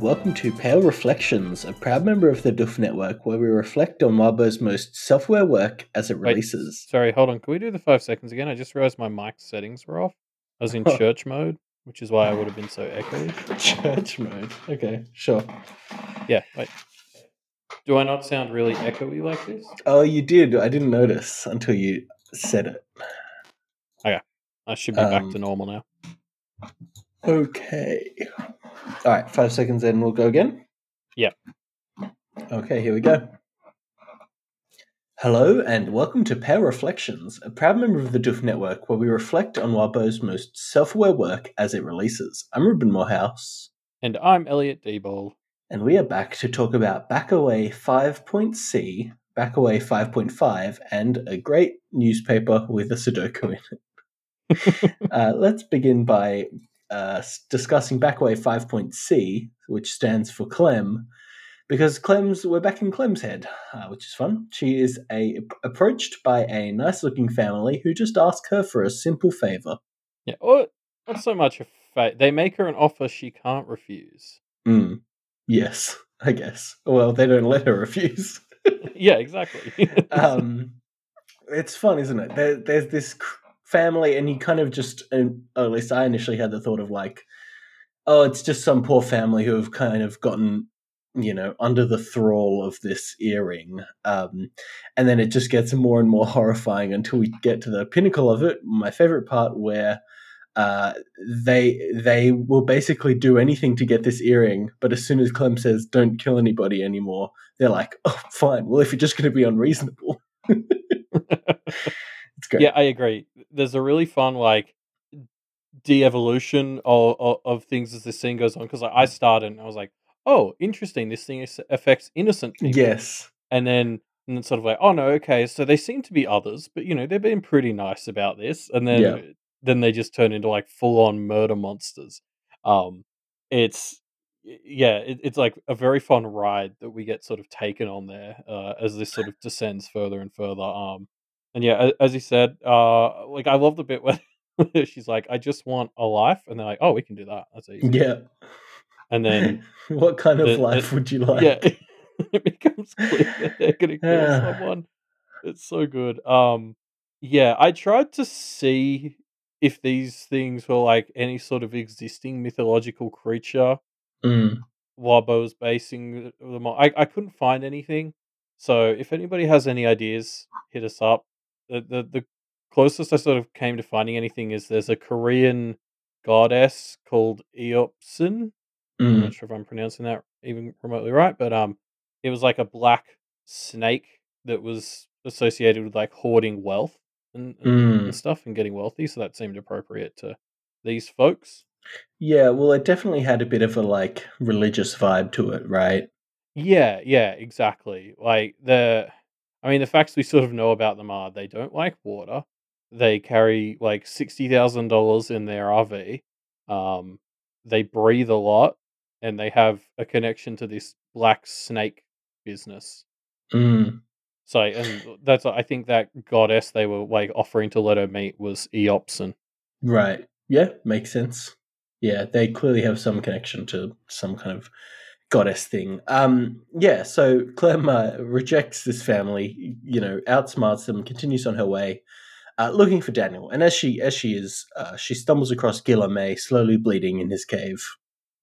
And welcome to Pale Reflections, a proud member of the Duff Network where we reflect on Wildbow's most self-aware work as it Wait, releases. Sorry, hold on. Can we do the five seconds again? I just realized my mic settings were off. I was in Oh. church mode, which is why I would have been so echoey. Church mode. Okay, sure. Yeah, wait. Do I not sound really echoey like this? Oh, you did. I didn't notice until you said it. Okay. I should be back to Um, normal now. Okay. All right, five seconds in, we'll go again. Yep. Okay, here we go. Hello and welcome to Pale Reflections, a proud member of the Duff Network where we reflect on Wildbow's most self-aware work as it releases. I'm Ruben Morehouse. And I'm Elliot Debold. And we are back to talk about Backaway 5.c, Backaway 5.5, and a great newspaper with a Sudoku in it. uh, let's begin by uh, discussing Backaway 5.c, which stands for Clem, because Clem's we're back in Clem's head, uh, which is fun. She is a approached by a nice-looking family who just ask her for a simple favor. Yeah, or not so much a fa They make her an offer she can't refuse. Mm. Yes, I guess. Well, they don't let her refuse. yeah, exactly. um, it's fun, isn't it? There, there's this cr- family, and you kind of just, or at least I initially had the thought of like, oh, it's just some poor family who have kind of gotten, you know, under the thrall of this earring. Um, and then it just gets more and more horrifying until we get to the pinnacle of it. My favorite part where. Uh, they they will basically do anything to get this earring, but as soon as Clem says "Don't kill anybody anymore," they're like, "Oh, fine. Well, if you're just going to be unreasonable, it's great." yeah, I agree. There's a really fun like de-evolution of, of, of things as this scene goes on because like, I started and I was like, oh, interesting. This thing is, affects innocent people. Yes. and then and then sort of like, oh no, okay, so they seem to be others, but you know they're being pretty nice about this, and then Yeah. then they just turn into like full on murder monsters. Um, it's yeah, it, it's like a very fun ride that we get sort of taken on there uh, as this sort of descends further and further. Um, and yeah, as you said, uh, like I love the bit where. She's like, I just want a life, and they're like, "Oh, we can do that. That's easy." Yeah. And then, what kind of the- the- life would you like? yeah, it becomes clear that they're gonna kill Ah. someone. It's so good. Um, yeah, I tried to see if these things were like any sort of existing mythological creature Mm. Wildbow was basing them on. I, I couldn't find anything. So if anybody has any ideas, hit us up. The, the the closest I sort of came to finding anything is there's a Korean goddess called Eopsin. I'm Mm. not sure if I'm pronouncing that even remotely right, but um, it was like a black snake that was associated with like hoarding wealth and, and, Mm. and stuff and getting wealthy. So that seemed appropriate to these folks. Yeah, well, it definitely had a bit of a like religious vibe to it, right? Yeah, yeah, exactly. Like the, I mean, the facts we sort of know about them are they don't like water. They carry like sixty thousand dollars in their RV. Um, they breathe a lot, and they have a connection to this black snake business. Mm. So, and that's I think that goddess they were like offering to let her meet was Eopsin. Right. Yeah, makes sense. Yeah, they clearly have some connection to some kind of goddess thing. Um, yeah, so Clem uh, rejects this family, you know, outsmarts them, continues on her way, uh, looking for Daniel. And as she as she is, uh, she stumbles across Guilherme, slowly bleeding in his cave.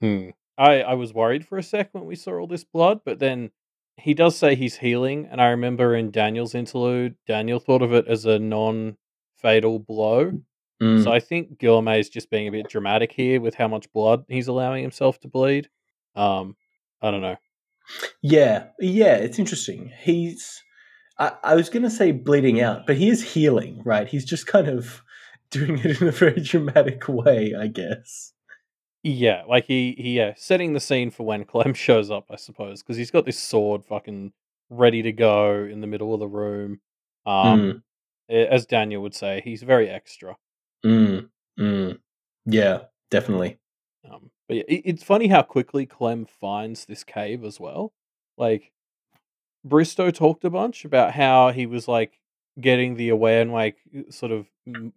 Hmm. I I was worried for a sec when we saw all this blood, but then he does say he's healing, and I remember in Daniel's interlude, Daniel thought of it as a non-fatal blow. Mm. So I think Guilherme is just being a bit dramatic here with how much blood he's allowing himself to bleed. Um, I don't know. Yeah, yeah, it's interesting. He's, I, I was going to say bleeding out, but he is healing, right? He's just kind of doing it in a very dramatic way, I guess. Yeah, like he he yeah, setting the scene for when Clem shows up, I suppose, because he's got this sword fucking ready to go in the middle of the room. Um, a- as Daniel would say, he's very extra. Mm, mm. Yeah, definitely. Um, but yeah, it, it's funny how quickly Clem finds this cave as well. Like Bristow talked a bunch about how he was like getting the aware and like sort of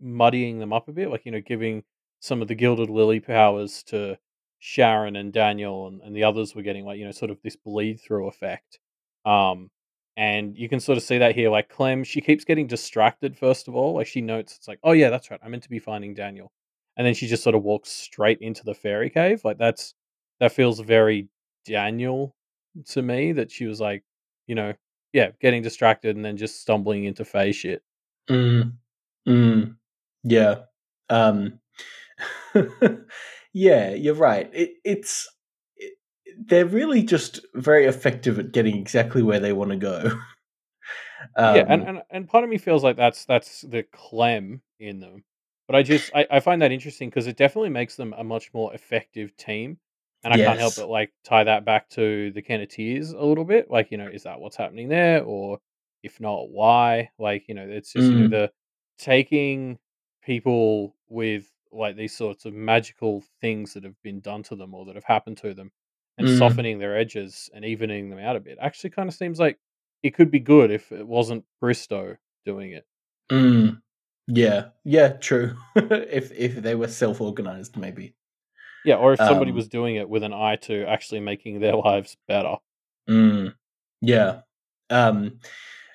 muddying them up a bit, like you know, giving some of the gilded lily powers to Sharon and Daniel and, and the others were getting like you know sort of this bleed through effect. Um, and you can sort of see that here. Like Clem, she keeps getting distracted. First of all, like she notes it's like, oh yeah, that's right. I'm meant to be finding Daniel, and then she just sort of walks straight into the fairy cave. Like that's that feels very Daniel to me. That she was like, you know, yeah, getting distracted and then just stumbling into Fae shit. Mm. Mm. Yeah. Um. yeah, you're right. It, it's it, they're really just very effective at getting exactly where they want to go. um, yeah, and, and and part of me feels like that's that's the Clem in them, but I just I, I find that interesting because it definitely makes them a much more effective team, and I yes. can't help but like tie that back to the Kenneteers a little bit. Like you know, is that what's happening there, or if not, why? Like you know, it's just mm. you know mm. the taking people with like these sorts of magical things that have been done to them or that have happened to them and mm. softening their edges and evening them out a bit actually kind of seems like it could be good if it wasn't Bristow doing it. Mm. Yeah, yeah, true. if if they were self organized, maybe. Yeah, or if somebody um, was doing it with an eye to actually making their lives better. Mm. Yeah. Um,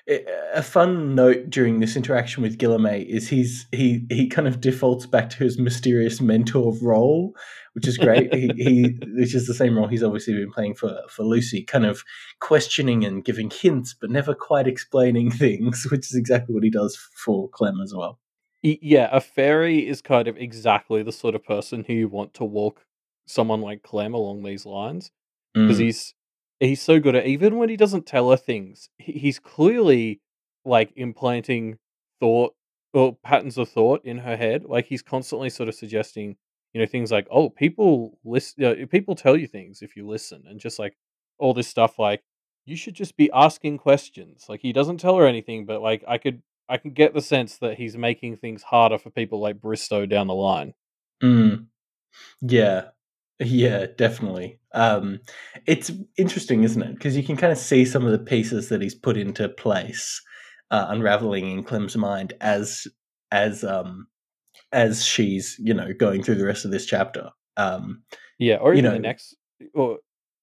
a fun note during this interaction with Guilherme is he's he he kind of defaults back to his mysterious mentor role, which is great. he, he which is the same role he's obviously been playing for for Lucy, kind of questioning and giving hints, but never quite explaining things, which is exactly what he does for Clem as well. Yeah, a fairy is kind of exactly the sort of person who you want to walk someone like Clem along these lines because mm. he's he's so good at even when he doesn't tell her things, he's clearly like implanting thought or patterns of thought in her head. Like he's constantly sort of suggesting, you know, things like, "Oh, people listen. People tell you things if you listen," and just like all this stuff. Like you should just be asking questions. Like he doesn't tell her anything, but like I could, I can get the sense that he's making things harder for people like Bristow down the line. Mm. Yeah, yeah, definitely. Um, it's interesting, isn't it? Because you can kind of see some of the pieces that he's put into place, uh, unraveling in Clem's mind as as um as she's you know going through the rest of this chapter. Um, yeah, or even you know, the next. Or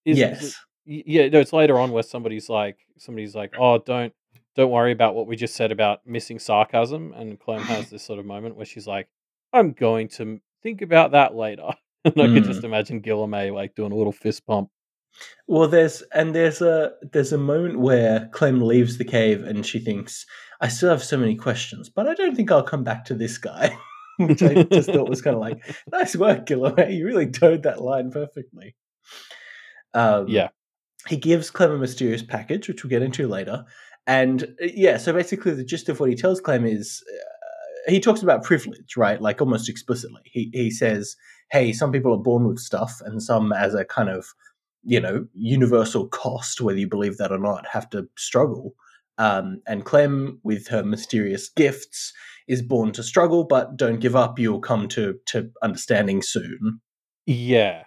is, yes, is it, yeah. No, it's later on where somebody's like, somebody's like, "Oh, don't don't worry about what we just said about missing sarcasm," and Clem has this sort of moment where she's like, "I'm going to think about that later." and I could just mm. imagine Guilherme like doing a little fist pump. Well, there's and there's a there's a moment where Clem leaves the cave and she thinks, "I still have so many questions, but I don't think I'll come back to this guy." Which I just thought was kind of like, "Nice work, Guilherme. You really towed that line perfectly." Um, yeah, he gives Clem a mysterious package, which we'll get into later. And uh, yeah, so basically, the gist of what he tells Clem is uh, he talks about privilege, right? Like almost explicitly. He he says hey, some people are born with stuff, and some, as a kind of you know universal cost, whether you believe that or not, have to struggle. Um, and Clem, with her mysterious gifts, is born to struggle, but don't give up. You'll come to to understanding soon. Yeah,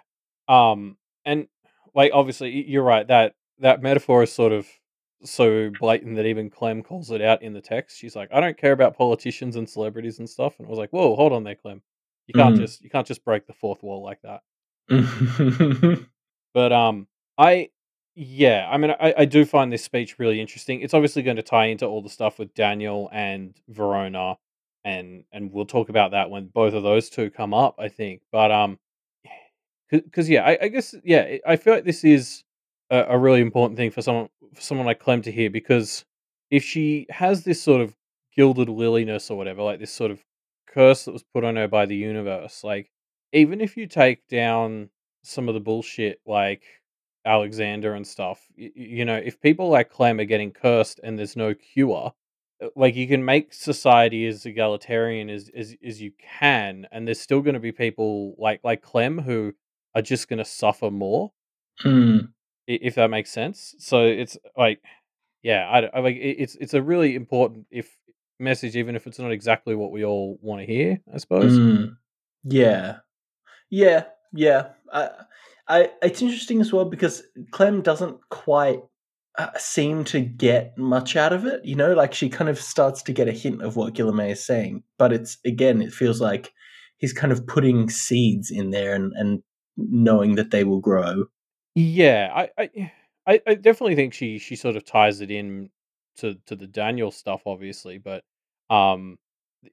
um, and like obviously, you're right that that metaphor is sort of so blatant that even Clem calls it out in the text. She's like, "I don't care about politicians and celebrities and stuff," and I was like, "Whoa, hold on there, Clem. You can't mm. just you can't just break the fourth wall like that. but um, I yeah, I mean, I, I do find this speech really interesting. It's obviously going to tie into all the stuff with Daniel and Verona, and and we'll talk about that when both of those two come up. I think, but um, because yeah, I, I, guess yeah, I feel like this is a, a really important thing for someone for someone like Clem to hear because if she has this sort of gilded liliness or whatever, like this sort of curse that was put on her by the universe. Like, even if you take down some of the bullshit like Alexander and stuff, you, you know, if people like Clem are getting cursed and there's no cure, uh, like you can make society as egalitarian as as, as you can, and there's still going to be people like like Clem who are just going to suffer more. Mm. If that makes sense. So it's like, yeah, I, I like it's it's a really important if message, even if it's not exactly what we all want to hear. I suppose. Mm, yeah, yeah, yeah. I, I, it's interesting as well because Clem doesn't quite uh, seem to get much out of it. You know, like she kind of starts to get a hint of what Guilherme is saying, but it's again, it feels like he's kind of putting seeds in there and and knowing that they will grow. Yeah, I, I, I, definitely think she she sort of ties it in to to the Daniel stuff, obviously, but um,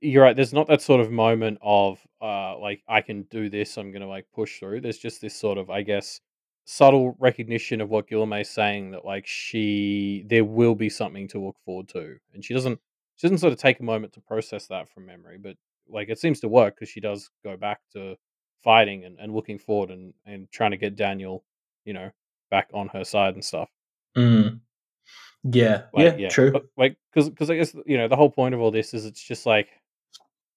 you're right. There's not that sort of moment of uh, like I can do this. I'm gonna like push through. There's just this sort of, I guess, subtle recognition of what Guilherme's saying that like she there will be something to look forward to, and she doesn't she doesn't sort of take a moment to process that from memory, but like it seems to work because she does go back to fighting and, and looking forward and and trying to get Daniel, you know, back on her side and stuff. Mm. Yeah, Like, yeah, yeah, true. but like because because I guess you know the whole point of all this is it's just like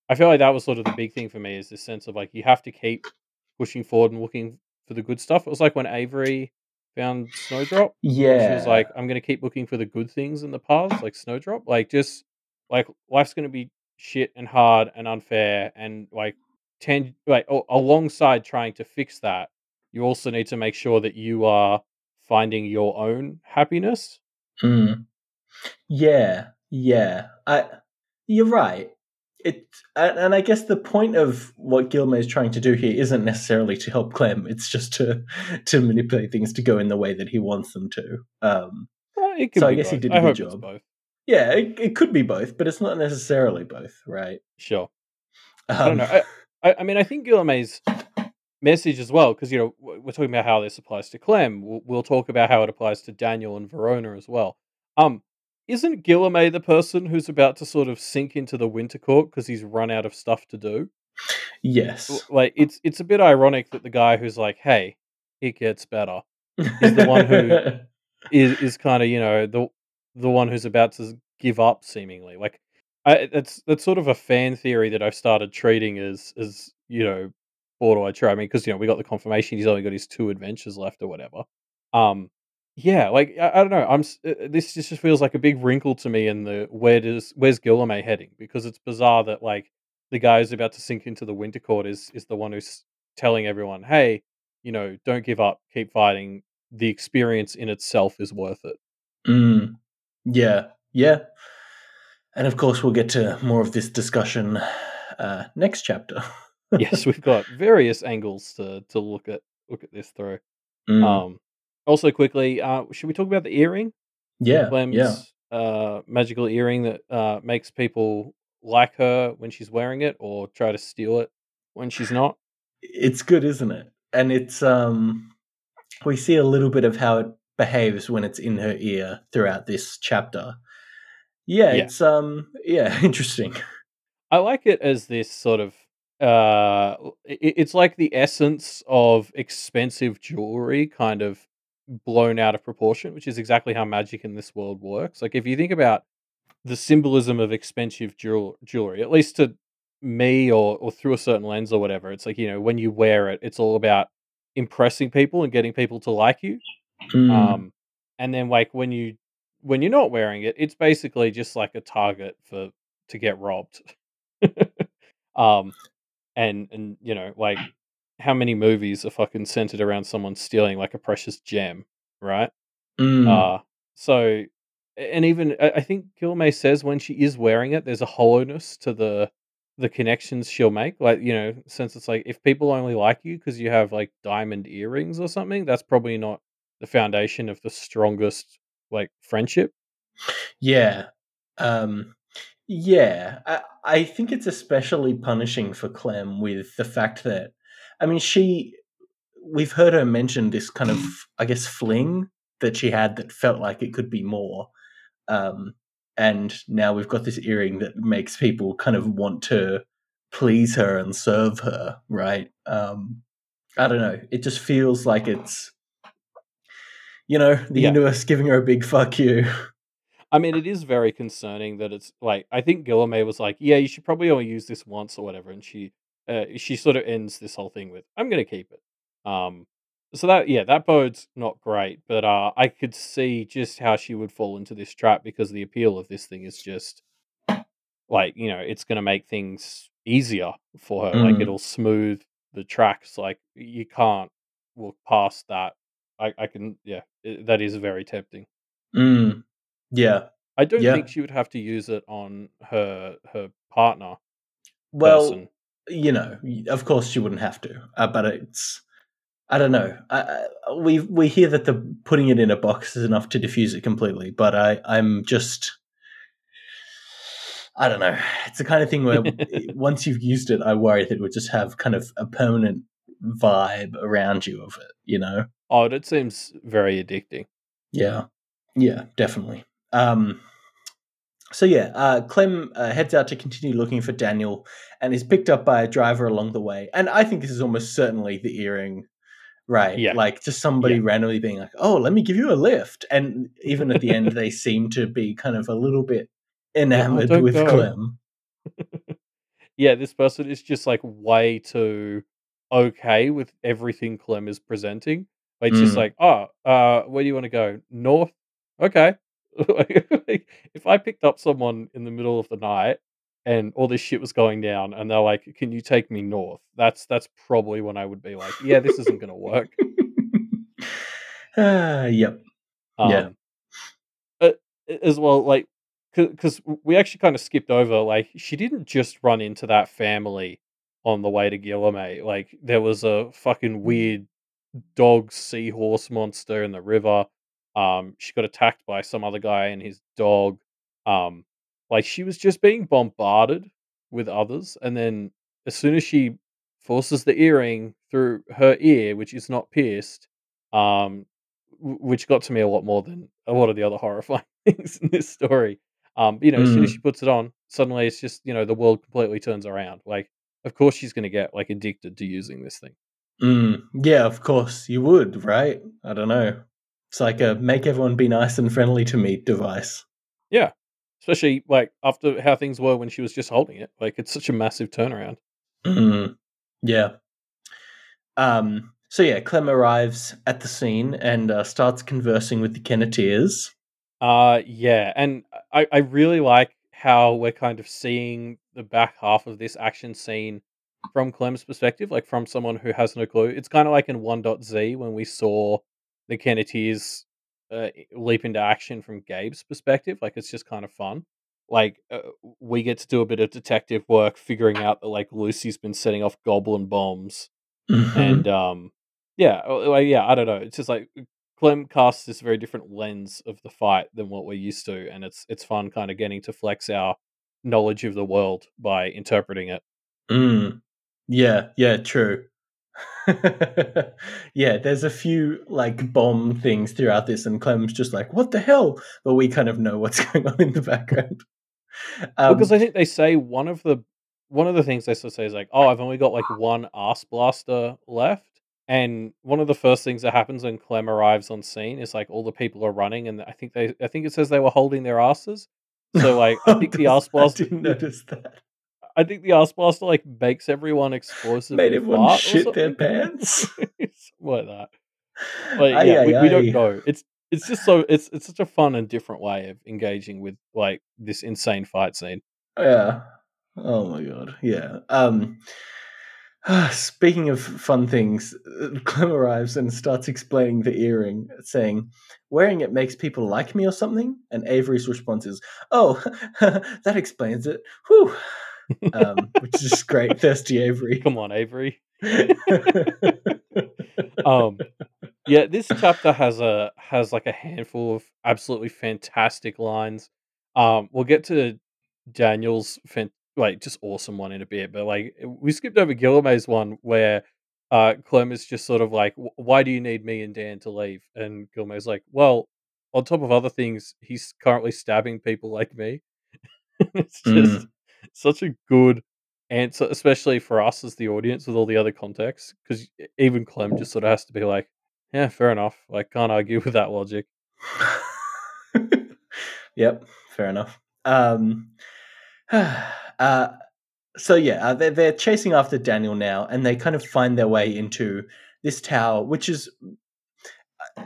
I feel like that was sort of the big thing for me is this sense of like you have to keep pushing forward and looking for the good stuff. It was like when Avery found Snowdrop. Yeah, She was like, I'm gonna keep looking for the good things in the past, like Snowdrop. Like just like life's gonna be shit and hard and unfair and like ten like alongside trying to fix that, you also need to make sure that you are finding your own happiness. Mm. Yeah, yeah. I you're right. It and, I guess the point of what Guilherme is trying to do here isn't necessarily to help Clem. It's just to to manipulate things to go in the way that he wants them to. Um, Uh, So I guess he did a I good job. both. yeah, it, it could be both, but it's not necessarily both, right? Sure. Um, I don't know. I, I, I mean, I think Guilherme's message as well, because you know we're talking about how this applies to Clem. We'll, we'll talk about how it applies to Daniel and Verona as well. Um, isn't Guilherme the person who's about to sort of sink into the winter court because he's run out of stuff to do? Yes. Like it's it's a bit ironic that the guy who's like, "Hey, it gets better," is the one who is is kind of you know the the one who's about to give up seemingly like I, that's that's sort of a fan theory that I've started treating as as you know or do I try? I mean, because you know we got the confirmation he's only got his two adventures left or whatever. Um, yeah, like I, I don't know. I'm uh, this just feels like a big wrinkle to me in the where does where's Guilherme heading? Because it's bizarre that like the guy who's about to sink into the winter court is is the one who's telling everyone, hey, you know, don't give up, keep fighting. The experience in itself is worth it. Mm, yeah, yeah. And of course, we'll get to more of this discussion uh, next chapter. yes, we've got various angles to to look at look at this through. Mm, Um, also, quickly, uh, should we talk about the earring? yeah, Clem's yeah. uh, magical earring that uh, makes people like her when she's wearing it, or try to steal it when she's not. It's good, isn't it? And it's um, we see a little bit of how it behaves when it's in her ear throughout this chapter. Yeah, Yeah. it's um, yeah, interesting. I like it as this sort of. Uh, i- i- it's like the essence of expensive jewelry, kind of blown out of proportion, which is exactly how magic in this world works. Like if you think about the symbolism of expensive jewel- jewelry, at least to me or or through a certain lens or whatever, it's like you know when you wear it, it's all about impressing people and getting people to like you. Mm, Um, and then like when you when you're not wearing it, it's basically just like a target for to get robbed. um, and and you know like how many movies are fucking centered around someone stealing like a precious gem, right? mm, Uh so and even I think Guilherme says when she is wearing it, there's a hollowness to the the connections she'll make. Like, you know, since it's like if people only like you because you have like diamond earrings or something, that's probably not the foundation of the strongest like friendship. yeah, um, yeah. I, I think it's especially punishing for Clem with the fact that, I mean, she. We've heard her mention this kind of, I guess, fling that she had that felt like it could be more. Um, and now we've got this earring that makes people kind of want to please her and serve her, right? Um, I don't know. It just feels like it's, you know, the Yeah. universe giving her a big fuck you. I mean, it is very concerning that it's like I think Guilherme was like, "Yeah, you should probably only use this once or whatever," and she, uh, she sort of ends this whole thing with, "I'm going to keep it." Um, so that yeah, that bodes not great, but uh, I could see just how she would fall into this trap because the appeal of this thing is just like you know, it's going to make things easier for her. Like Mm. it'll smooth the tracks. Like you can't walk past that. I, I can yeah, it, that is very tempting. Mm. Yeah. I don't Yeah. think she would have to use it on her her partner Well, person. you know, of course she wouldn't have to, uh, but it's I don't know. I, I, we we hear that the putting it in a box is enough to diffuse it completely, but I I'm just I don't know. It's the kind of thing where once you've used it, I worry that it would just have kind of a permanent vibe around you of it. You know? Oh, it seems very addicting. Yeah, yeah, definitely. Um, so yeah, uh, Clem uh, heads out to continue looking for Daniel, and is picked up by a driver along the way. And I think this is almost certainly the earring, right? Yeah. Like just somebody Yeah. randomly being like, "Oh, let me give you a lift," and even at the end, they seem to be kind of a little bit enamored with go. Clem. Yeah, this person is just like way too okay with everything Clem is presenting. It's just Mm. like, oh, uh, where do you want to go? North? Okay. Like, if I picked up someone in the middle of the night and all this shit was going down and they're like, Can you take me north? That's that's probably when I would be like, Yeah, this isn't gonna work. Ah, yep. Um, Yeah. uh, as well, like, because we actually kind of skipped over, like, she didn't just run into that family on the way to Guilherme. Like, there was a Mm. fucking weird dog seahorse monster in the river. Um, she got attacked by some other guy and his dog. Um, like, she was just being bombarded with others. And then as soon as she forces the earring through her ear, which is not pierced, um, w- which got to me a lot more than a lot of the other horrifying things in this story. Um, you know, as soon as Mm. she puts it on, suddenly it's just you know the world completely turns around. Like, of course she's going to get like addicted to using this thing. Mm. Yeah, of course you would, right? I don't know. It's like a make everyone be nice and friendly to me device. Yeah, especially like after how things were when she was just holding it. Like, it's such a massive turnaround. Mm. Yeah. Um. So yeah, Clem arrives at the scene and uh, starts conversing with the Kenneteers. Uh yeah, and I I really like how we're kind of seeing the back half of this action scene from Clem's perspective, like from someone who has no clue. It's kind of like in 1.z when we saw the Kenneteers uh, leap into action from Gabe's perspective. Like it's just kind of fun. Like uh, we get to do a bit of detective work, figuring out that like Lucy's been setting off goblin bombs Mhm. and um yeah like, yeah i don't know it's just like clem casts this very different lens of the fight than what we're used to and it's it's fun kind of getting to flex our knowledge of the world by interpreting it Mm. Yeah, yeah, true. yeah, there's a few like bomb things throughout this, and Clem's just like, "What the hell?" But we kind of know what's going on in the background. Um, because i think they say one of the one of the things they sort of say is like oh i've only got like one ass blaster left and one of the first things that happens when clem arrives on scene is like all the people are running and i think they i think it says they were holding their asses so like i think the ass blaster I didn't notice that. I think the ass blaster like makes everyone explosive. Made everyone shit their pants. Like that. Aye, yeah, aye, we, we don't know. It's it's just so it's it's such a fun and different way of engaging with like this insane fight scene. Yeah. Oh my god. Yeah. Um. Speaking of fun things, Clem arrives and starts explaining the earring, saying, "Wearing it makes people like me or something." And Avery's response is, "Oh, that explains it." Whew. Um, which is just great, thirsty Avery. Come on, Avery. Um, yeah, this chapter has a has like a handful of absolutely fantastic lines. Um, we'll get to Daniel's fan- like just awesome one in a bit, but like we skipped over Guilherme's one where uh Clem is just sort of like, "Why do you need me and Dan to leave?" And Guilherme's like, "Well, on top of other things, he's currently stabbing people like me." it's just such a good answer, especially for us as the audience with all the other context, because even Clem just sort of has to be like, "Yeah, fair enough. Like, can't argue with that logic." yep, fair enough. Um, uh, so yeah, uh, they're, they're chasing after Daniel now, and they kind of find their way into this tower, which is uh,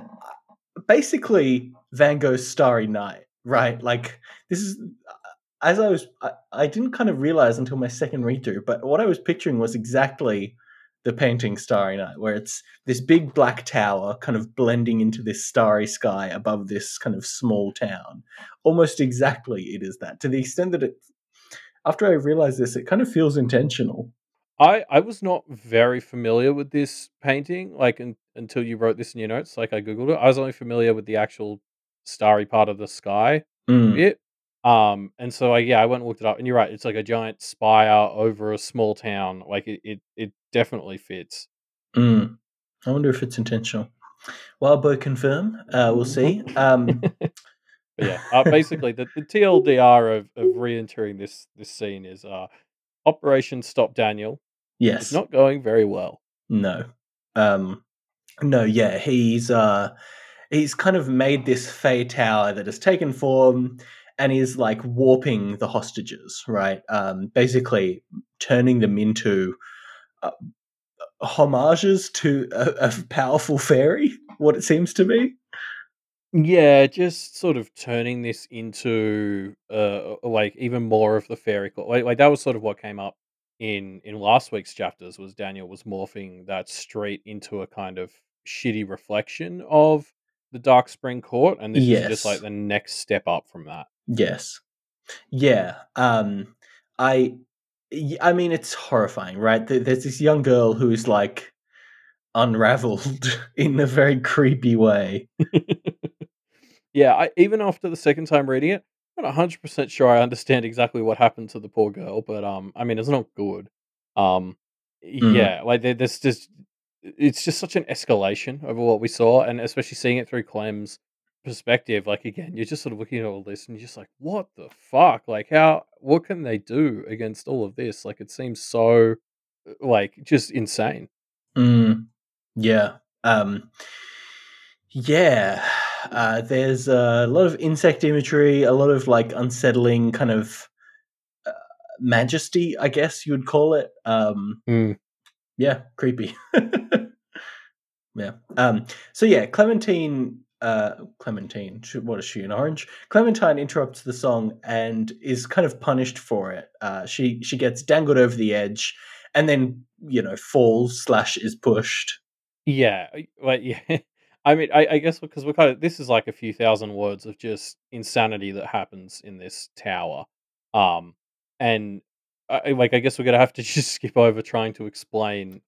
basically Van Gogh's Starry Night, right? Like this is as I was, I, I didn't kind of realize until my second read through, but what I was picturing was exactly the painting Starry Night, where it's this big black tower kind of blending into this starry sky above this kind of small town. Almost exactly it is that. To the extent that it, after I realized this, it kind of feels intentional. I I was not very familiar with this painting, like, un until you wrote this in your notes, like, I googled it. I was only familiar with the actual starry part of the sky Mm, bit, um, and so I yeah, I went and looked it up, and you're right, it's like a giant spire over a small town, like, it it it definitely fits. mm. I wonder if it's intentional. Wildbow confirm. Uh, we'll see. Um, But yeah, uh, basically the, the TLDR of, of re-entering this this scene is uh Operation Stop Daniel yes. not going very well. No. Um, no. Yeah. He's uh, he's kind of made this Fey tower that has taken form and is like warping the hostages, right? Um, basically turning them into uh, homages to a, a powerful fairy. What it seems to be. Yeah, just sort of turning this into uh like even more of the fairy. Like, like that was sort of what came up in in last week's chapters was Daniel was morphing that street into a kind of shitty reflection of the Dark Spring Court, and this is just like the next step up from that. Yes. Yeah. Um, I, I mean, it's horrifying, right? There's this young girl who's like unraveled in a very creepy way. Yeah, I even after the second time reading it, I'm not 100% sure I understand exactly what happened to the poor girl, but um I mean it's not good. Um Mm, yeah, like there's just it's just such an escalation over what we saw and especially seeing it through Clem's perspective like again you're just sort of looking at all this and you're just like what the fuck like how what can they do against all of this like it seems so uh, like just insane mm, yeah. Um, yeah. Uh, there's a lot of insect imagery, a lot of like unsettling kind of uh, majesty, I guess you would call it. Um, Mm. yeah, creepy. yeah. Um, so yeah, Clementine. Uh, Clementine. What is she? An orange? Clementine interrupts the song and is kind of punished for it. Uh, she she gets dangled over the edge, and then you know falls slash is pushed. Yeah, like yeah. I mean, I, I guess because we're kind of this is like a few thousand words of just insanity that happens in this tower, um, and I- like I guess we're gonna have to just skip over trying to explain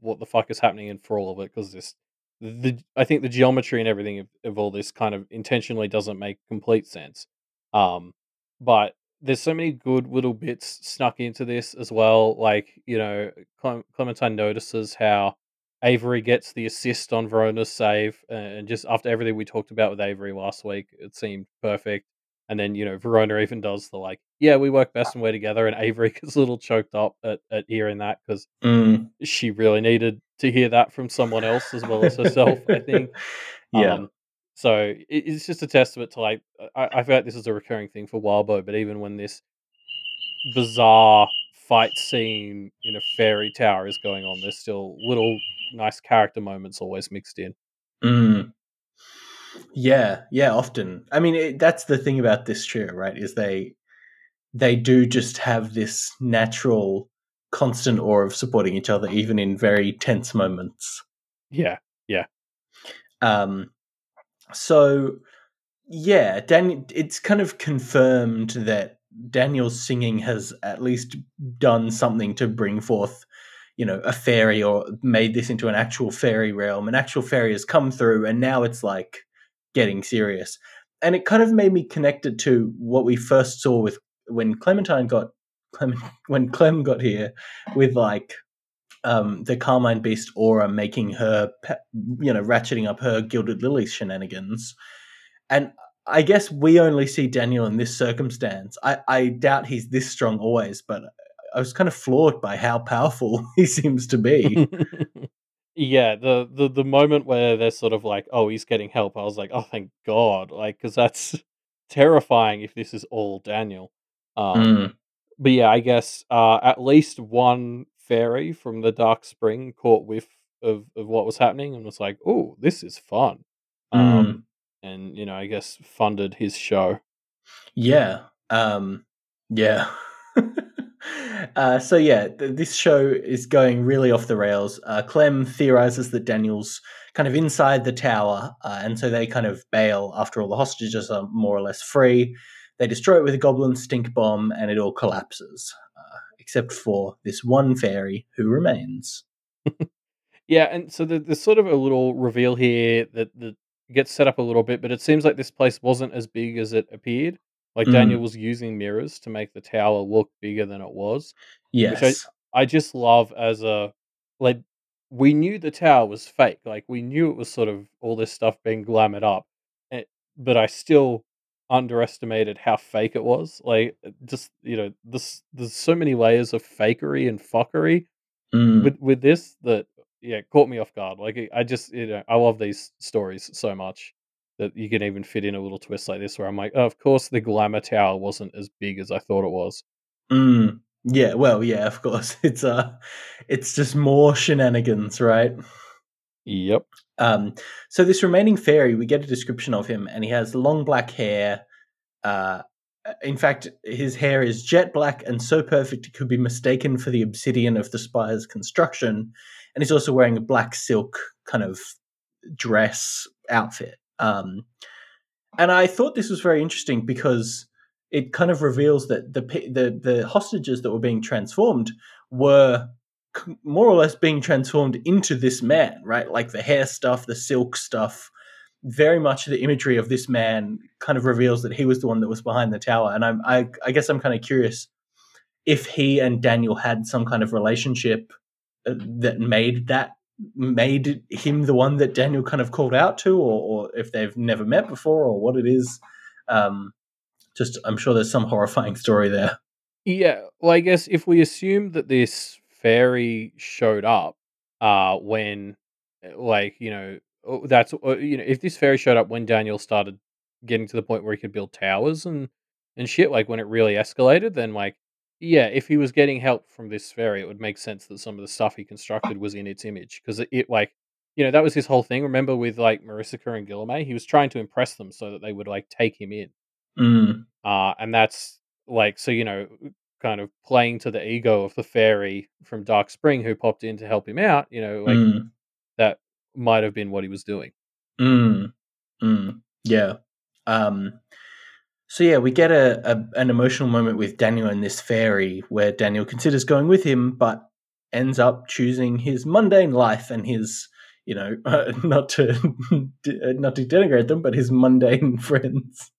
what the fuck is happening in for all of it because this the I think the geometry and everything of, of all this kind of intentionally doesn't make complete sense, um, but there's so many good little bits snuck into this as well. Like you know, Clem- Clementine notices how Avery gets the assist on Verona's save, and just after everything we talked about with Avery last week, it seemed perfect. And then you know Verona even does the like, yeah, we work best when we're together, and Avery gets a little choked up at, at hearing that because Mm. she really needed to hear that from someone else as well as herself. I think. yeah. Um, so it, it's just a testament to like I, I feel like this is a recurring thing for Wildbow, but even when this bizarre fight scene in a fairy tower is going on, there's still little nice character moments always mixed in. Mm. Yeah, yeah, often. I mean, it, that's the thing about this trio, right? Is they they do just have this natural, constant awe of supporting each other, even in very tense moments. Yeah, yeah, Um, so yeah, Dan. It's kind of confirmed that Daniel's singing has at least done something to bring forth, you know, a fairy or made this into an actual fairy realm. An actual fairy has come through, and now it's like getting serious. And it kind of made me connect it to what we first saw with when Clementine got Clement, when Clem got here with like um, the Carmine Beast aura making her, you know, ratcheting up her Gilded Lilies shenanigans. And I guess we only see Daniel in this circumstance. I, I doubt he's this strong always, but I was kind of floored by how powerful he seems to be. yeah. The, the the moment where they're sort of like, "Oh, he's getting help," I was like, "Oh, thank God!" Like, because that's terrifying if this is all Daniel. Um, Mm, but yeah, I guess uh, at least one fairy from the Dark Spring caught whiff of, of what was happening and was like, "Oh, this is fun," um, mm, and you know, I guess funded his show. yeah. Um, yeah. uh, so yeah, th- this show is going really off the rails. Uh, Clem theorizes that Daniel's kind of inside the tower, uh, and so they kind of bail after all the hostages are more or less free. They destroy it with a goblin stink bomb, and it all collapses. Uh, except for this one fairy who remains. Yeah, and so the, there's sort of a little reveal here that that gets set up a little bit, but it seems like this place wasn't as big as it appeared. Like Daniel Mm, was using mirrors to make the tower look bigger than it was, which I. I just love as a like we knew the tower was fake. Like we knew it was sort of all this stuff being glamoured up, eh, but I still underestimated how fake it was. Like uh, just you know, this there's so many layers of fakery and fuckery Mm, with with this that yeah caught me off guard. Like I just you know I love these stories so much that you can even fit in a little twist like this where I'm like, oh, of course the glamour tower wasn't as big as I thought it was. mm. Yeah, well, yeah, of course. It's uh it's just more shenanigans, right? Yep. Um so this remaining fairy, we get a description of him and he has long black hair. Uh in fact, his hair is jet black and so perfect it could be mistaken for the obsidian of the spire's construction. And he's also wearing a black silk kind of dress outfit. Um and I thought this was very interesting because it kind of reveals that the the the hostages that were being transformed were more or less being transformed into this man, right? Like the hair stuff, the silk stuff, very much the imagery of this man kind of reveals that he was the one that was behind the tower. And I'm, I, I guess I'm kind of curious if he and Daniel had some kind of relationship uh, that made that made him the one that Daniel kind of called out to, or, or if they've never met before, or what it is. Um, just, I'm sure there's some horrifying story there. Yeah. Well, I guess if we assume that this fairy showed up, uh, when, uh, like, you know, oh, that's uh, you know, if this fairy showed up when Daniel started getting to the point where he could build towers and and shit, like when it really escalated, then like, yeah, if he was getting help from this fairy, it would make sense that some of the stuff he constructed was in its image because it, it like. You know, that was his whole thing. Remember with like Marissa and Guilherme? He was trying to impress them so that they would like take him in. Mm, Uh, and that's like, so, you know, kind of playing to the ego of the fairy from Dark Spring who popped in to help him out, you know, like mm, that might have been what he was doing. mm, mm. Yeah. Um, so yeah, we get a, a an emotional moment with Daniel and this fairy, where Daniel considers going with him, but ends up choosing his mundane life and his, you know, uh, not to not to denigrate them, but his mundane friends.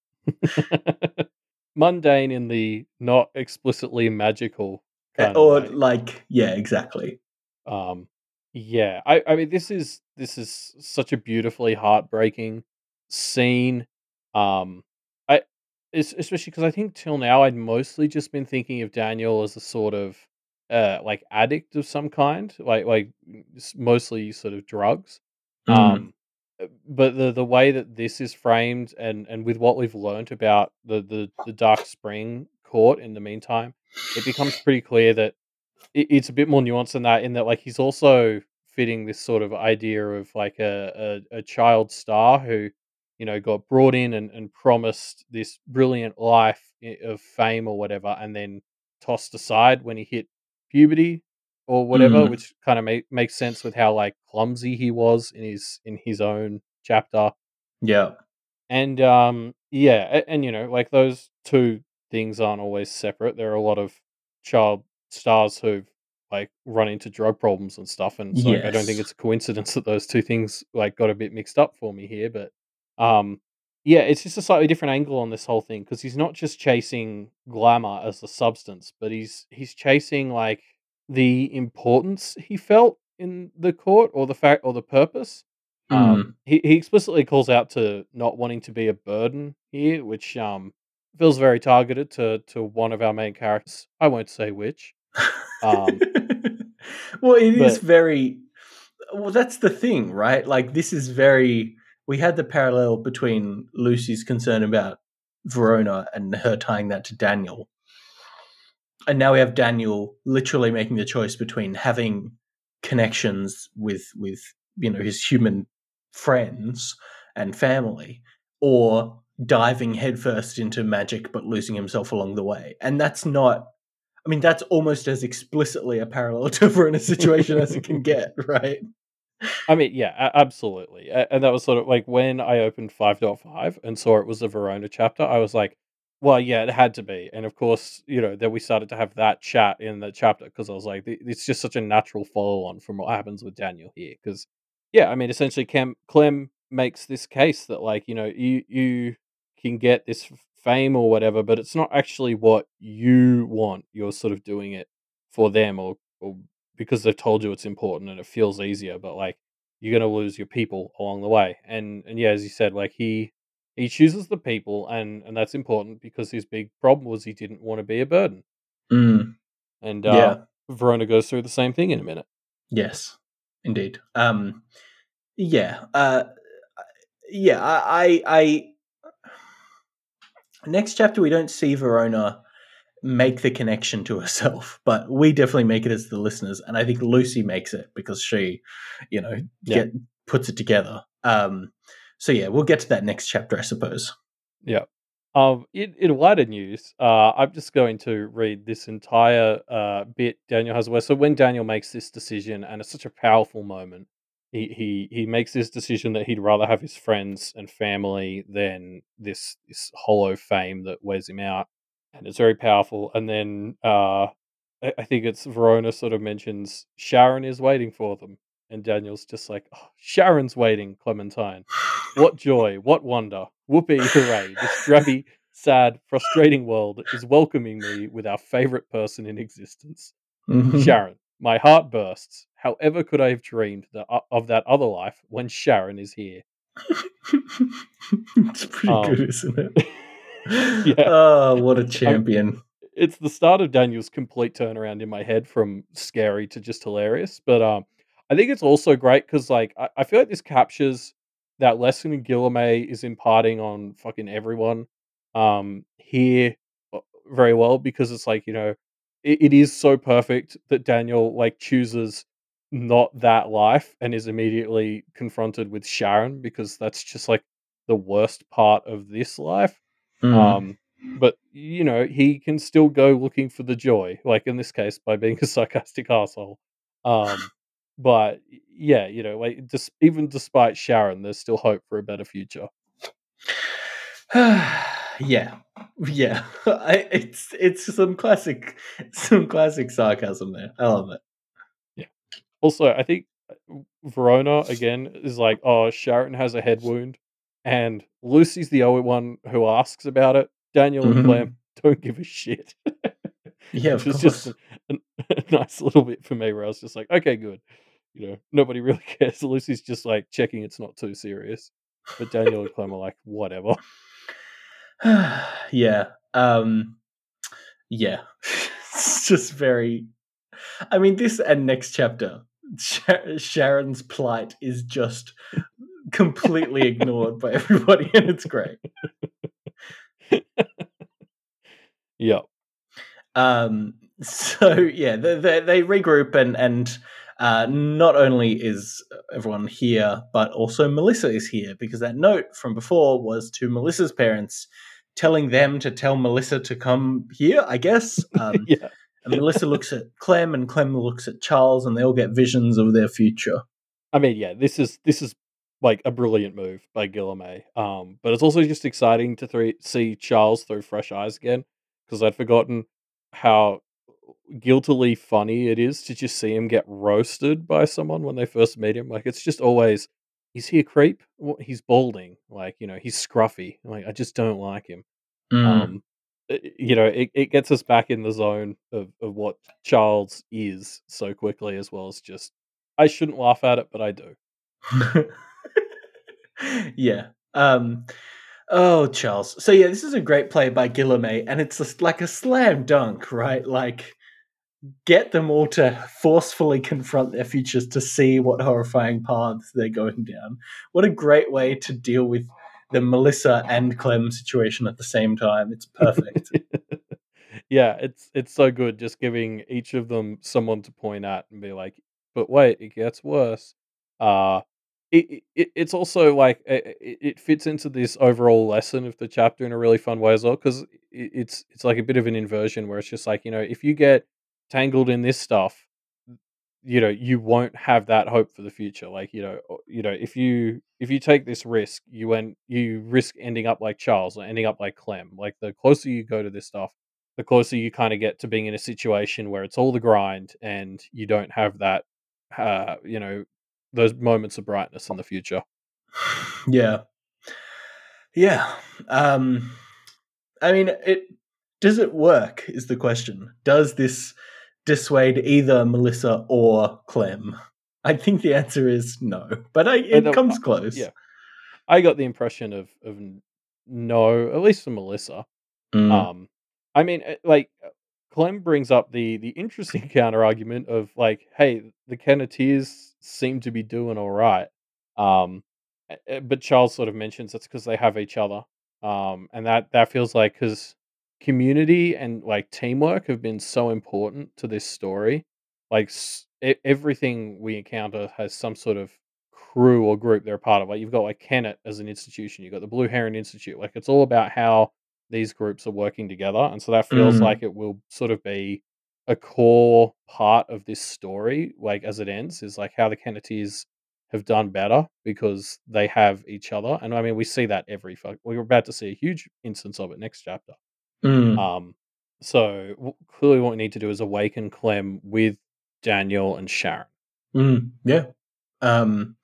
Mundane in the not explicitly magical kind of or like, yeah, exactly. Um, yeah, I, I mean, this is this is such a beautifully heartbreaking scene. Um, I es- especially because I think till now I'd mostly just been thinking of Daniel as a sort of uh like addict of some kind, like like mostly sort of drugs. Mm, Um, but the the way that this is framed and and with what we've learned about the the the Dark Spring court in the meantime, it becomes pretty clear that it, it's a bit more nuanced than that in that like he's also fitting this sort of idea of like a, a, a child star who you know got brought in and, and promised this brilliant life eh, of fame or whatever and then tossed aside when he hit puberty or whatever mm, which kind of make, makes sense with how like clumsy he was in his in his own chapter yeah. and um yeah, a- and, you know, like those two things aren't always separate. There are a lot of child stars who've like run into drug problems and stuff, and so like I don't think it's a coincidence that those two things like got a bit mixed up for me here. But um yeah, it's just a slightly different angle on this whole thing because he's not just chasing glamour as the substance, but he's he's chasing like the importance he felt in the court or the fact or the purpose um, Mm. he he explicitly calls out to not wanting to be a burden here, which um feels very targeted to to one of our main characters. I won't say which. Um, well, it is but very. Well, that's the thing, right? Like, this is very. We had the parallel between Lucy's concern about Verona and her tying that to Daniel. And now we have Daniel literally making the choice between having connections with with you know his human friends and family or diving headfirst into magic but losing himself along the way. And that's not I mean, that's almost as explicitly a parallel to Verona's situation as it can get, right? I mean, yeah, absolutely. And that was sort of like when I opened 5.5 and saw it was a Verona chapter, I was like, Well, yeah, it had to be, and of course, you know, then we started to have that chat in the chapter because I was like, it's just such a natural follow on from what happens with Daniel here. Because, yeah, I mean, essentially, Clem, Clem makes this case that, like, you know, you you can get this fame or whatever, but it's not actually what you want. You're sort of doing it for them or or because they've told you it's important and it feels easier, but like you're gonna lose your people along the way. And and yeah, as you said, like he he chooses the people, and and that's important because his big problem was he didn't want to be a burden. Mm, And uh, yeah. Verona goes through the same thing in a minute. Yes. Indeed. Um. Yeah. Uh. Yeah. I. I. I next chapter, we don't see Verona make the connection to herself, but we definitely make it as the listeners, and I think Lucy makes it because she, you know, Yeah. get puts it together. Um. So yeah, we'll get to that next chapter, I suppose. Yeah. Um. In, in lighter news, uh, I'm just going to read this entire uh bit Daniel has. Where so when Daniel makes this decision, and it's such a powerful moment. He, he he makes this decision that he'd rather have his friends and family than this this hollow fame that wears him out. and it's very powerful. And then uh, I, I think it's Verona sort of mentions Sharon is waiting for them, and Daniel's just like, oh, Sharon's waiting, Clementine. What joy, what wonder, whoopee, hooray! This drabby, sad, frustrating world is welcoming me with our favorite person in existence, Mhm. Sharon. My heart bursts. However, could I have dreamed that, of that other life when Sharon is here? it's pretty Um, good, isn't it? Yeah. Oh, what a champion. it's the start of Daniel's complete turnaround in my head from scary to just hilarious. But um, I think it's also great because like I, I feel like this captures that lesson Guilherme is imparting on fucking everyone um here uh, very well because it's like you know it, it is so perfect that Daniel like chooses not that life and is immediately confronted with Sharon because that's just like the worst part of this life Mm. um, but you know, he can still go looking for the joy, like in this case by being a sarcastic asshole. Um, but yeah, you know, like just even despite Sharon, there's still hope for a better future. yeah, yeah. I, it's it's some classic some classic sarcasm there. I love it. Yeah. Also, I think uh, Verona again is like, oh, Sharon has a head wound, and Lucy's the only one who asks about it. Daniel and Mhm. Clem don't give a shit. Yeah, of course. just a, a nice little bit for me where I was just like, okay, good. You know, nobody really cares. Lucy's just like checking it's not too serious. But Daniel and Clem are like, whatever. yeah. Um yeah. it's just very I mean this and next chapter Sha- Sharon's plight is just completely ignored by everybody and it's great. Yeah. Um so yeah, they, they, they regroup and and uh, not only is everyone here, but also Melissa is here because that note from before was to Melissa's parents telling them to tell Melissa to come here, I guess. Um, yeah. And Melissa looks at Clem, and Clem looks at Charles, and they all get visions of their future. I mean, yeah, this is this is like a brilliant move by Guilherme. Um, but it's also just exciting to three, see Charles through fresh eyes again because I'd forgotten how guiltily funny it is to just see him get roasted by someone when they first meet him. Like it's just always, is he a creep? What- He's balding, like you know, he's scruffy. Like I just don't like him. Mm. Um, i- you know, it, it gets us back in the zone of, of what Charles is so quickly, as well as just I shouldn't laugh at it, but I do. yeah. Um, oh, Charles. So yeah, this is a great play by Guilherme, and it's just like a slam dunk, right? Like get them all to forcefully confront their futures to see what horrifying paths they're going down. What a great way to deal with the Melissa and Clem situation at the same time. It's perfect. yeah, it's it's so good just giving each of them someone to point at and be like, but wait, it gets worse. Uh it, it it's also like it, it it fits into this overall lesson of the chapter in a really fun way as well because it's it's like a bit of an inversion where it's just like you know if you get tangled in this stuff you know you won't have that hope for the future like you know you know if you if you take this risk you end you risk ending up like charles or ending up like clem like the closer you go to this stuff the closer you kind of get to being in a situation where it's all the grind and you don't have that uh you know those moments of brightness in the future yeah yeah um i mean it does it work is the question does this dissuade either Melissa or Clem? I think the answer is no, but I, it but comes close. Yeah, I got the impression of of no, at least for Melissa. Mm. Um, I mean, eh, like Clem brings up the the interesting counter argument of like, hey, the Kenneteers seem to be doing all right. Um, but Charles sort of mentions it's because they have each other. Um, and that that feels like because community and like teamwork have been so important to this story. Like s- everything we encounter has some sort of crew or group they're a part of. Like you've got like Kennet as an institution, you've got the Blue Heron Institute. Like it's all about how these groups are working together, and so that feels mm. like it will sort of be a core part of this story. Like as it ends, is like how the Kenneteers have done better because they have each other. And I mean, we see that every. We're about to see a huge instance of it next chapter. Mm. Um, so clearly, what we need to do is awaken Clem with Daniel and Sharon. Mm, yeah. Um,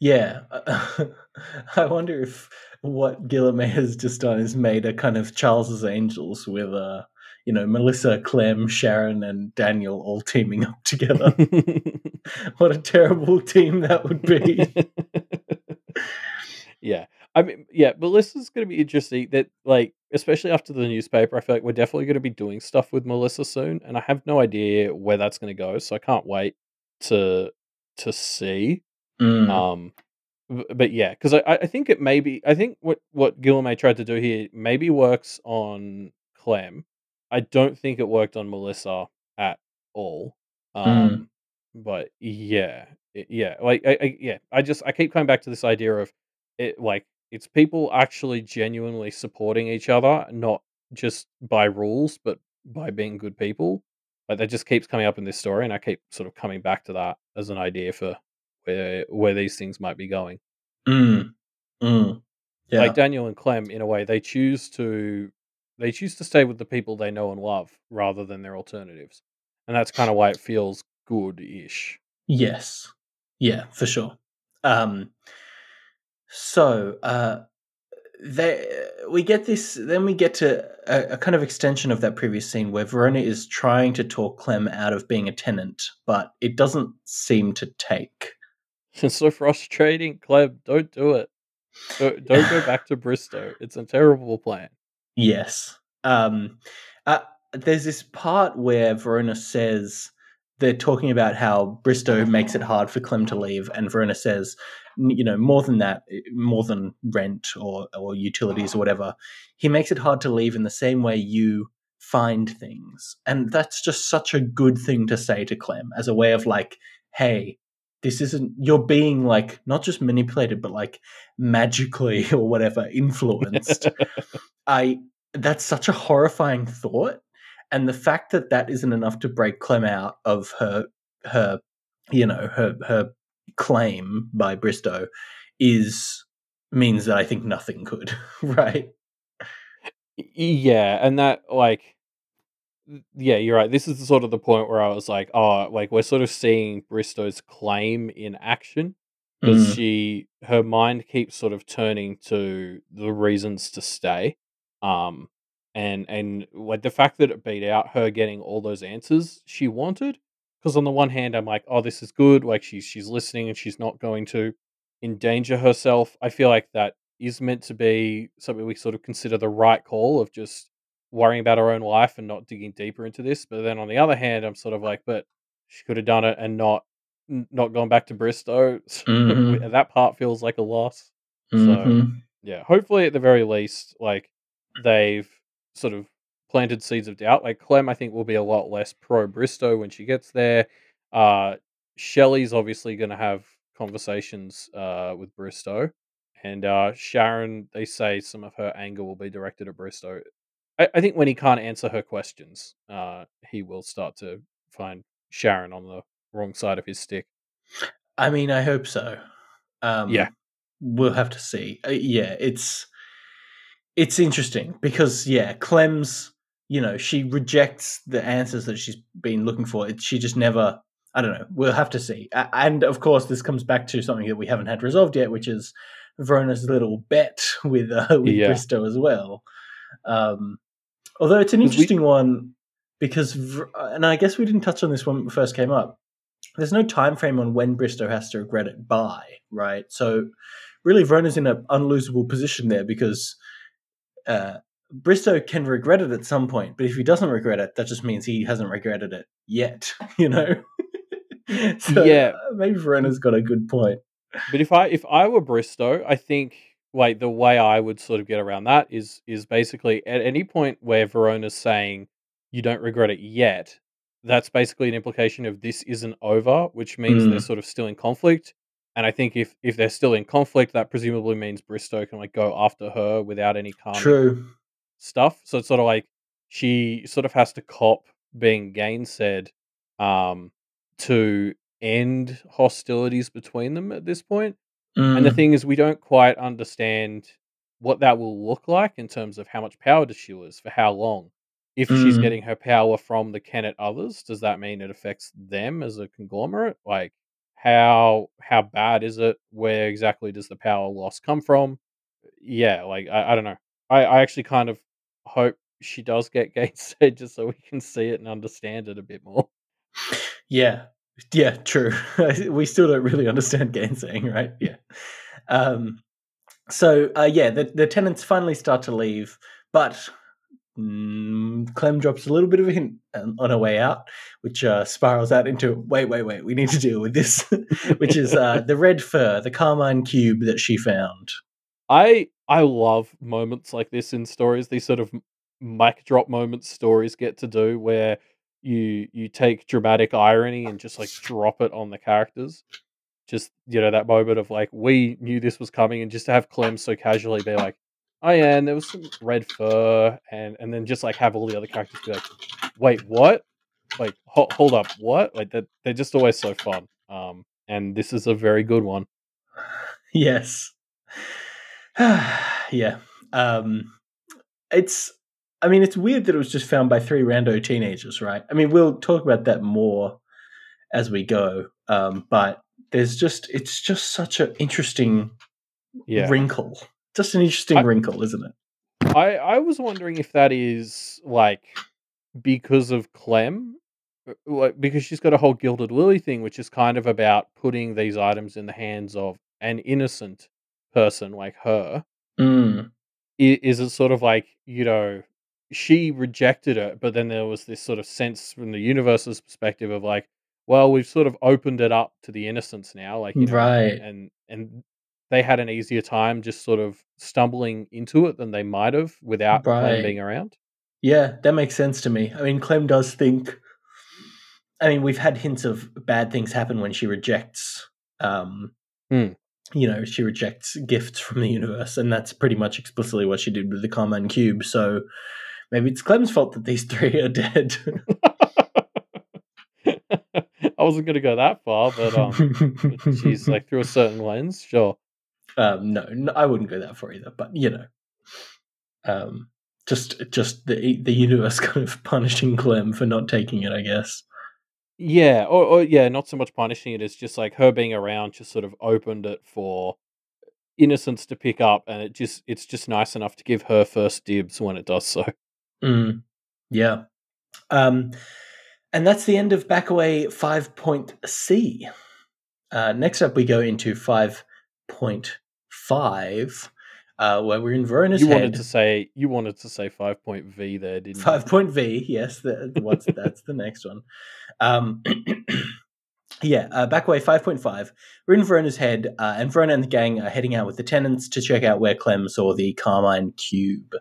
yeah. I wonder if what Guilherme has just done is made a kind of Charles's Angels with, uh, you know, Melissa, Clem, Sharon, and Daniel all teaming up together. what a terrible team that would be. yeah. I mean, yeah, Melissa's going to be interesting. That like, especially after the newspaper, I feel like we're definitely going to be doing stuff with Melissa soon, and I have no idea where that's going to go. So I can't wait to to see. Mm. Um, but yeah, because I, I think it maybe I think what what Guilherme tried to do here maybe works on Clem. I don't think it worked on Melissa at all. Mm. Um, mm. but yeah, yeah, like I, I yeah, I just I keep coming back to this idea of it like it's people actually genuinely supporting each other, not just by rules, but by being good people. Like that just keeps coming up in this story, and I keep sort of coming back to that as an idea for where where these things might be going. Mm. Mm. Yeah. Like Daniel and Clem, in a way, they choose to they choose to stay with the people they know and love rather than their alternatives, and that's kind of why it feels good-ish. Yes. Yeah, for sure. Um, so, uh, they, we get this, then we get to a, a, kind of extension of that previous scene where Verona is trying to talk Clem out of being a tenant, but it doesn't seem to take. It's so frustrating, Clem. Don't do it. Don't, don't go back to Bristow. It's a terrible plan. Yes. Um, uh, there's this part where Verona says they're talking about how Bristow makes it hard for Clem to leave, and Verona says, you know, more than that, eh, more than rent or or utilities or whatever, he makes it hard to leave in the same way you find things, and that's just such a good thing to say to Clem as a way of like, hey, this isn't you're being like not just manipulated, but like magically or whatever influenced. I that's such a horrifying thought and the fact that that isn't enough to break Clem out of her her you know her her claim by Bristow is means that I think nothing could, right? Yeah, and that like yeah, you're right. This is sort of the point where I was like, oh, like we're sort of seeing Bristow's claim in action because mm. she her mind keeps sort of turning to the reasons to stay. Um and and like the fact that it beat out her getting all those answers she wanted because on the one hand i'm like oh this is good like she's she's listening and she's not going to endanger herself i feel like that is meant to be something we sort of consider the right call of just worrying about her own life and not digging deeper into this but then on the other hand i'm sort of like but she could have done it and not not gone back to bristow mm-hmm. that part feels like a loss mm-hmm. so yeah hopefully at the very least like they've sort of planted seeds of doubt. Like Clem, I think will be a lot less pro Bristow when she gets there. Uh, Shelley's obviously going to have conversations uh, with Bristow, and uh, Sharon. They say some of her anger will be directed at Bristow. I, I think when he can't answer her questions, uh, he will start to find Sharon on the wrong side of his stick. I mean, I hope so. Um, Yeah. we'll have to see. Uh, yeah, it's it's interesting because yeah, Clem's you know she rejects the answers that she's been looking for. It, she just never. I don't know. We'll have to see. And of course, this comes back to something that we haven't had resolved yet, which is Verona's little bet with uh, with Yeah. Bristow as well. Um, although it's an 'Cause we- interesting one because, and I guess we didn't touch on this when it first came up. There's no time frame on when Bristow has to regret it by, right? So really, Verona's in an unlosable position there because uh, Bristow can regret it at some point, but if he doesn't regret it, that just means he hasn't regretted it yet, you know? so Yeah. uh, maybe Verona's got a good point. But if I if I were Bristow, I think like the way I would sort of get around that is is basically at any point where Verona's saying you don't regret it yet, that's basically an implication of this isn't over, which means they're Mm. sort of still in conflict. And I think if if they're still in conflict, that presumably means Bristow can like go after her without any karmic True. stuff. So it's sort of like she sort of has to cop being gainsaid um, to end hostilities between them at this point. And the Mm, thing is, we don't quite understand what that will look like in terms of how much power does she lose for how long. If she's Mm. getting her power from the Kennet others, does that mean it affects them as a conglomerate? Like how how bad is it? Where exactly does the power loss come from? Yeah, like I, I don't know. I, I actually kind of hope she does get gainsaid just so we can see it and understand it a bit more. yeah. Yeah, true. we still don't really understand gainsaying, right? Yeah. Um, so, uh, yeah, the, the tenants finally start to leave, but mm, Clem drops a little bit of a hint um, on her way out, which uh, spirals out into wait, wait, wait, we need to deal with this, which is uh, the red fur, the carmine cube that she found. I I love moments like this in stories. These sort of mic drop moments stories get to do where you you take dramatic irony and just like drop it on the characters. Just you know that moment of like we knew this was coming, and just to have Clem so casually be like, "Oh yeah," and there was some red fur, and and then just like have all the other characters be like, "Wait, what? Like ho- hold up, what?" Like that they're just always so fun. Um, and this is a very good one. Yes. yeah. Um it's I mean it's weird that it was just found by three rando teenagers, right? I mean we'll talk about that more as we go. Um but there's just it's just such an interesting Yeah. wrinkle. Just an interesting I- wrinkle, isn't it? I I was wondering if that is like because of Clem, uh, like because she's got a whole Gilded Lily thing, which is kind of about putting these items in the hands of an innocent person like her. Mm. I- Is it sort of like you know she rejected it, but then there was this sort of sense from the universe's perspective of like, well, we've sort of opened it up to the innocents now, like you know, Right. and and they had an easier time just sort of stumbling into it than they might have without Clem being around. Yeah, that makes sense to me. I mean, Clem does think. I mean, we've had hints of bad things happen when she rejects. Um, Hmm. You know, she rejects gifts from the universe, and that's pretty much explicitly what she did with the Carmine Cube. So maybe it's Clem's fault that these three are dead. I wasn't going to go that far, but um, she's like through a certain lens, sure. um, no, no, I wouldn't go that far either. But you know, um, just just the the universe kind of punishing Clem for not taking it, I guess. Yeah, or, or yeah, not so much punishing it. It's just like her being around just sort of opened it for innocence to pick up, and it just it's just nice enough to give her first dibs when it does so. Mm, yeah. Um, and that's the end of Backaway 5.c. Uh, next up, we go into 5.5, uh, where we're in Verona's you head. wanted to say you wanted to say five point V there, didn't Five point V, yes, the, what's that's the next one. Um, yeah, uh, Backaway five point five. We're in Verona's head, uh, and Verona and the gang are heading out with the tenants to check out where Clem saw the Carmine cube.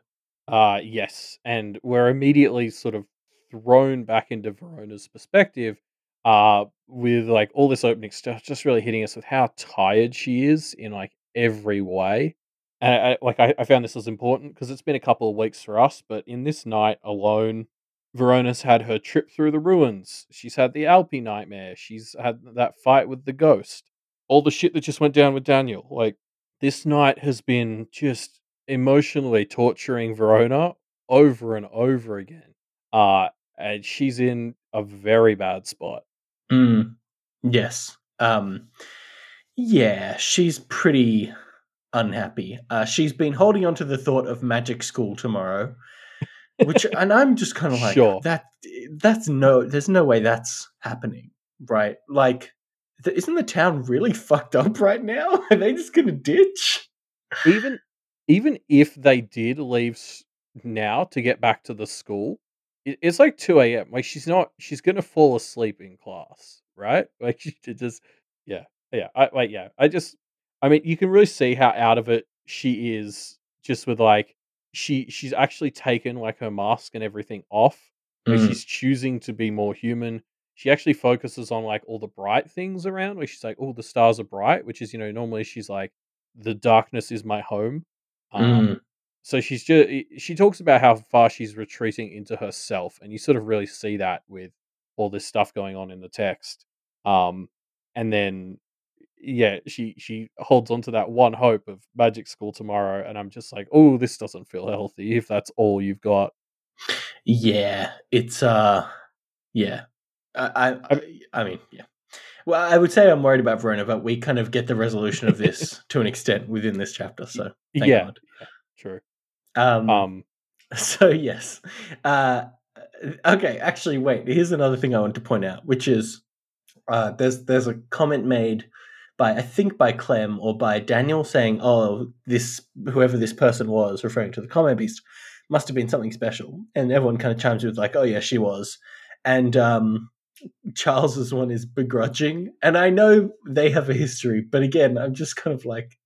Uh yes, and we're immediately sort of thrown back into Verona's perspective, uh, with like all this opening stuff, just really hitting us with how tired she is in like every way. And I- like I, I found this was important because it's been a couple of weeks for us, but in this night alone, Verona's had her trip through the ruins. She's had the Alpi nightmare. She's had that fight with the ghost. All the shit that just went down with Daniel. Like this night has been just emotionally torturing Verona over and over again. Uh and she's in a very bad spot. Mm. Yes. Um yeah, she's pretty unhappy. Uh she's been holding on to the thought of magic school tomorrow. Which and I'm just kind of like Sure. that that's no there's no way that's happening, right? Like th- isn't the town really fucked up right now? Are they just going to ditch? even even if they did leave now to get back to the school, it's like two a.m. Like she's not, she's gonna fall asleep in class, right? Like she just, yeah, yeah. I like, yeah. I just, I mean, you can really see how out of it she is, just with like she she's actually taken like her mask and everything off. Like Mm. she's choosing to be more human. She actually focuses on like all the bright things around, where she's like, "Oh, the stars are bright," which is you know normally she's like, "The darkness is my home." Um, Mm. so she's just she talks about how far she's retreating into herself, and you sort of really see that with all this stuff going on in the text. Um, and then yeah, she she holds on to that one hope of magic school tomorrow, and I'm just like, oh, this doesn't feel healthy if that's all you've got. Yeah, it's uh, yeah. I, I, I- I, I mean, yeah. Well, I would say I'm worried about Verona, but we kind of get the resolution of this to an extent within this chapter. So thank yeah, God. true. Um, Um, so yes. Uh, okay, actually, wait. Here's another thing I want to point out, which is uh, there's there's a comment made by I think by Clem or by Daniel saying, "Oh, this whoever this person was, referring to the Carmine Beast, must have been something special," and everyone kind of chimes with like, "Oh yeah, she was," and um, Charles's one is begrudging, and I know they have a history, but again, I'm just kind of like,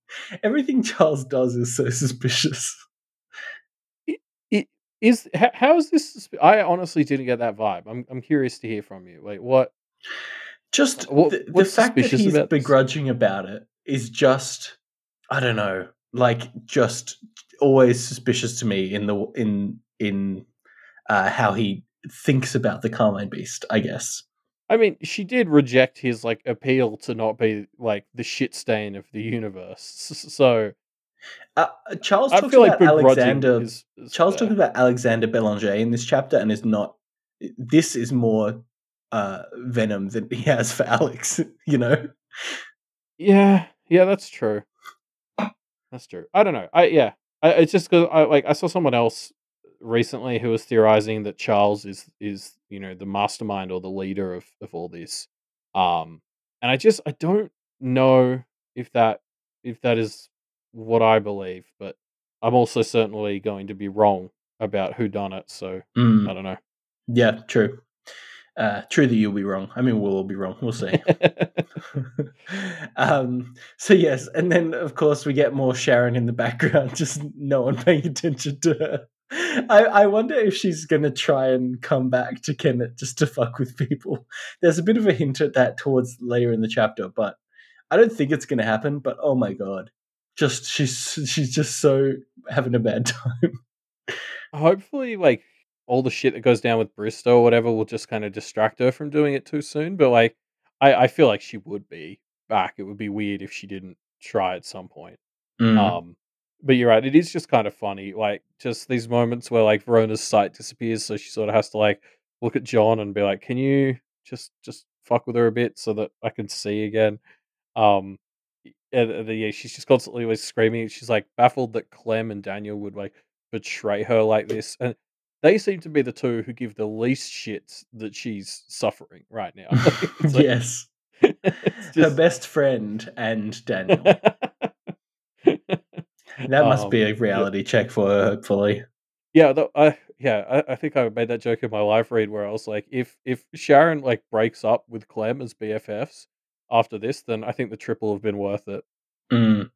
everything Charles does is so suspicious. is how, how is this? I honestly didn't get that vibe. I'm I'm curious to hear from you. Like, what? Just What- the, the fact that he's about this? begrudging about it is just, I don't know, like just always suspicious to me in the in in uh, how he thinks about the Carmine Beast. I guess. I mean, she did reject his like appeal to not be like the shit stain of the universe. So Uh, Charles I talks about like Alexander. is, is Charles fair. talks about Alexander Belanger in this chapter, and is not. This is more uh, venom than he has for Alex. You know. Yeah, yeah, that's true. That's true. I don't know. I yeah. I, it's just because I like I saw someone else recently who was theorizing that Charles is is you know the mastermind or the leader of of all this. Um, and I just I don't know if that if that is what I believe, but I'm also certainly going to be wrong about who done it. So Mm, I don't know. yeah, true. Uh, true that you'll be wrong. I mean, we'll all be wrong. We'll see. um, so yes, and then of course we get more Sharon in the background, just no one paying attention to her. I, I wonder if she's gonna try and come back to Kennet just to fuck with people. There's a bit of a hint at that towards later in the chapter, but I don't think it's gonna happen. But oh my god, just she's she's just so having a bad time. Hopefully, like all the shit that goes down with Bristow or whatever will just kind of distract her from doing it too soon. But like, I, I feel like she would be back. It would be weird if she didn't try at some point. Mm. Um, but you're right. It is just kind of funny, like just these moments where like Verona's sight disappears, so she sort of has to like look at John and be like, "Can you just just fuck with her a bit so that I can see again?" Um, and, and yeah, she's just constantly like screaming. She's like baffled that Clem and Daniel would like betray her like this, and they seem to be the two who give the least shits that she's suffering right now. Like- yes, it's her best friend and Daniel. That must Um, be a reality check for her, hopefully. Yeah, I yeah, I, I think I made that joke in my live read where I was like, if if Sharon like breaks up with Clem as BFFs after this, then I think the trip will have been worth it. Mm.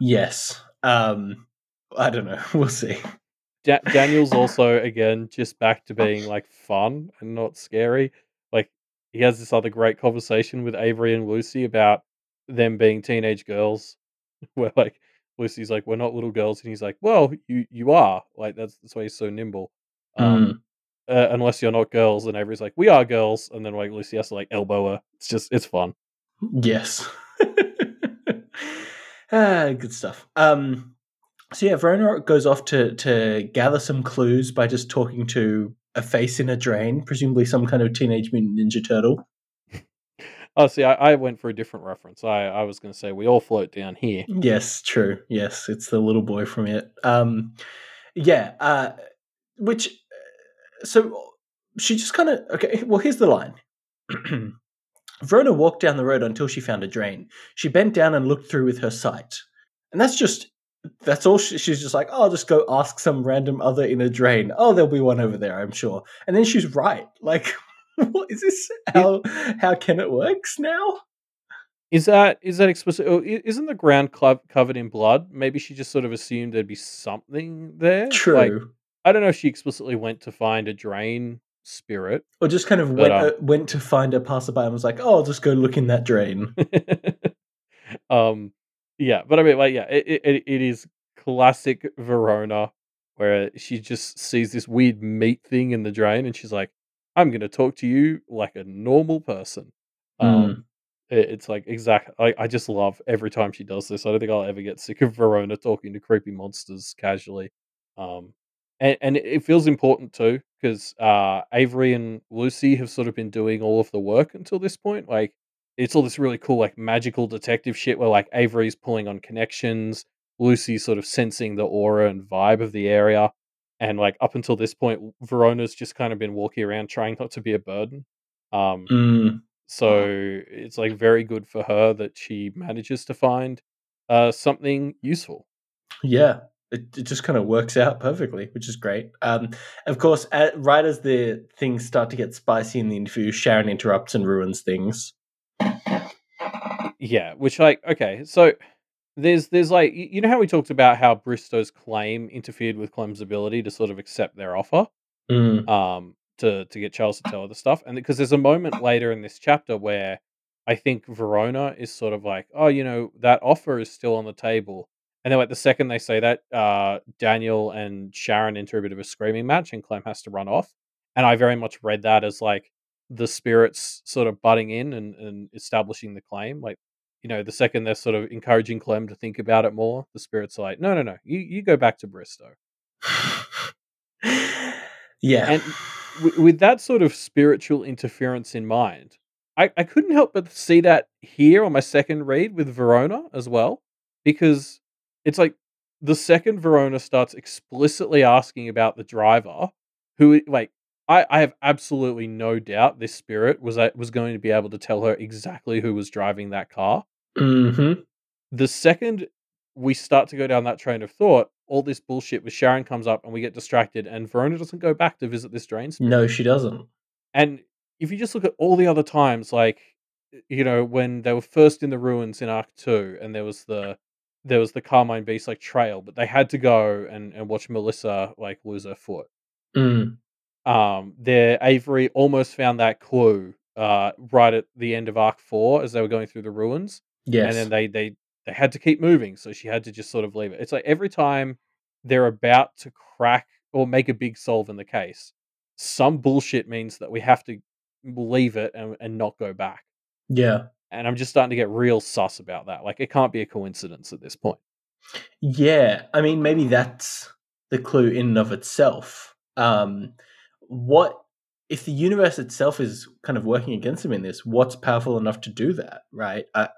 Yes. Um, I don't know. We'll see. Da- Daniel's also again just back to being like fun and not scary. Like he has this other great conversation with Avery and Lucy about them being teenage girls, where like Lucy's like, "We're not little girls," and he's like, "Well, you you are." Like that's that's why he's so nimble. Um, uh, unless you're not girls, and Avery's like, we are girls, and then like Lucy has to like elbow her. It's just it's fun. Yes. ah, good stuff. Um, so yeah, Verona goes off to to gather some clues by just talking to a face in a drain, presumably some kind of teenage mutant ninja turtle. Oh, see, I, I went for a different reference. I, I was going to say we all float down here. Yes, true. Yes, it's the little boy from it. Um, yeah. Uh, which, so she just kind of okay. Well, here's the line. Verona walked down the road until she found a drain. She bent down and looked through with her sight, and that's just that's all. She, she's just like, oh, I'll just go ask some random other in a drain. Oh, there'll be one over there, I'm sure. And then she's right. Like, what is this? How how can it works now? Is that is that explicit? Oh, isn't the ground covered in blood? Maybe she just sort of assumed there'd be something there. True. Like, I don't know if she explicitly went to find a drain spirit. or just kind of But, went um, uh, went to find a passerby and was like, oh, I'll just go look in that drain. um, yeah, but I mean, like, yeah, it, it it is classic Verona, where she just sees this weird meat thing in the drain, and she's like, "I'm going to talk to you like a normal person." Um, it- it's like exact. I I just love every time she does this. I don't think I'll ever get sick of Verona talking to creepy monsters casually. Um, and and it- it feels important too because uh, Avery and Lucy have sort of been doing all of the work until this point. Like it's all this really cool like magical detective shit where like Avery's pulling on connections, Lucy's sort of sensing the aura and vibe of the area, and like up until this point, Verona's just kind of been walking around trying not to be a burden. Um, Mm. so it's like very good for her that she manages to find uh, something useful. Yeah, it, it just kind of works out perfectly, which is great. Um, of course, at, right as the things start to get spicy in the interview, Sharon interrupts and ruins things. Yeah, which like okay, so there's there's like you know how we talked about how Bristow's claim interfered with Clem's ability to sort of accept their offer. Mm. um to to get Charles to tell her the stuff and because there's a moment later in this chapter where I think Verona is sort of like oh you know that offer is still on the table and then like the second they say that uh Daniel and Sharon enter a bit of a screaming match and Clem has to run off and I very much read that as like the spirits sort of butting in and, and establishing the claim like you know the second they're sort of encouraging Clem to think about it more the spirits are like no no no you you go back to Bristow yeah. And w- with that sort of spiritual interference in mind, I, I couldn't help but see that here on my second read with Verona as well, because it's like the second Verona starts explicitly asking about the driver, who like I, I have absolutely no doubt this spirit was was going to be able to tell her exactly who was driving that car. Hmm The second we start to go down that train of thought, all this bullshit with Sharon comes up and we get distracted, and Verona doesn't go back to visit this drain spirit. No, she doesn't. And if you just look at all the other times, like you know, when they were first in the ruins in Arc Two, and there was the there was the Carmine Beast like trail, but they had to go and, and watch Melissa like lose her foot. Mm. Um, there Avery almost found that clue uh right at the end of Arc Four as they were going through the ruins, Yes. and then they they they had to keep moving, so she had to just sort of leave it. It's like every time they're about to crack or make a big solve in the case, some bullshit means that we have to leave it and, and not go back. yeah. And I'm just starting to get real sus about that. Like it can't be a coincidence at this point. Yeah, I mean, maybe that's the clue in and of itself. Um, what if the universe itself is kind of working against him in this? What's powerful enough to do that? Right? I,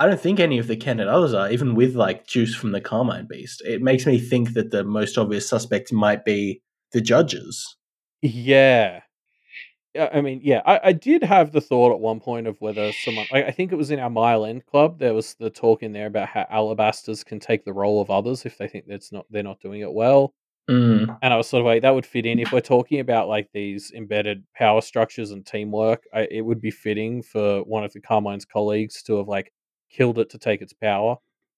I don't think any of the others are, even with like juice from the Carmine Beast. It makes me think that the most obvious suspect might be the judges. Yeah. Yeah, I mean, yeah, I, I did have the thought at one point of whether someone, I, I think it was in our Mile End Club, there was the talk in there about how alabasters can take the role of others if they think that's not they're not doing it well. Mm, And I was sort of like, that would fit in if we're talking about like these embedded power structures and teamwork. I, it would be fitting for one of the Carmine's colleagues to have like killed it to take its power.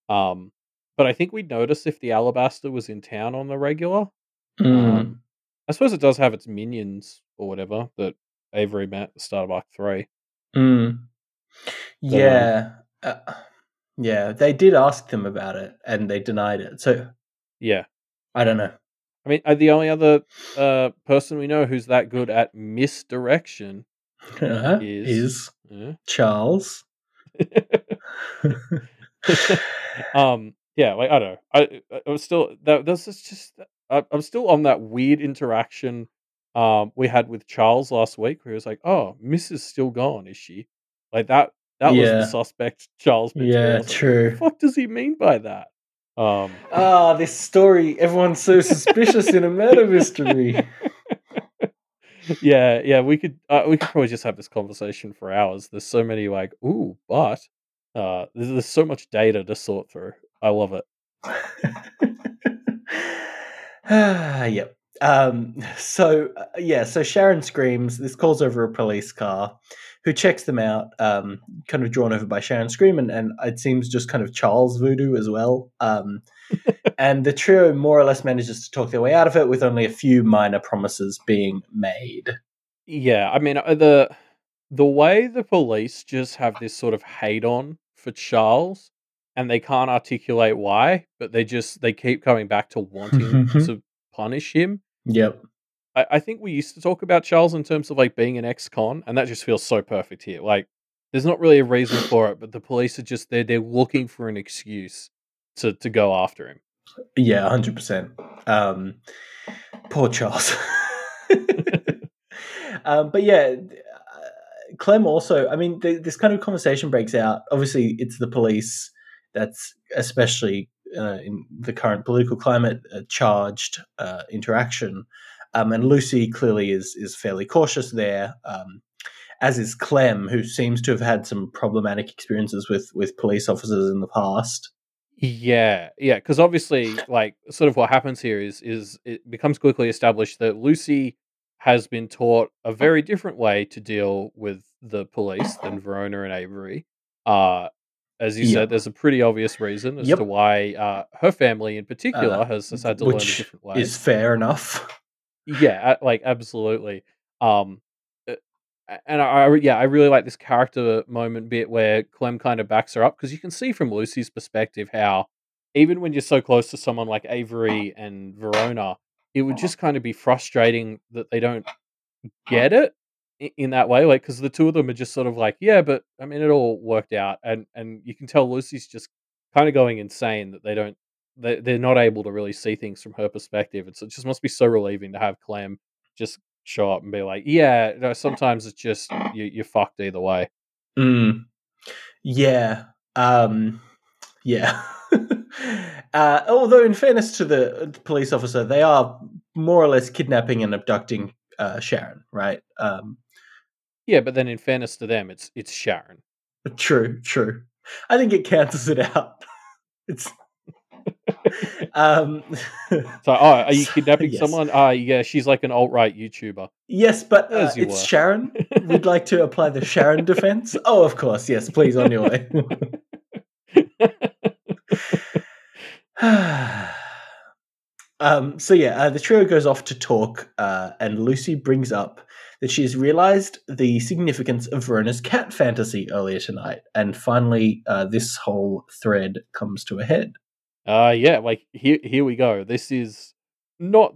Um, but I think we'd notice if the Alabaster was in town on the regular. mm. Um, I suppose it does have its minions or whatever that Avery met at the start of Arc Three. Mm. Yeah. uh, yeah, they did ask them about it and they denied it. So Yeah, I don't know. I mean, uh, the only other uh, person we know who's that good at misdirection Uh-huh. is. Is Yeah. Charles. um. Yeah. Like I don't know. I I was still that. That's just just. I, I'm still on that weird interaction. Um, we had with Charles last week, where he was like, "Oh, Miss is still gone, is she?" Like that. That was the suspect Charles. Yeah, like, true. What the fuck does he mean by that? Um. Ah, this story. Everyone's so suspicious in a murder mystery. yeah, yeah, we could uh, we could probably just have this conversation for hours. There's so many like, ooh, but uh, there's, there's so much data to sort through. I love it. Yep. Um, so uh, yeah, so Sharon screams. This calls over a police car, who checks them out. Um, kind of drawn over by Sharon scream, and, and it seems just kind of Charles voodoo as well. Um, and the trio more or less manages to talk their way out of it, with only a few minor promises being made. Yeah, I mean uh, the the way the police just have this sort of hate on for Charles, and they can't articulate why, but they just they keep coming back to wanting to punish him. Yep. I, I think we used to talk about Charles in terms of like being an ex-con, and that just feels so perfect here. Like, there's not really a reason for it, but the police are just there. They're looking for an excuse to to go after him. Yeah, hundred percent. Um, poor Charles. um, but yeah, Clem also. I mean, th- this kind of conversation breaks out. Obviously, it's the police that's especially uh, in the current political climate uh, charged uh, interaction. Um, and Lucy clearly is is fairly cautious there. Um, as is Clem, who seems to have had some problematic experiences with with police officers in the past. Yeah, yeah, because obviously, like, sort of what happens here is is it becomes quickly established that Lucy has been taught a very different way to deal with the police than Verona and Avery. Uh, as you Yep. said, there's a pretty obvious reason as Yep. to why uh, her family in particular Uh, has, has had to learn a different way. is fair enough. Yeah, like absolutely. Um, uh, and I, I yeah, I really like this character moment bit where Clem kind of backs her up because you can see from Lucy's perspective how even when you're so close to someone like Avery and Verona, it would just kind of be frustrating that they don't get it in that way. Like, because the two of them are just sort of like, yeah, but I mean, it all worked out, and and you can tell Lucy's just kind of going insane that they don't. They, they're not able to really see things from her perspective. It's, it just must be so relieving to have Clem just show up and be like, "Yeah, no, sometimes it's just you, you're fucked either way." Mm. Yeah. Um, yeah. uh, although, in fairness to the police officer, they are more or less kidnapping and abducting uh, Sharon, right? Um, Yeah, but then in fairness to them, it's it's Sharon. true, true. I think it cancels it out. it's. um, So, oh, are you kidnapping yes. someone? Ah, yeah, she's like an alt right YouTuber. Yes, but uh, it's were. Sharon. We'd like to apply the Sharon defense. Oh, of course. Yes, please, on your way. um, so yeah, uh, the trio goes off to talk, uh, and Lucy brings up that she has realized the significance of Verona's cat fantasy earlier tonight, and finally, uh, this whole thread comes to a head. Uh yeah, like here here we go. This is not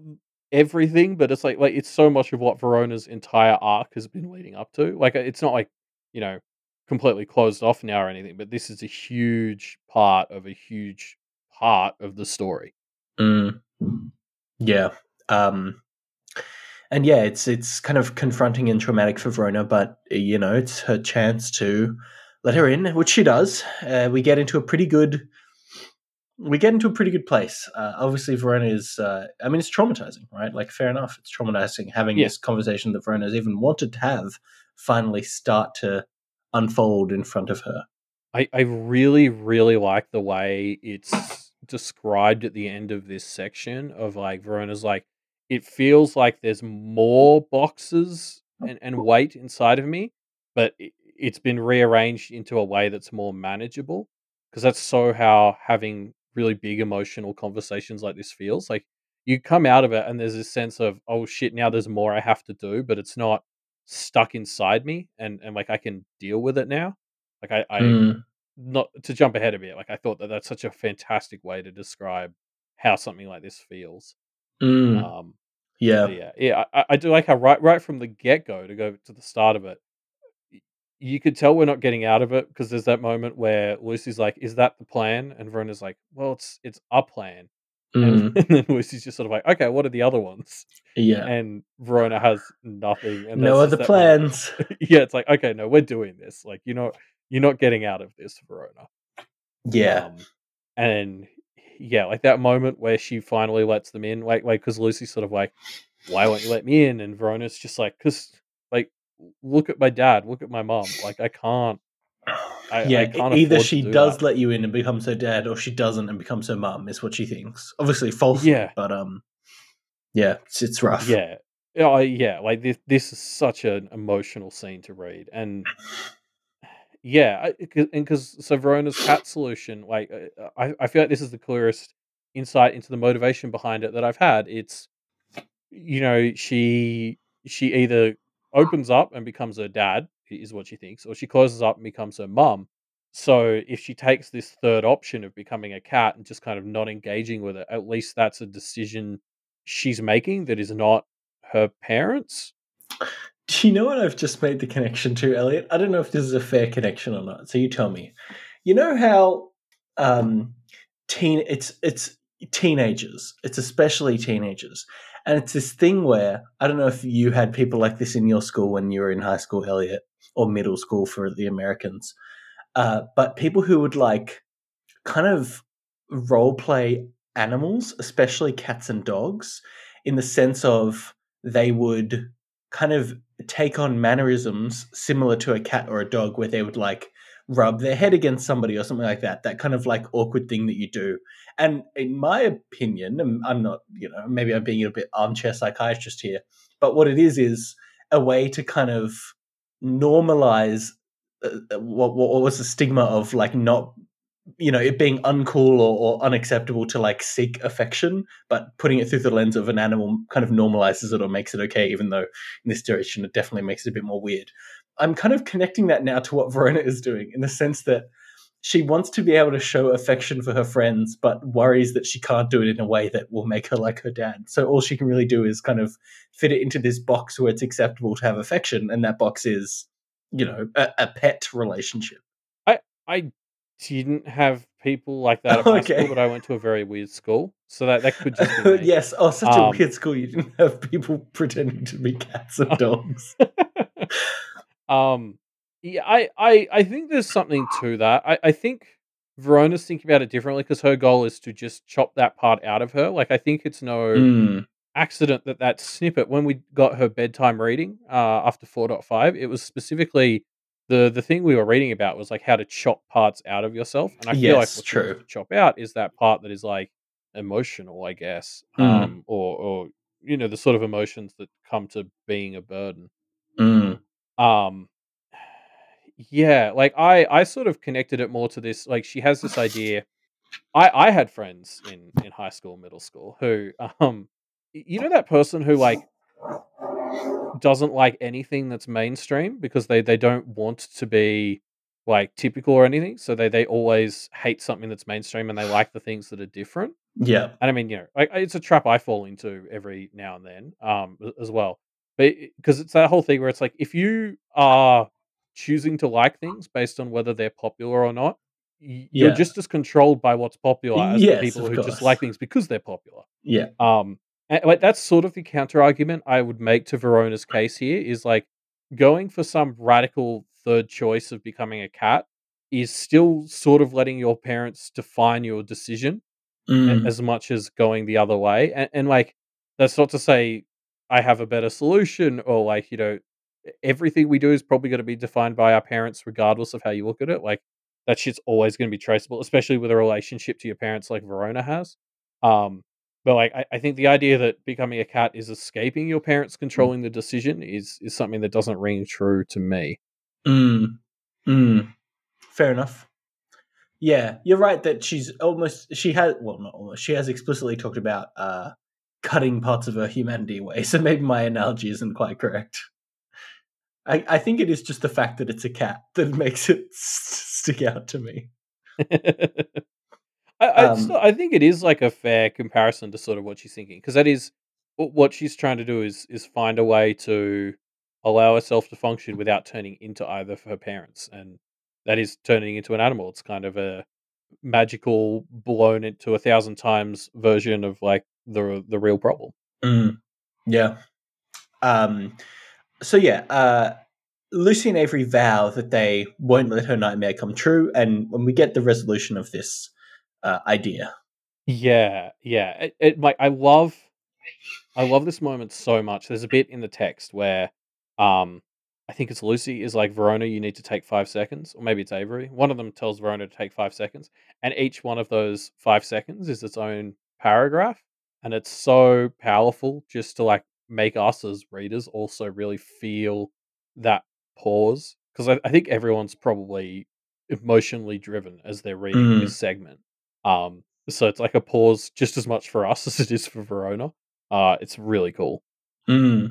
everything, but it's like like it's so much of what Verona's entire arc has been leading up to. Like it's not like, you know, completely closed off now or anything, but this is a huge part of a huge part of the story. Mm. Yeah. Um, and yeah, it's it's kind of confronting and traumatic for Verona, but you know, it's her chance to let her in, which she does. Uh, we get into a pretty good. We get into a pretty good place. Uh, obviously, Verona is. Uh, I mean, it's traumatizing, right? Like, fair enough. It's traumatizing having Yeah. this conversation that Verona's even wanted to have finally start to unfold in front of her. I, I really, really like the way it's described at the end of this section of like Verona's like it feels like there's more boxes and, and weight inside of me, but it, it's been rearranged into a way that's more manageable. Because that's so how having really big emotional conversations like this feels. Like you come out of it and there's this sense of, oh shit, now there's more I have to do, but it's not stuck inside me and, and like I can deal with it now. Like I, I Mm. not to jump ahead a bit, like I thought that that's such a fantastic way to describe how something like this feels. Mm, Um, yeah. yeah, yeah, I, I do like how right right from the get go to go to the start of it, you could tell we're not getting out of it because there's that moment where Lucy's like, "Is that the plan?" and Verona's like, "Well, it's it's a plan," Mm, and then Lucy's just sort of like, "Okay, what are the other ones?" yeah. And Verona has nothing, and no other plans. yeah, it's like, okay, no, we're doing this. Like, you're not you're not getting out of this, Verona. Yeah. Um, and yeah, like that moment where she finally lets them in, like, like because Lucy's sort of like, "Why won't you let me in?" And Verona's just like, "Cause like, look at my dad, look at my mom. Like, I can't." I- yeah, I either she do does that. let you in and becomes her dad, or she doesn't and becomes her mum. Is what she thinks. Obviously, false. Yeah. but um, yeah, it's, it's rough. Yeah, yeah, I- yeah. Like this, this is such an emotional scene to read, and yeah, and because so Verona's cat solution, like uh, I, I feel like this is the clearest insight into the motivation behind it that I've had. It's you know she she either opens up and becomes her dad is what she thinks, or she closes up and becomes her mum. So if she takes this third option of becoming a cat and just kind of not engaging with it, at least that's a decision she's making that is not her parents. Do you know what I've just made the connection to, Elliot? I don't know if this is a fair connection or not. So you tell me. You know how um teen it's it's teenagers. It's especially teenagers. And it's this thing where I don't know if you had people like this in your school when you were in high school, Elliot, or middle school for the Americans. Uh, but people who would like kind of role play animals, especially cats and dogs, in the sense of they would kind of take on mannerisms similar to a cat or a dog where they would like rub their head against somebody or something like that that kind of like awkward thing that you do. And in my opinion i'm not you know maybe i'm being a bit armchair psychiatrist here but what it is is a way to kind of normalize uh, what, what was the stigma of like not you know it being uncool or, or unacceptable to like seek affection but putting it through the lens of an animal kind of normalizes it or makes it okay even though in this direction it definitely makes it a bit more weird i'm kind of connecting that now to what verona is doing in the sense that she wants to be able to show affection for her friends but worries that she can't do it in a way that will make her like her dad so all she can really do is kind of fit it into this box where it's acceptable to have affection and that box is you know a, a pet relationship I I didn't have people like that at my Okay. school, but I went to a very weird school, so that that could just be yes. Oh, such Um, a weird school. You didn't have people pretending to be cats and dogs. Um, yeah, I, I, I think there's something to that. I, I think Verona's thinking about it differently because her goal is to just chop that part out of her. Like, I think it's no Mm, accident that that snippet when we got her bedtime reading uh, after 4.5, it was specifically the the thing we were reading about was like how to chop parts out of yourself, and I feel like Yes, what she wants true. to chop out is that part that is like emotional, I guess, Mm. um, or or you know the sort of emotions that come to being a burden. mm, Um, yeah, like I I sort of connected it more to this. Like she has this idea. I I had friends in in high school, middle school who um, you know that person who like doesn't like anything that's mainstream because they they don't want to be like typical or anything. So they they always hate something that's mainstream and they like the things that are different. yeah. And I mean, you know, like it's a trap I fall into every now and then, um, as well. But because it's that whole thing where it's like if you are choosing to like things based on whether they're popular or not, you're Yeah. just as controlled by what's popular as Yes, the people who just like things because they're popular. Yeah. Um, and, like that's sort of the counter argument I would make to Verona's case here is like going for some radical third choice of becoming a cat is still sort of letting your parents define your decision Mm, as much as going the other way. And, and like, that's not to say I have a better solution or like, you know, everything we do is probably going to be defined by our parents, regardless of how you look at it. Like, that shit's always going to be traceable, especially with a relationship to your parents like Verona has. Um, but like, I, I think the idea that becoming a cat is escaping your parents controlling the decision is is something that doesn't ring true to me. mm, mm. Fair enough. Yeah, you're right that she's almost she has well not almost she has explicitly talked about uh cutting parts of her humanity away. So maybe my analogy isn't quite correct. I, I think it is just the fact that it's a cat that makes it stick out to me. I I, Um, still, I think it is like a fair comparison to sort of what she's thinking because that is what she's trying to do is is find a way to allow herself to function without turning into either of her parents, and that is turning into an animal. It's kind of a magical, blown into a thousand times version of like the the real problem. mm, yeah. Um, so yeah, uh, Lucy and Avery vow that they won't let her nightmare come true, and when we get the resolution of this uh, idea, Yeah, yeah. It, it like I love I love this moment so much. There's a bit in the text where um I think it's Lucy is like Verona, you need to take five seconds, or maybe it's Avery. One of them tells Verona to take five seconds, and each one of those five seconds is its own paragraph, and it's so powerful just to like make us as readers also really feel that pause because I, I think everyone's probably emotionally driven as they're reading Mm. this segment. Um, so it's like a pause just as much for us as it is for Verona. Uh, it's really cool. Mm.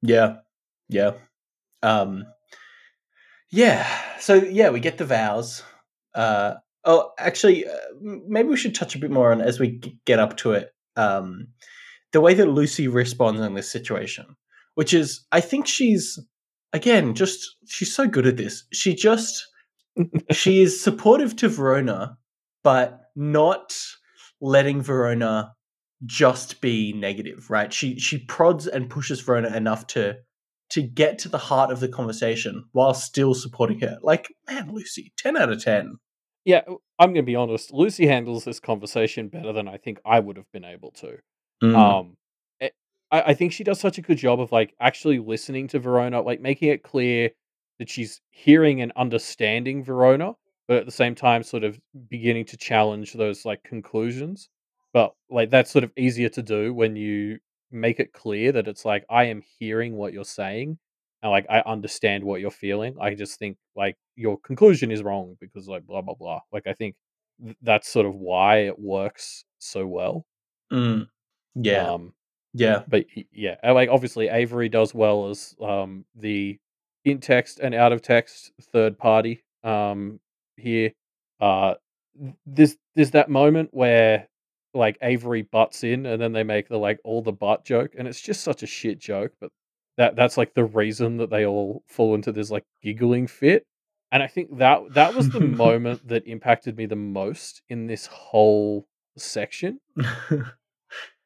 Yeah. Yeah. Um Yeah. So yeah, we get the vows. Uh oh, actually uh, maybe we should touch a bit more on as we g- get up to it. Um the way that Lucy responds in this situation, which is I think she's again just she's so good at this. She just she is supportive to Verona but not letting Verona just be negative, right? She she prods and pushes Verona enough to to get to the heart of the conversation while still supporting her. Like, man, Lucy, 10 out of 10. Yeah, I'm going to be honest. Lucy handles this conversation better than I think I would have been able to. Mm. Um, it, I, I think she does such a good job of like actually listening to Verona, like making it clear that she's hearing and understanding Verona, but at the same time, sort of beginning to challenge those like conclusions. But like that's sort of easier to do when you make it clear that it's like I am hearing what you're saying and like I understand what you're feeling. I just think like your conclusion is wrong because like blah blah blah. Like I think th- that's sort of why it works so well. Mm. Yeah. Um, yeah. but yeah, like obviously Avery does well as um the in text and out of text third party um here. Uh, th- there's there's that moment where like Avery butts in and then they make the like all the butt joke and it's just such a shit joke, but that that's like the reason that they all fall into this like giggling fit. And I think that that was the moment that impacted me the most in this whole section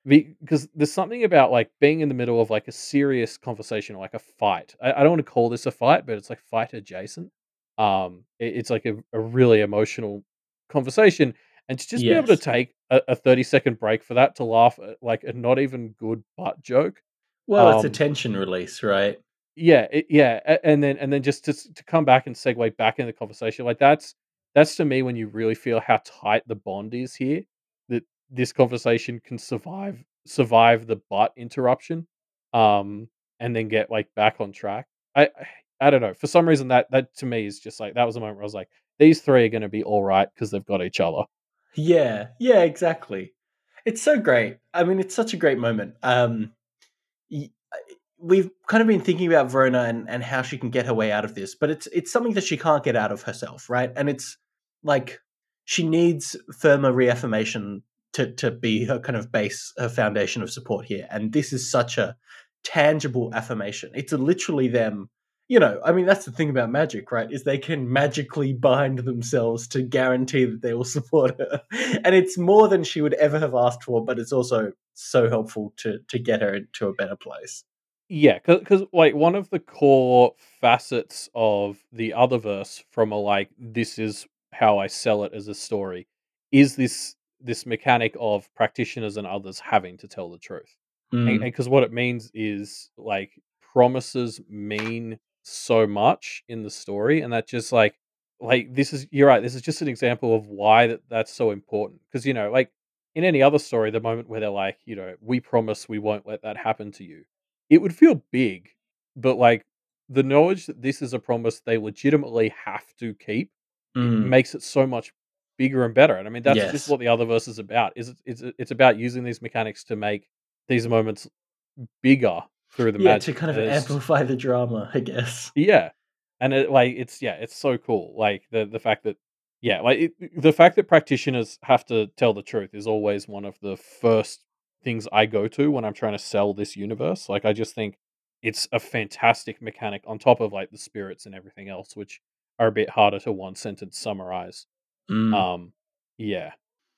because there's something about like being in the middle of like a serious conversation, like a fight. I, I don't want to call this a fight, but it's like fight adjacent. Um, it- it's like a, a really emotional conversation, and to just be able to take a, a 30 second break for that to laugh at like a not even good butt joke. Well, it's a Um, tension release, right? yeah, it, yeah, and then and then just to to come back and segue back in the conversation, like that's that's to me when you really feel how tight the bond is here. That this conversation can survive survive the butt interruption, um, and then get like back on track. I I, I don't know. For some reason, that that to me is just like that was a moment where I was like, these three are going to be all right because they've got each other. Yeah. Yeah, exactly. It's so great. I mean, it's such a great moment. Um, we've kind of been thinking about Verona and, and how she can get her way out of this, but it's it's something that she can't get out of herself, right? And it's like she needs firmer reaffirmation to to be her kind of base, her foundation of support here. And this is such a tangible affirmation. It's literally them. You know, I mean, that's the thing about magic, right? Is they can magically bind themselves to guarantee that they will support her, and it's more than she would ever have asked for. But it's also so helpful to to get her into a better place. Yeah, because like one of the core facets of the other verse from a like this is how I sell it as a story is this this mechanic of practitioners and others having to tell the truth. And Mm, because what it means is like promises mean so much in the story, and that just like like this is you're right. This is just an example of why that that's so important. Because you know, like in any other story, the moment where they're like, you know, we promise we won't let that happen to you, it would feel big, but like the knowledge that this is a promise they legitimately have to keep it mm, makes it so much bigger and better. And I mean, that's just what the other verse is about. Is it's it's about using these mechanics to make these moments bigger through the Yeah, magic. to kind of it's- amplify the drama, I guess. yeah, and it like it's yeah, it's so cool. Like the the fact that Yeah, like it, the fact that practitioners have to tell the truth is always one of the first things I go to when I'm trying to sell this universe. Like I just think it's a fantastic mechanic on top of like the spirits and everything else, which are a bit harder to one sentence summarize. Mm, Um, yeah,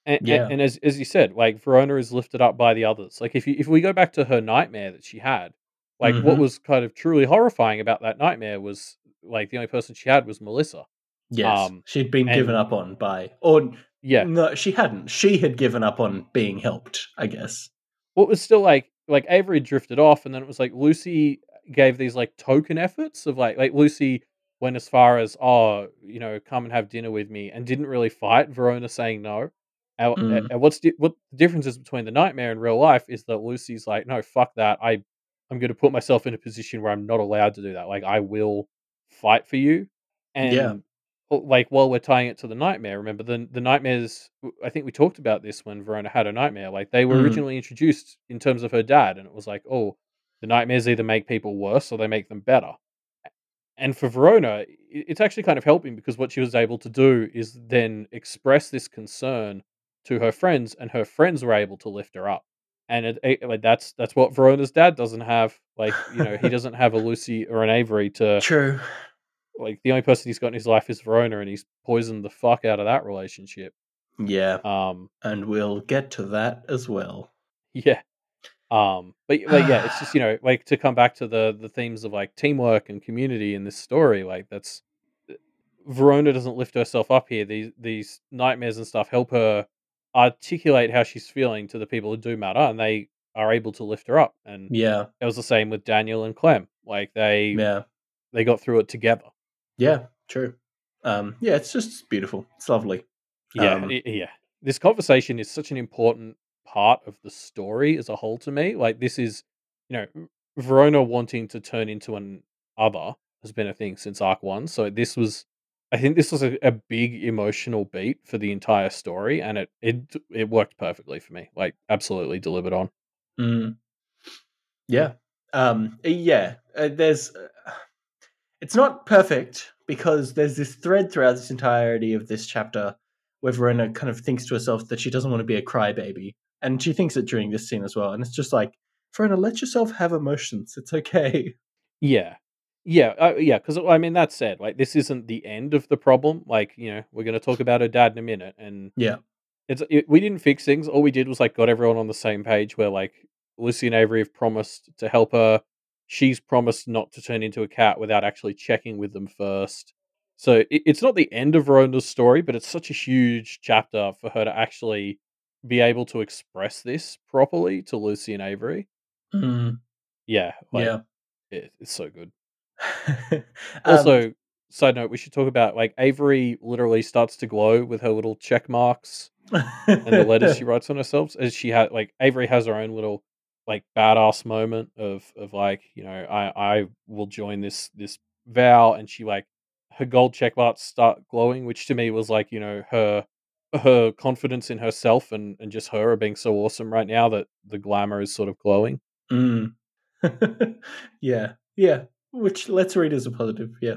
and, yeah. and as as you said, like Verona is lifted up by the others. Like if you if we go back to her nightmare that she had, like what hmm was kind of truly horrifying about that nightmare was like the only person she had was Melissa. Yes, Um, she'd been given up on by, or yeah, no, she hadn't. She had given up on being helped. I guess. what was still like like Avery drifted off, and then it was like Lucy gave these like token efforts of like like Lucy went as far as oh you know come and have dinner with me, and didn't really fight Verona saying no. And, and- Mm, and what's di- what the difference is between the nightmare and real life is that Lucy's like no fuck that I I'm going to put myself in a position where I'm not allowed to do that. Like I will fight for you, and oh, like while we're tying it to the nightmare, remember the the nightmares? I think we talked about this when Verona had a nightmare. Like they were Mm, originally introduced in terms of her dad, and it was like, oh, the nightmares either make people worse or they make them better. And for Verona, it's actually kind of helping because what she was able to do is then express this concern to her friends, and her friends were able to lift her up. And it, it- like that's that's what Verona's dad doesn't have. Like you know, he doesn't have a Lucy or an Avery to True. Like. The only person he's got in his life is Verona, and he's poisoned the fuck out of that relationship. Yeah, Um, and we'll get to that as well. yeah. Um, but like yeah, it's just you know like to come back to the the themes of like teamwork and community in this story. Like that's Verona doesn't lift herself up here. These these nightmares and stuff help her articulate how she's feeling to the people who do matter, and they are able to lift her up. And Yeah, it was the same with Daniel and Clem. Like they yeah, they got through it together. Yeah. True. Um, yeah, it's just beautiful. It's lovely. Yeah, Um, yeah. This conversation is such an important part of the story as a whole to me. Like this is, you know, Verona wanting to turn into an other has been a thing since Arc One. So this was, I think, this was a, a big emotional beat for the entire story, and it it it worked perfectly for me. Like absolutely delivered on. Mm. Yeah. Um, yeah. Uh, there's. Uh, it's not perfect because there's this thread throughout this entirety of this chapter where Verona kind of thinks to herself that she doesn't want to be a crybaby, and she thinks it during this scene as well. And it's just like, Verona, let yourself have emotions. It's okay. Yeah. Yeah, uh, yeah, because I mean that said, like this isn't the end of the problem. Like you know, we're going to talk about her dad in a minute, and Yeah. It's it, we didn't fix things. All we did was like got everyone on the same page. Where like Lucy and Avery have promised to help her. She's promised not to turn into a cat without actually checking with them first. So it, it's not the end of Verona's story, but it's such a huge chapter for her to actually be able to express this properly to Lucy and Avery. Mm, Yeah, like yeah. it, it's so good. Um, Also, side note, we should talk about like Avery literally starts to glow with her little check marks and the letters she writes on herself as she had like Avery has her own little like badass moment of of like you know I I will join this this vow and she like her gold check marks start glowing which to me was like you know her her confidence in herself and and just her being so awesome right now that the glamour is sort of glowing Mm. yeah, yeah. Which let's read as a positive. Yeah.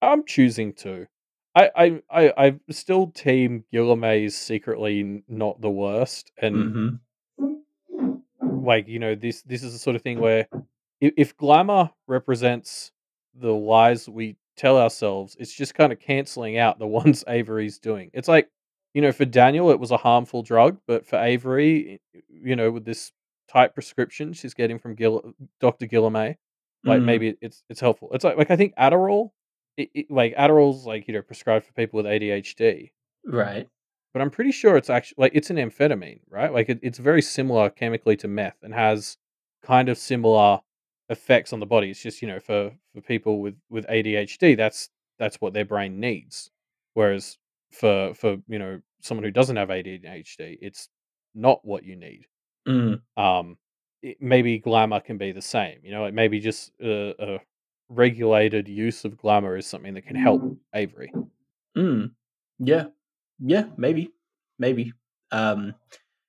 I'm choosing to I I I I'm still team Guilherme secretly not the worst and hmm like you know this this is the sort of thing where if, if glamour represents the lies we tell ourselves it's just kind of canceling out the ones avery's doing. It's like you know for daniel it was a harmful drug but for avery you know with this tight prescription she's getting from Gil- dr Guilherme like Mm, maybe it's it's helpful. It's like like i think adderall it, it, like adderall's like you know prescribed for people with adhd right. But I'm pretty sure it's actually like it's an amphetamine, right? Like it, it's very similar chemically to meth and has kind of similar effects on the body. It's just you know for for people with with ADHD, that's that's what their brain needs. Whereas for for you know someone who doesn't have ADHD, it's not what you need. Mm, Um, it, maybe glamour can be the same. You know, like maybe just a, a regulated use of glamour is something that can help Avery. mm. Yeah. Yeah. Maybe. Maybe. Um.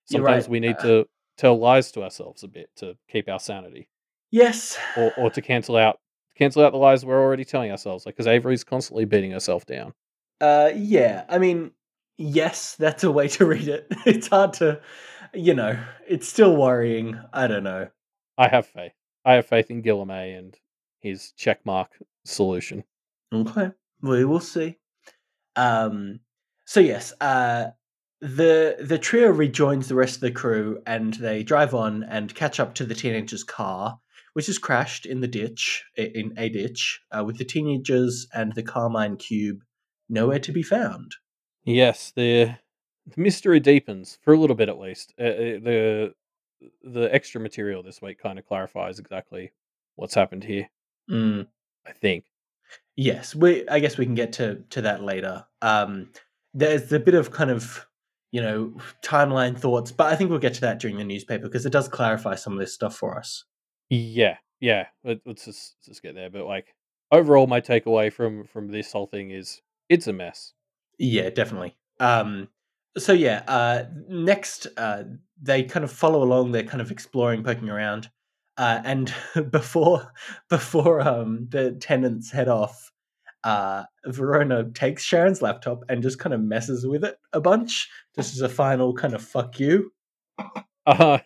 Sometimes right. we need Uh, to tell lies to ourselves a bit to keep our sanity, Yes. or or to cancel out cancel out the lies we're already telling ourselves. Like because Avery's constantly beating herself down. Uh, yeah, I mean, yes, that's a way to read it. It's hard to, you know, it's still worrying. I don't know. I have faith. I have faith in Guilherme and his checkmark solution. Okay, we will see. Um, so yes, uh, the the trio rejoins the rest of the crew and they drive on and catch up to the teenagers' car, which has crashed in the ditch in a ditch uh, with the teenagers and the Carmine cube nowhere to be found. Yes, the, the mystery deepens for a little bit at least. Uh, uh the the extra material this week kind of clarifies exactly what's happened here. Mm. I think. Yes, we. I guess we can get to to that later. Um, there's a bit of kind of you know timeline thoughts, but I think we'll get to that during the newspaper because it does clarify some of this stuff for us. Yeah, yeah. Let, us just let's just get there. But like overall, my takeaway from from this whole thing is it's a mess. Yeah, definitely. Um, so yeah, uh, next uh, they kind of follow along. They're kind of exploring, poking around, uh, and before before um, the tenants head off, uh, Verona takes Sharon's laptop and just kind of messes with it a bunch, just as a final kind of fuck you. Uh,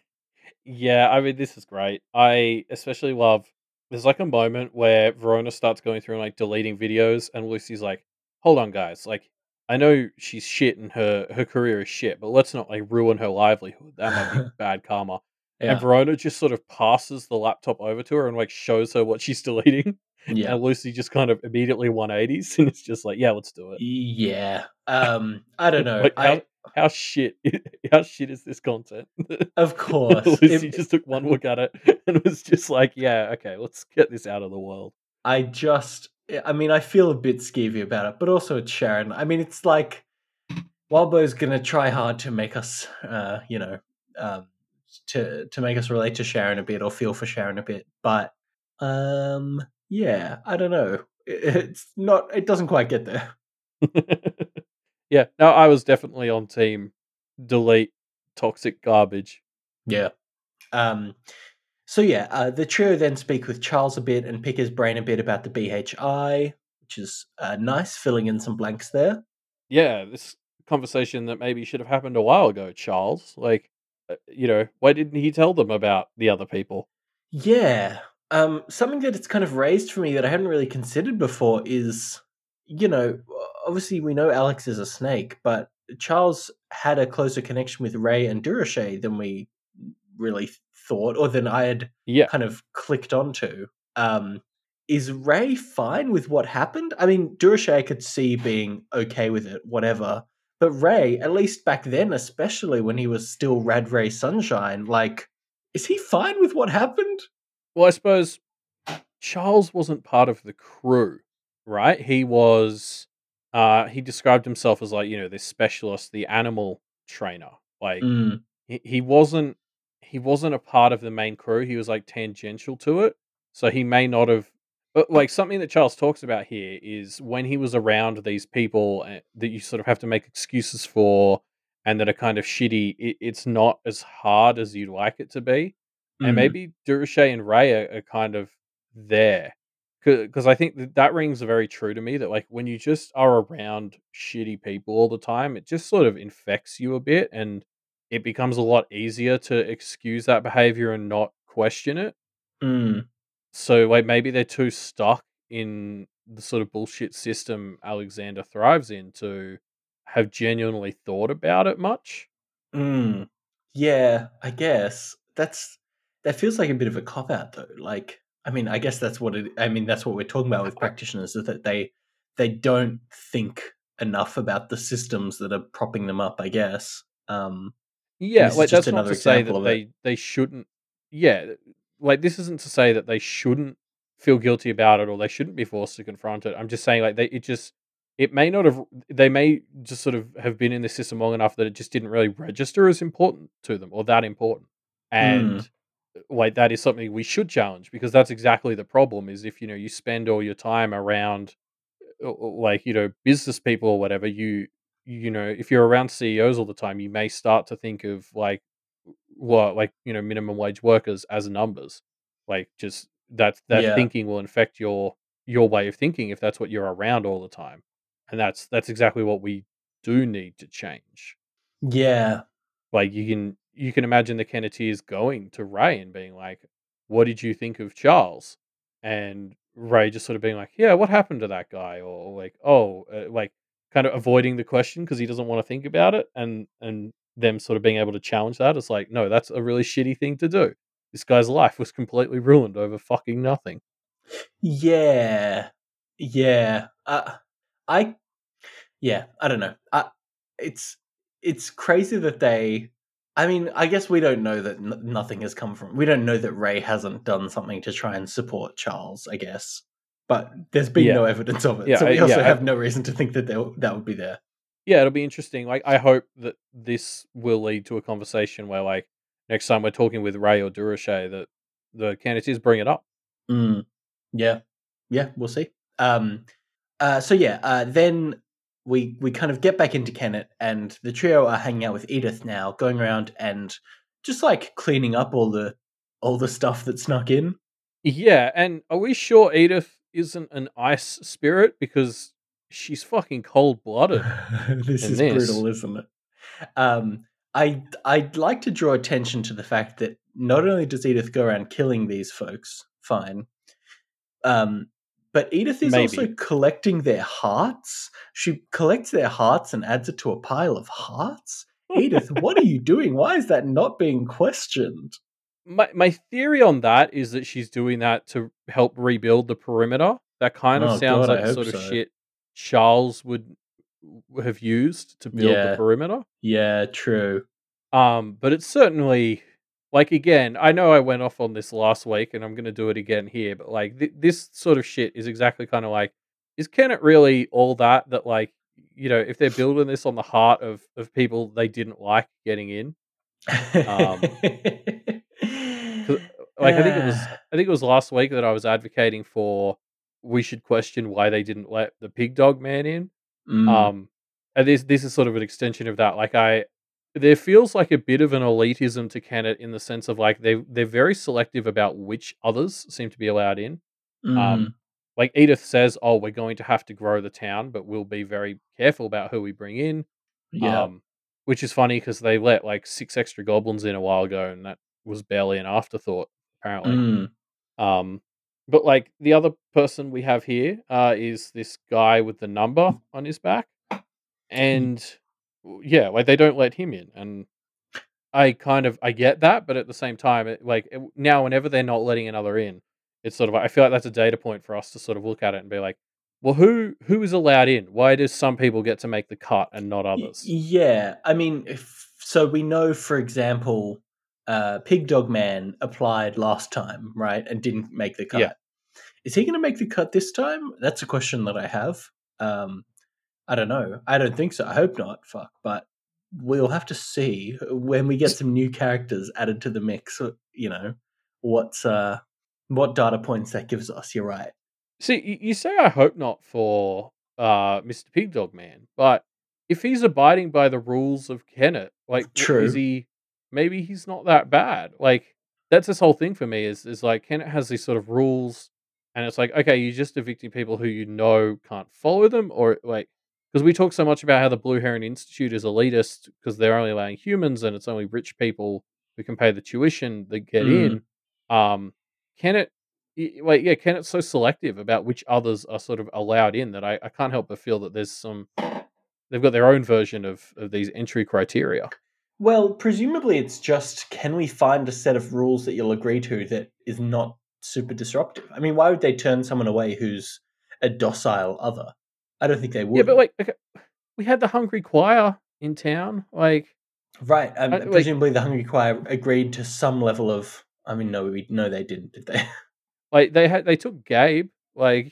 yeah, I mean this is great. I especially love. There's like a moment where Verona starts going through and like deleting videos, and Lucy's like, "Hold on, guys! Like, I know she's shit and her her career is shit, but let's not like ruin her livelihood. That might be bad karma." Yeah. And Verona just sort of passes the laptop over to her and like shows her what she's deleting. Yeah. And Lucy just kind of immediately 180s and it's just like, yeah, let's do it. Yeah. Um, I don't know. like, how, I, how shit how shit is this content? Of course. Lucy it, just took one look at it and was just like, yeah, okay, let's get this out of the world. I just I mean, I feel a bit skeevy about it, but also it's Sharon. I mean, it's like Wildbow's gonna try hard to make us, uh, you know, um, to to make us relate to Sharon a bit or feel for Sharon a bit. But um, yeah, I don't know. It's not. It doesn't quite get there. yeah, no, I was definitely on team delete toxic garbage. Yeah. Um. So yeah, uh, the trio then speak with Charles a bit and pick his brain a bit about the BHI, which is uh, nice, filling in some blanks there. Yeah, this conversation that maybe should have happened a while ago, Charles. Like, uh, you know, why didn't he tell them about the other people? Yeah. Um, something that it's kind of raised for me that I hadn't really considered before is, you know, obviously we know Alex is a snake, but Charles had a closer connection with Ray and Durocher than we really thought, or than I had yeah. kind of clicked onto. Um, is Ray fine with what happened? I mean, Durocher could see being okay with it, whatever. But Ray, at least back then, especially when he was still Rad Ray Sunshine, like, is he fine with what happened? Well, I suppose Charles wasn't part of the crew, right? He was. Uh, he described himself as like you know this specialist, the animal trainer. Like mm. he, he wasn't he wasn't a part of the main crew. He was like tangential to it, so he may not have but like something that Charles talks about here is when he was around these people eh, that you sort of have to make excuses for and that are kind of shitty, it, it's not as hard as you'd like it to be. Mm-hmm. And maybe Durocher and Ray are, are kind of there. Because I think that, that rings very true to me that like when you just are around shitty people all the time, it just sort of infects you a bit and it becomes a lot easier to excuse that behavior and not question it. Mm. So like maybe they're too stuck in the sort of bullshit system Alexander thrives in to have genuinely thought about it much. Mm. Yeah, I guess that's that feels like a bit of a cop out though. Like, I mean, I guess that's what it. I mean, that's what we're talking about with practitioners is that they they don't think enough about the systems that are propping them up. I guess. Um, yeah, like that's not to say that they they shouldn't. Yeah, like this isn't to say that they shouldn't feel guilty about it or they shouldn't be forced to confront it. I'm just saying like they it just it may not have they may just sort of have been in the system long enough that it just didn't really register as important to them or that important. And mm. Like that is something we should challenge because that's exactly the problem is if you know you spend all your time around uh, uh, like you know business people or whatever you you know if you're around CEOs all the time you may start to think of like what like you know minimum wage workers as numbers like just that that yeah. thinking will infect your your way of thinking if that's what you're around all the time and that's that's exactly what we do need to change. Yeah. Like you can you can imagine the Kenneteers going to Ray and being like, "What did you think of Charles?" And Ray just sort of being like, "Yeah, what happened to that guy?" Or like, "Oh, uh, like kind of avoiding the question because he doesn't want to think about it," and and them sort of being able to challenge that is like, no, that's a really shitty thing to do. This guy's life was completely ruined over fucking nothing. Yeah. Yeah. Uh, I yeah, I don't know. Uh, it's it's crazy that they I mean, I guess we don't know that n- nothing has come from. We don't know that Ray hasn't done something to try and support Charles. I guess, but there's been Yeah. no evidence of it, Yeah, so we I- also yeah, I- have no reason to think that that would be there. Yeah, it'll be interesting. Like, I hope that this will lead to a conversation where, like, next time we're talking with Ray or Durocher, that the candidates bring it up. Mm. Yeah, yeah, we'll see. Um, uh, so yeah, uh, then we we kind of get back into Kennet, and the trio are hanging out with Edith now, going around and just like cleaning up all the all the stuff that snuck in. Yeah, and are we sure Edith isn't an ice spirit because she's fucking cold blooded? this is this. brutal, isn't it? Um, I I'd like to draw attention to the fact that not only does Edith go around killing these folks, fine, um, but Edith is also collecting their hearts. She collects their hearts and adds it to a pile of hearts. Edith, what are you doing? Why is that not being questioned? my my theory on that is that she's doing that to help rebuild the perimeter. That kind of Oh, sounds God, like sort of so. shit Charles would have used to build Yeah. the perimeter. Yeah, true. Um, but it's certainly like again, I know I went off on this last week, and I'm going to do it again here. But like th- this sort of shit is exactly kind of like, is Kennet really all that? That like, you know, if they're building this on the heart of of people they didn't like getting in, Um, like I think it was I think it was last week that I was advocating for we should question why they didn't let the pig dog man in. Mm, Um, and this this is sort of an extension of that. Like I, there feels like a bit of an elitism to Kennet in the sense of like they they're very selective about which others seem to be allowed in. mm, Um, like Edith says, "Oh, we're going to have to grow the town, but we'll be very careful about who we bring in." yeah. Um, which is funny because they let like six extra goblins in a while ago, and that was barely an afterthought apparently. mm, Um, but like the other person we have here uh, is this guy with the number on his back, and w- yeah, like they don't let him in, and I kind of I get that, but at the same time, it, like it, now whenever they're not letting another in, it's sort of I feel like that's a data point for us to sort of look at it and be like, well, who who is allowed in? Why does some people get to make the cut and not others? Yeah, I mean, if, so we know, for example, uh, Pig Dog Man applied last time, right, and didn't make the cut. Yeah. Is he going to make the cut this time? That's a question that I have. Um, I don't know. I don't think so. I hope not. Fuck, but we'll have to see when we get some new characters added to the mix. uh, You know, what's uh, what data points that gives us. You're right. See, you say I hope not for uh, Mr. Pig Dog Man, but if he's abiding by the rules of Kennet, like, True. is he? Maybe he's not that bad. Like, that's this whole thing for me. Is is like Kennet has these sort of rules, and it's like, okay, you're just evicting people who you know can't follow them, or like, because we talk so much about how the Blue Heron Institute is elitist because they're only allowing humans, and it's only rich people who can pay the tuition that get Mm. in. Um, Kennet y- like yeah, Kennet's so selective about which others are sort of allowed in that I, I can't help but feel that there's some they've got their own version of, of these entry criteria. Well, presumably it's just can we find a set of rules that you'll agree to that is not super disruptive? I mean, why would they turn someone away who's a docile other? I don't think they would. Yeah, but like okay, we had the Hungry Choir in town. Like right. Um, I- like- presumably the Hungry Choir agreed to some level of. I mean, no, we no, they didn't, did they? like they had they took Gabe. Like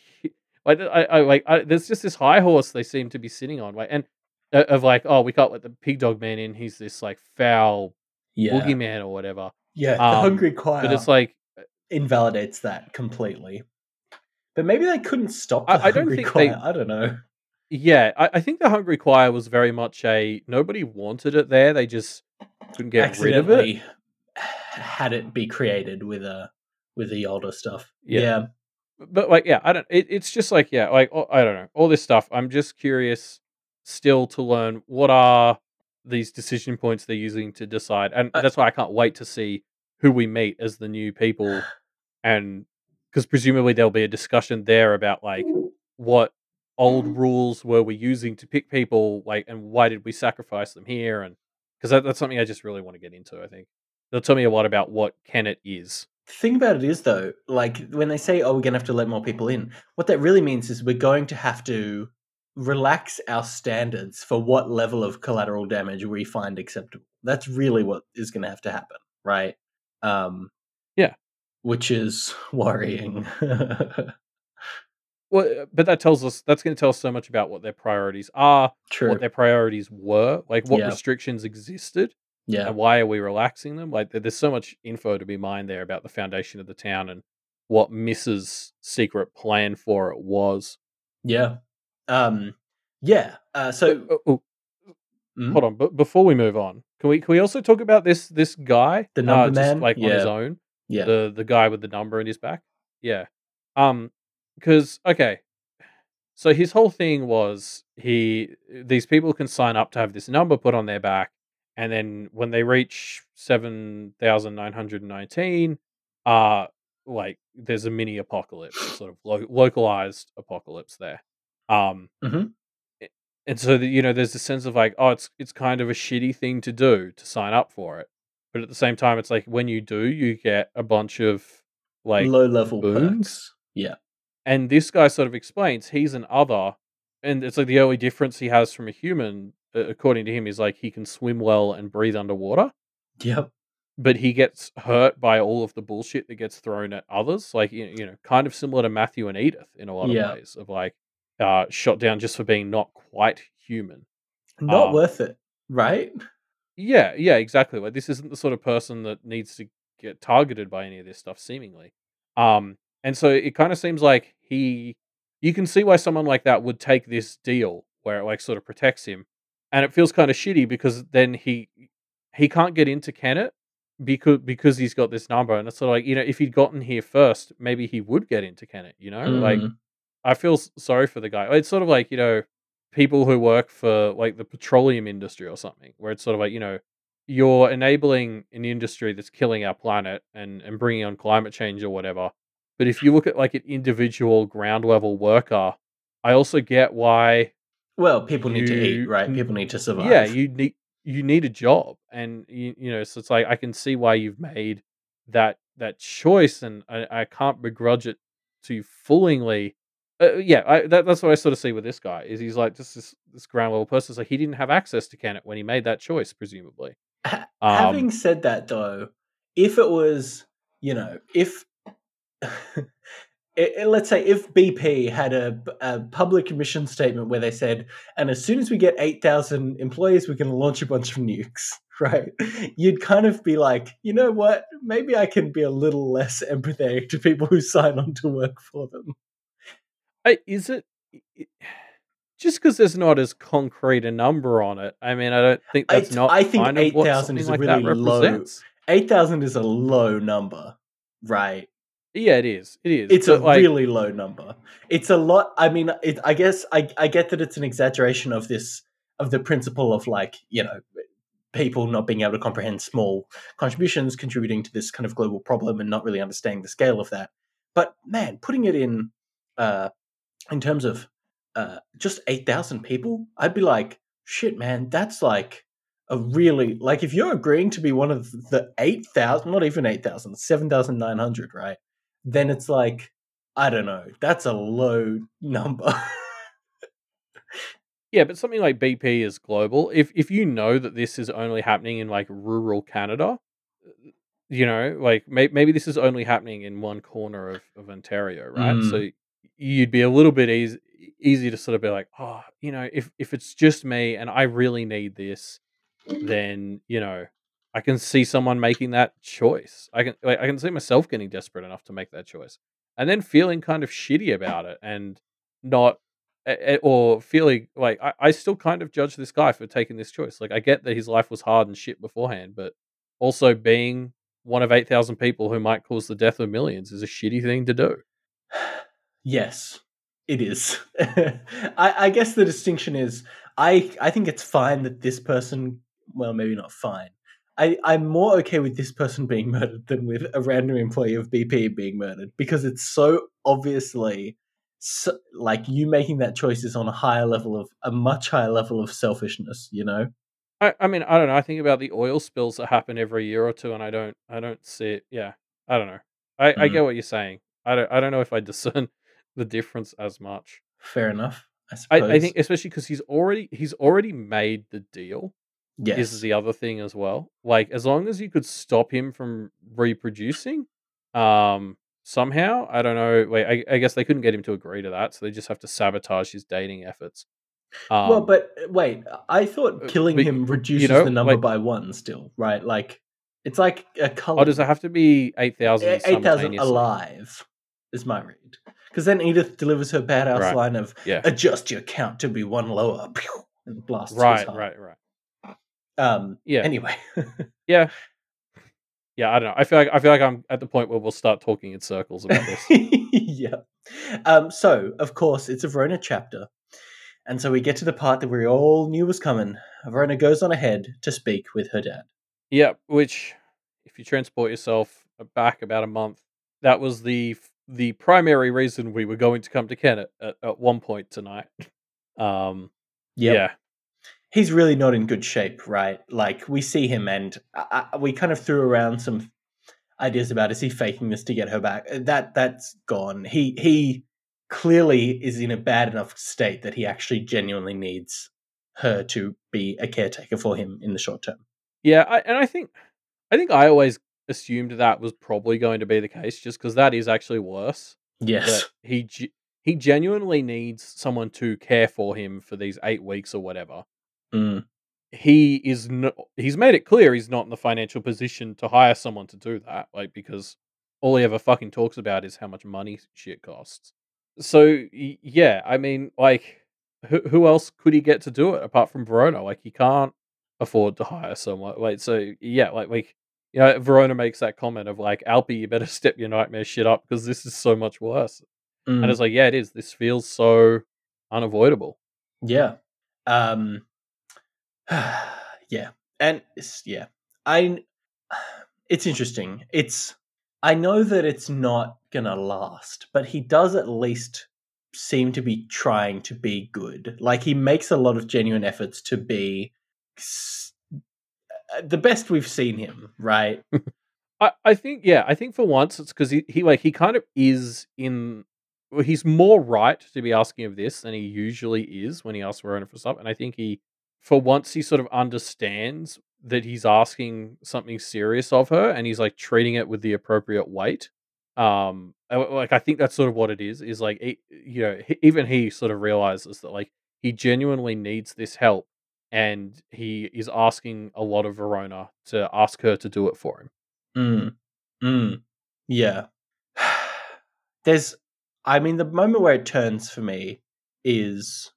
like I, I like I, there's just this high horse they seem to be sitting on. Like and uh, of like oh we can't let the pig dog man in. He's this like foul yeah, boogeyman or whatever. yeah. The Um, Hungry Choir But it's like invalidates that completely. But maybe they couldn't stop the I- I don't Hungry think Choir. they- I don't know. Yeah, I, I think the Hungry Choir was very much a nobody wanted it there. They just couldn't get rid of it. had it be created with a with the older stuff. Yeah. Yeah. but like yeah, I don't. It, it's just like yeah, like oh, I don't know all this stuff. I'm just curious still to learn what are these decision points they're using to decide, and I- that's why I can't wait to see who we meet as the new people, and because presumably there'll be a discussion there about like what old rules were we using to pick people, like, and why did we sacrifice them here, and because that, that's something I just really want to get into. I think they'll tell me a lot about what Kennet is. The thing about it is though, like when they say, "Oh, we're gonna have to let more people in," what that really means is we're going to have to relax our standards for what level of collateral damage we find acceptable. That's really what is going to have to happen, right? Um, Yeah. Which is worrying. Well, uh, but that tells us that's going to tell us so much about what their priorities are, True. what their priorities were, like what Yeah. restrictions existed, yeah. and why are we relaxing them? Like, there's so much info to be mined there about the foundation of the town and what Mrs. secret plan for it was. Yeah. Um, yeah. Uh, so Oh, oh, Mm. hold on, but before we move on, can we can we also talk about this this guy, The uh, number just, man? like on his own? Yeah. the the guy with the number in his back. Yeah. Um cuz okay. So his whole thing was he these people can sign up to have this number put on their back and then when they reach 7919 uh like there's a mini apocalypse, sort of lo- localized apocalypse there. Um Mhm. and so that you know there's a sense of like oh it's it's kind of a shitty thing to do to sign up for it but at the same time it's like when you do you get a bunch of like Low level boons? Yeah. and this guy sort of explains he's an other and it's like the only difference he has from a human according to him is like he can swim well and breathe underwater Yep. but he gets hurt by all of the bullshit that gets thrown at others like you know kind of similar to matthew and edith in a lot of ways of like uh shot down just for being not quite human Not Um, worth it, right? Yeah, yeah, exactly. Like this isn't the sort of person that needs to get targeted by any of this stuff, seemingly. Um, and so it kind of seems like he, you can see why someone like that would take this deal where it like sort of protects him, and it feels kind of shitty because then he he can't get into Kennet because because he's got this number, and it's sort of like you know if he'd gotten here first, maybe he would get into Kennet. You know, like Mm. I feel sorry for the guy. It's sort of like you know people who work for like the petroleum industry or something, where it's sort of like you know you're enabling an industry that's killing our planet and and bringing on climate change or whatever. But if you look at like an individual ground level worker, I also get why. Well, people need to eat, right? People need to survive. Yeah, you need you need a job, and you you know, so it's like I can see why you've made that that choice, and I, I can't begrudge it to you foolingly. Uh, yeah, I, that, that's what I sort of see with this guy. Is he's like just this this ground level person. Like he didn't have access to Kennet when he made that choice, presumably. Ha- Um, Having said that, though, if it was, you know, if it, it- let's say if BP had a, a public mission statement where they said, and as soon as we get eight thousand employees, we're going to launch a bunch of nukes, right? You'd kind of be like, you know what? Maybe I can be a little less empathetic to people who sign on to work for them. Is it just because there's not as concrete a number on it? I mean, I don't think that's not. I think kind 8,000 is a like really low- Eight thousand is a low number, right? Yeah, it is. It is. it's a like, really low number. It's a lot. I mean, it, I guess I, I get that it's an exaggeration of this of the principle of like you know people not being able to comprehend small contributions contributing to this kind of global problem and not really understanding the scale of that. But man, putting it in uh, in terms of uh, just eight thousand people, I'd be like, shit, man, that's like a really like if you're agreeing to be one of the eight thousand, not even eight thousand, seven thousand nine hundred, right? Then it's like I don't know, that's a low number. Yeah, but something like BP is global. If if you know that this is only happening in like rural Canada, you know, like may, maybe this is only happening in one corner of, of Ontario, right? Mm. So you'd be a little bit easy easy to sort of be like, oh, you know, if if it's just me and I really need this, then you know, I can see someone making that choice. I can like, I can see myself getting desperate enough to make that choice, and then feeling kind of shitty about it and not or feeling like I, I still kind of judge this guy for taking this choice. Like I get that his life was hard and shit beforehand, but also being one of eight thousand people who might cause the death of millions is a shitty thing to do. Yes, it is. I, I guess the distinction is I I think it's fine that this person well maybe not fine. I, I'm more okay with this person being murdered than with a random employee of BP being murdered because it's so obviously so, like you making that choice is on a higher level of a much higher level of selfishness, you know? I, I mean, I don't know. I think about the oil spills that happen every year or two, and I don't, I don't see it. Yeah, I don't know. I, I Mm. get what you're saying. I don't, I don't know if I discern the difference as much. Fair enough, I I, suppose. I think, especially because he's already, he's already made the deal. yes. Is the other thing as well. Like, as long as you could stop him from reproducing, um, somehow, I don't know. Wait, I, I guess they couldn't get him to agree to that, so they just have to sabotage his dating efforts. Um, well, but uh, wait, I thought uh, killing but, him reduces know, the number like- by one still, right? Like it's like a color. oh, does it have to be eight thousand? eight thousand alive is my read. Because then Edith delivers her badass Right. line of Yeah. adjust your count to be one lower pew, and blasts Right, right, right. Um Yeah. anyway. Yeah. Yeah, I don't know. I feel like I feel like I'm at the point where we'll start talking in circles about this. yeah. Um, so, of course, it's a Verona chapter. And so we get to the part that we all knew was coming. Verona goes on ahead to speak with her dad. yeah, which if you transport yourself back about a month, that was the the primary reason we were going to come to Kennet at, at one point tonight. Um Yep. yeah. He's really not in good shape, right? Like, we see him and I, I, we kind of threw around some ideas about is he faking this to get her back? Uh, That That's gone. He, he clearly is in a bad enough state that he actually genuinely needs her to be a caretaker for him in the short term. Yeah, I, and I think I think I always assumed that was probably going to be the case just because that is actually worse. Yes. he ge- he genuinely needs someone to care for him for these eight weeks or whatever. Mm. He is no, he's made it clear he's not in the financial position to hire someone to do that, like because all he ever fucking talks about is how much money shit costs. So yeah, I mean, like who who else could he get to do it apart from Verona? Like he can't afford to hire someone. Like so, yeah, like like you know, Verona makes that comment of like, Alpi, you better step your nightmare shit up because this is so much worse. Mm. And it's like, yeah, it is. This feels so unavoidable. Yeah. Um yeah. And it's yeah. I it's interesting. It's I know that it's not going to last, but he does at least seem to be trying to be good. Like he makes a lot of genuine efforts to be s- the best we've seen him, right? I, I think, yeah, I think for once it's because he, he like he kind of is in. Well, he's more right to be asking of this than he usually is when he asks Verona for stuff, and I think he, for once, he sort of understands that he's asking something serious of her, and he's like treating it with the appropriate weight. Um, uh, like I think that's sort of what it is. Is like you know, he, even he sort of realizes that like he genuinely needs this help, and he is asking a lot of Verona to ask her to do it for him. Mm. Mm. Yeah. There's I mean the moment where it turns for me is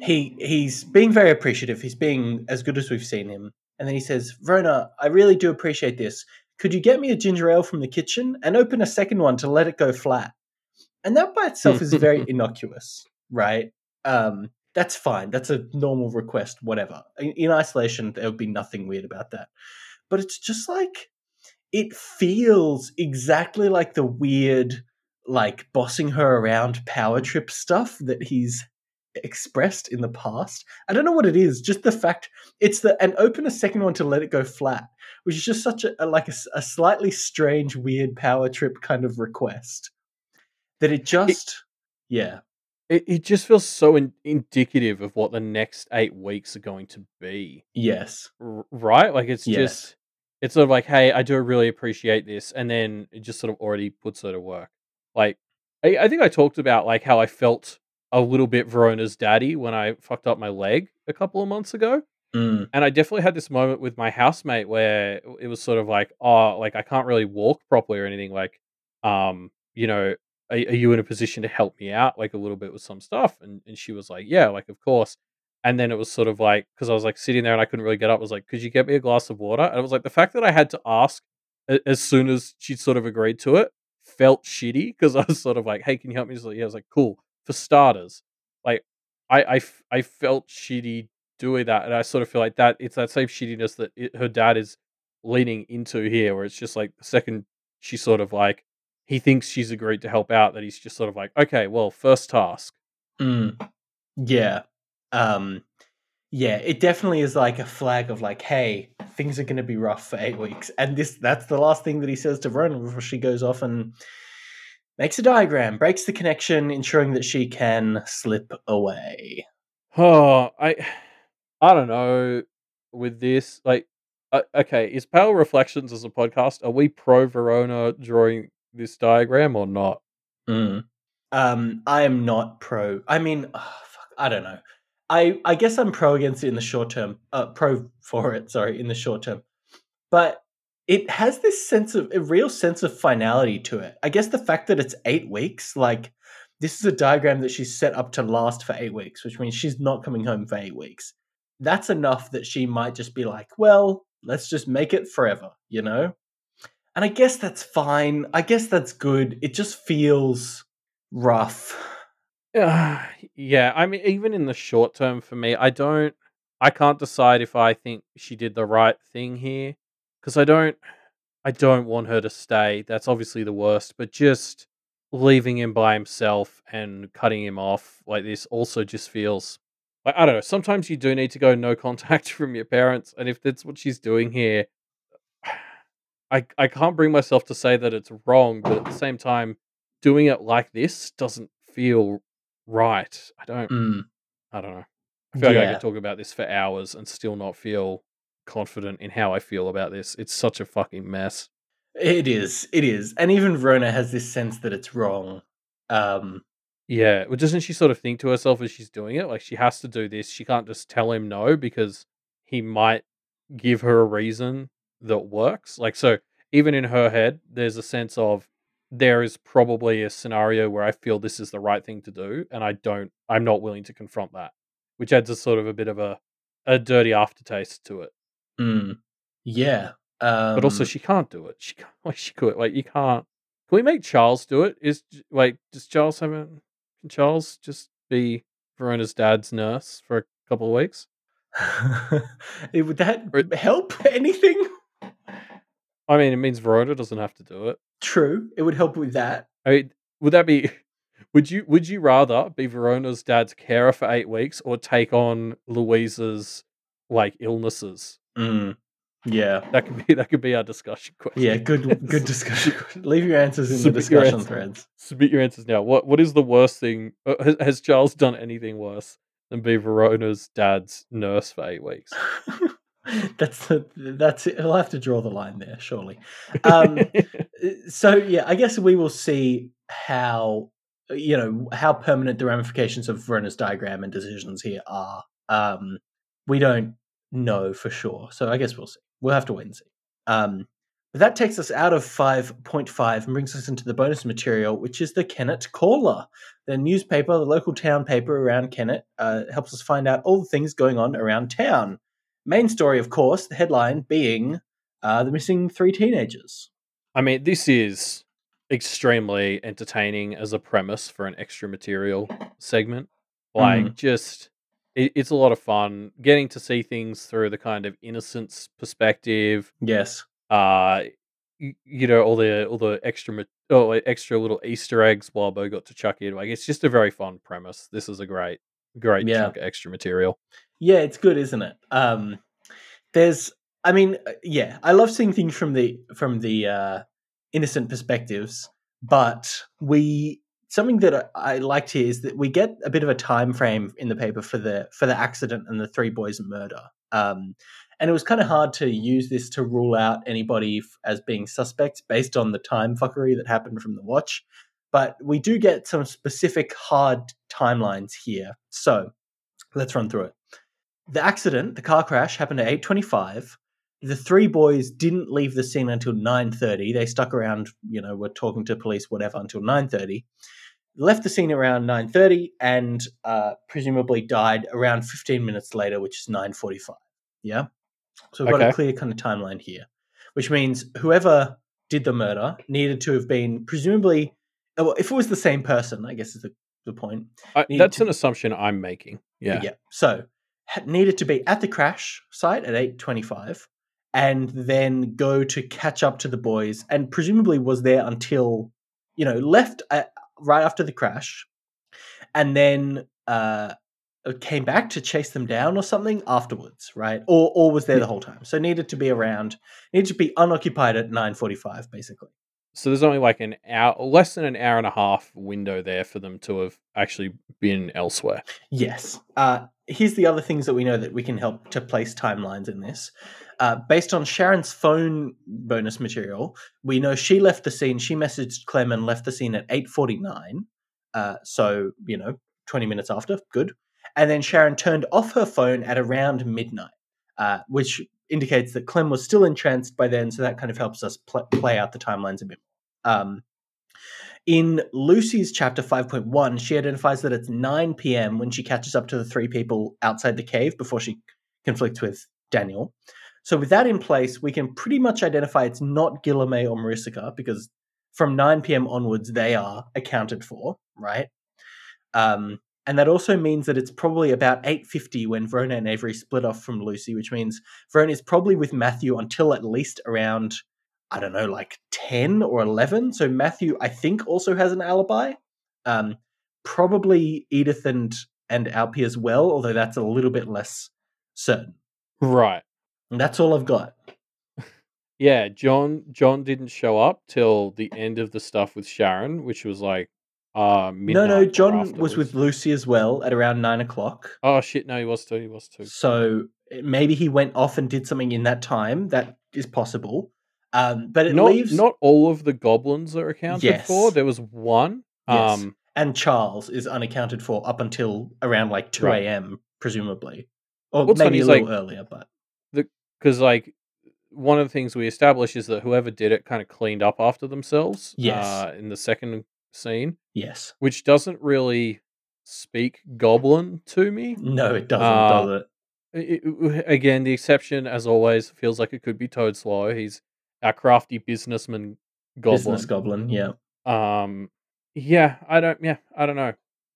he he's being very appreciative. He's being as good as we've seen him. And then he says, Verona, I really do appreciate this. Could you get me a ginger ale from the kitchen and open a second one to let it go flat? And that by itself is very innocuous, right? Um, that's fine. That's a normal request, whatever. In, in isolation, there would be nothing weird about that. But it's just like it feels exactly like the weird, like bossing her around power trip stuff that he's expressed in the past. I don't know what it is. Just the fact it's the and open a second one to let it go flat, which is just such a, a like a slightly strange, weird power trip kind of request that it just yeah It, it just feels so in, indicative of what the next eight weeks are going to be, yes r- right? Like it's Yes. just, it's sort of like, hey, I do really appreciate this, and then it just sort of already puts her to work. Like, I, I think I talked about like how I felt a little bit Verona's daddy when I fucked up my leg a couple of months ago. Mm, And I definitely had this moment with my housemate where it was sort of like, oh, like I can't really walk properly or anything. Like, um, you know, are, are you in a position to help me out like a little bit with some stuff? And and she was like, yeah, like of course. And then it was sort of like because I was like sitting there and I couldn't really get up. I was like, could you get me a glass of water? And it was like the fact that I had to ask as soon as she sort of agreed to it felt shitty because I was sort of like, "Hey, can you help me?" She's like, yeah, I was like, "Cool." For starters, like I I felt shitty doing that, and I sort of feel like that it's that same shittiness that it, her dad is leaning into here, where it's just like the second she sort of like he thinks she's agreed to help out, that he's just sort of like, okay, well, first task. Mm. Yeah. Um, yeah, it definitely is like a flag of like, hey, things are going to be rough for eight weeks, and this that's the last thing that he says to Verona before she goes off and makes a diagram, breaks the connection, ensuring that she can slip away. Oh, I, I don't know. With this, like, uh, okay, is Pale Reflections as a podcast? Are we pro Verona drawing this diagram or not? Mm. Um, I am not pro. I mean, oh, fuck, I don't know. I I guess I'm pro against it in the short term. Uh, pro for it. Sorry, in the short term, but it has this sense of a real sense of finality to it. I guess the fact that it's eight weeks, like this is a diagram that she's set up to last for eight weeks, which means she's not coming home for eight weeks. That's enough that she might just be like, well, let's just make it forever, you know? And I guess that's fine. I guess that's good. It just feels rough. Uh, yeah, I mean, even in the short term for me, I don't, I can't decide if I think she did the right thing here because I don't, I don't want her to stay. That's obviously the worst, but just leaving him by himself and cutting him off like this also just feels like I don't know. Sometimes you do need to go no contact from your parents, and if that's what she's doing here, I I can't bring myself to say that it's wrong, but at the same time, doing it like this doesn't feel right. I don't. Mm. I don't know. I feel like I could talk about this for hours and still not feel confident in how I feel about this. It's such a fucking mess. It is. It is. And even Verona has this sense that it's wrong. Um, Yeah, well, doesn't she sort of think to herself as she's doing it, like she has to do this? She can't just tell him no because he might give her a reason that works. Like, so even in her head, there's a sense of there is probably a scenario where I feel this is the right thing to do, and I don't, I'm not willing to confront that, which adds a sort of a bit of a a dirty aftertaste to it. mm, yeah. Um, But also, she can't do it. She can't, like she could like you can't. Can we make Charles do it? Is like does Charles have a? Can Charles just be Verona's dad's nurse for a couple of weeks? would that Or- help anything? I mean, it means Verona doesn't have to do it. True. It would help with that. I mean, would that be? Would you would you rather be Verona's dad's carer for eight weeks or take on Louisa's like illnesses? Mm, yeah. That could be that could be our discussion question. Yeah. Good. Good discussion. Leave your answers in the Submit your discussion threads. Submit your answers now. What what is the worst thing? uh, Has, has Charles done anything worse than be Verona's dad's nurse for eight weeks? that's the, that's it. He'll have to draw the line there, surely. Um, so yeah, I guess we will see how you know how permanent the ramifications of Verona's diagram and decisions here are. Um, we don't know for sure, so I guess we'll see. We'll have to wait and see. Um, but that takes us out of five point five and brings us into the bonus material, which is the Kennet Caller, the newspaper, the local town paper around Kennet. Uh, helps us find out all the things going on around town. Main story, of course, the headline being uh, the missing three teenagers. I mean, this is extremely entertaining as a premise for an extra material segment. Like, just it, it's a lot of fun getting to see things through the kind of innocence perspective. Yes. Uh, you, you know, all the all the extra oh, extra little Easter eggs Wildbow got to chuck in. Like, it's just a very fun premise. This is a great, great Yeah. chunk of extra material. Yeah, it's good, isn't it? Um, there's, I mean, uh, yeah, I love seeing things from the from the uh, innocent perspectives, but we something that I, I liked here is that we get a bit of a time frame in the paper for the for the accident and the three boys' murder. Um, and it was kind of hard to use this to rule out anybody f- as being suspects based on the time fuckery that happened from the watch. But we do get some specific hard timelines here. So let's run through it. The accident, the car crash, happened at 8:25. The three boys didn't leave the scene until 9:30. They stuck around, you know, were talking to police, whatever, until 9:30. Left the scene around 9:30 and uh, presumably died around 15 minutes later, which is 9:45. Yeah, so we've got a clear kind of timeline here, which means whoever did the murder needed to have been presumably, uh, well, if it was the same person, I guess is the, the point. I, that's to- an assumption I'm making. Yeah. Yeah. So needed to be at the crash site at eight twenty-five, and then go to catch up to the boys, and presumably was there until you know left at, right after the crash, and then uh, came back to chase them down or something afterwards, right? Or or was there the whole time? So needed to be around, needed to be unoccupied at nine forty-five, basically. So there's only like an hour, less than an hour and a half window there for them to have actually been elsewhere. Yes. Uh, here's the other things that we know that we can help to place timelines in this. Uh, based on Sharon's phone bonus material, we know she left the scene. She messaged Clem and left the scene at eight forty nine. Uh, so you know, twenty minutes after, good. And then Sharon turned off her phone at around midnight, uh, which indicates that Clem was still entranced by then. So that kind of helps us pl- play out the timelines a bit. Um, in Lucy's chapter 5.1, she identifies that it's 9 p.m. when she catches up to the three people outside the cave before she conflicts with Daniel. So, with that in place, we can pretty much identify it's not Guilherme or Marisica because from 9 p.m. onwards, they are accounted for, right? Um, and that also means that it's probably about 8.50 when Verona and Avery split off from Lucy, which means Verona is probably with Matthew until at least around I don't know, like 10 or 11. So Matthew, I think, also has an alibi. Um, probably Edith and, and Alpi as well, although that's a little bit less certain. Right. And that's all I've got. Yeah, John John didn't show up till the end of the stuff with Sharon, which was like uh midnight. no, no, John was with Lucy as well at around nine o'clock. Oh shit, no, he was too. He was too. So eh, maybe he went off and did something in that time. That is possible. Um, but it Not leaves. not all of the goblins are accounted for. Yes. There was one. Yes. Um and Charles is unaccounted for up until around like 2 Right. a.m., presumably. Or What's maybe a little like, earlier, but. because like one of the things we established is that whoever did it kind of cleaned up after themselves. Yes. Uh, in the second scene, Yes. which doesn't really speak goblin to me. No, it doesn't, Uh, does it? I- I- again, the exception, as always, feels like it could be Toad Swallow. He's our crafty businessman goblin. Business goblin, yeah. Um, yeah, I don't. Yeah, I don't know.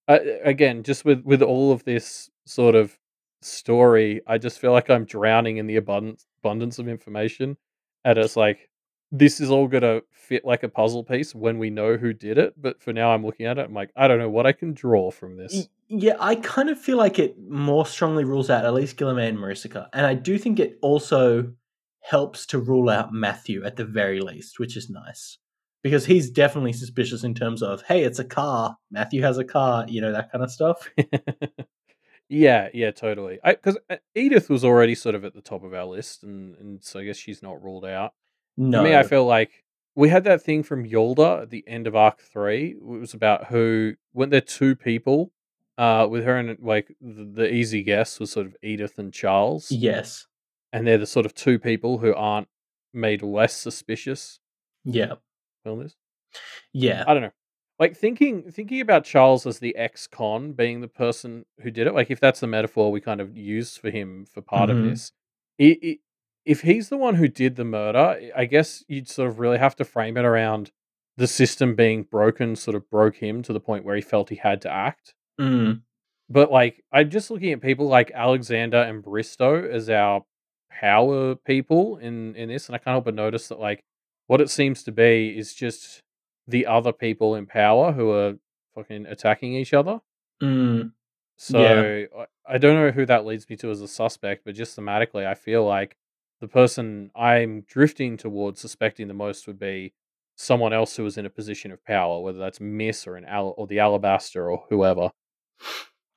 Uh, again, just with with all of this sort of story, I just feel like I'm drowning in the abundance abundance of information, and it's like this is all gonna fit like a puzzle piece when we know who did it. But for now, I'm looking at it. I'm like, I don't know what I can draw from this. Yeah, I kind of feel like it more strongly rules out at least Guilherme and Marisica. And I do think it also helps to rule out Matthew at the very least, which is nice. Because he's definitely suspicious in terms of, hey, it's a car. Matthew has a car, you know, that kind of stuff. yeah, yeah, totally. Because Edith was already sort of at the top of our list, and and so I guess she's not ruled out. No. For me, I feel like we had that thing from Yolda at the end of Arc Three. It was about who when there two people, uh, with her and like the, the easy guess was sort of Edith and Charles, Yes. And they're the sort of two people who aren't made less suspicious Yeah. this. Yeah. I don't know. Like thinking thinking about Charles as the ex-con being the person who did it. Like if that's the metaphor we kind of used for him for part Mhm. of this, i i if he's the one who did the murder, I guess you'd sort of really have to frame it around the system being broken. Sort of broke him to the point where he felt he had to act. Mm. But like I'm just looking at people like Alexander and Bristow as our power people in in this, and I can't help but notice that like what it seems to be is just the other people in power who are fucking attacking each other. Mm. So I, I don't know who that leads me to as a suspect, but just thematically, I feel like the person I'm drifting towards suspecting the most would be someone else who was in a position of power, whether that's Miss or an Al- or the Alabaster or whoever.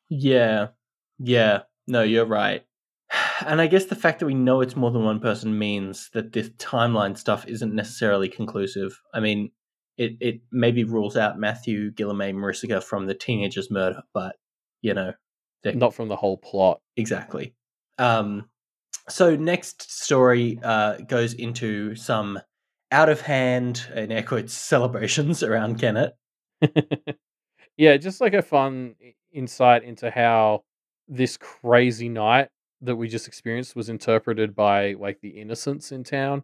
Yeah. Yeah. No, you're right. And I guess the fact that we know it's more than one person means that this timeline stuff isn't necessarily conclusive. I mean, it, it maybe rules out Matthew, Guilherme, Marisica from the teenager's murder, but, you know, Not from the whole plot. exactly. Um, so next story uh, goes into some out of hand, in air quotes, celebrations around Kennet. yeah, just like a fun insight into how this crazy night that we just experienced was interpreted by like the innocents in town.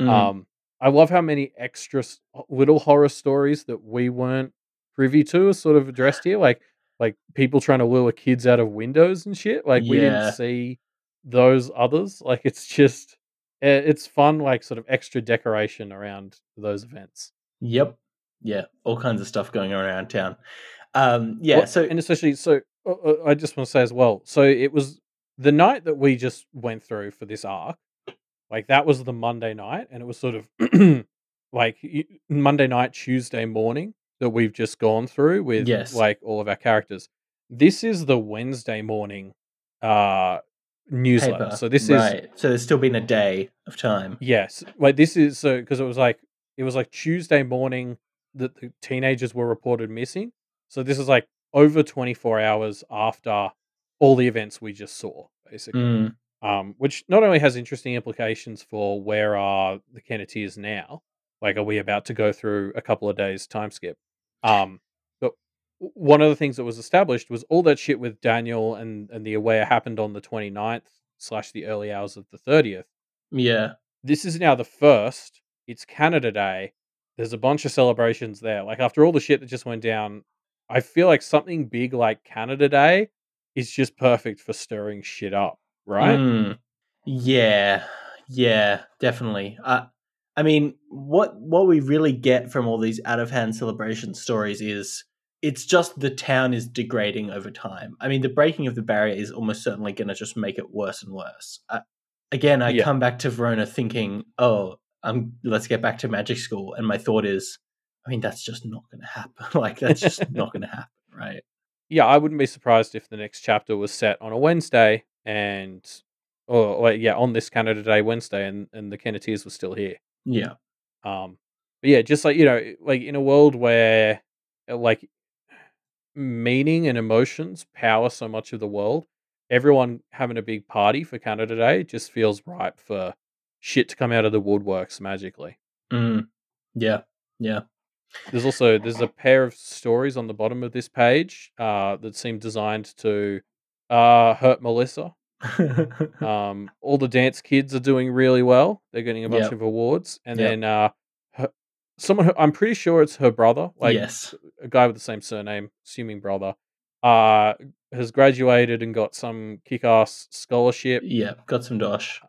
Mm. Um, I love how many extra little horror stories that we weren't privy to are sort of addressed here. Like like people trying to lure kids out of windows and shit. Like we didn't see those others. Like it's just eh, it's fun, like sort of extra decoration around those events. Yep. Yeah. All kinds of stuff going on around town. Um, yeah. Well, So and especially so, uh, uh, I just want to say as well. So it was the night that we just went through for this arc. Like that was the Monday night, and it was sort of like Monday night, Tuesday morning that we've just gone through with Yes. like all of our characters. This is the Wednesday morning uh newsletter. paper. So this is right. So there's still been a day of time. Yes, like this is so because it was like it was like Tuesday morning that the teenagers were reported missing. So this is like over 24 hours after all the events we just saw, basically. Mm, Um, which not only has interesting implications for where are the Kenneteers now, like are we about to go through a couple of days time skip? Um, but one of the things that was established was all that shit with Daniel and and the aware happened on the 29th slash the early hours of the 30th yeah. this is now the first. It's Canada Day. There's a bunch of celebrations there. Like after all the shit that just went down, I feel like something big like Canada Day is just perfect for stirring shit up, right? Mm, yeah. Yeah. Definitely. Uh, I mean, what what we really get from all these out of hand celebration stories is it's just the town is degrading over time. I mean, the breaking of the barrier is almost certainly going to just make it worse and worse. Uh, again, I Yeah. come back to Verona thinking, "Oh, um, let's get back to magic school," and my thought is, I mean, that's just not going to happen. like, that's just not going to happen, right? Yeah, I wouldn't be surprised if the next chapter was set on a Wednesday and or, or yeah, on this Canada Day Wednesday and, and the Kenneteers were still here. Yeah. Um, but yeah, just like you know, like in a world where uh, like meaning and emotions power so much of the world, everyone having a big party for Canada Day just feels ripe for shit to come out of the woodworks magically. Mm, yeah. Yeah. There's also there's a pair of stories on the bottom of this page uh, that seem designed to uh, hurt Melissa. Um, all the dance kids are doing really well. They're getting a bunch Yep. of awards, and Yep. then uh, her, someone who, I'm pretty sure it's her brother, like yes. a guy with the same surname, assuming brother, uh, has graduated and got some kick-ass scholarship. Yeah. Got some dosh.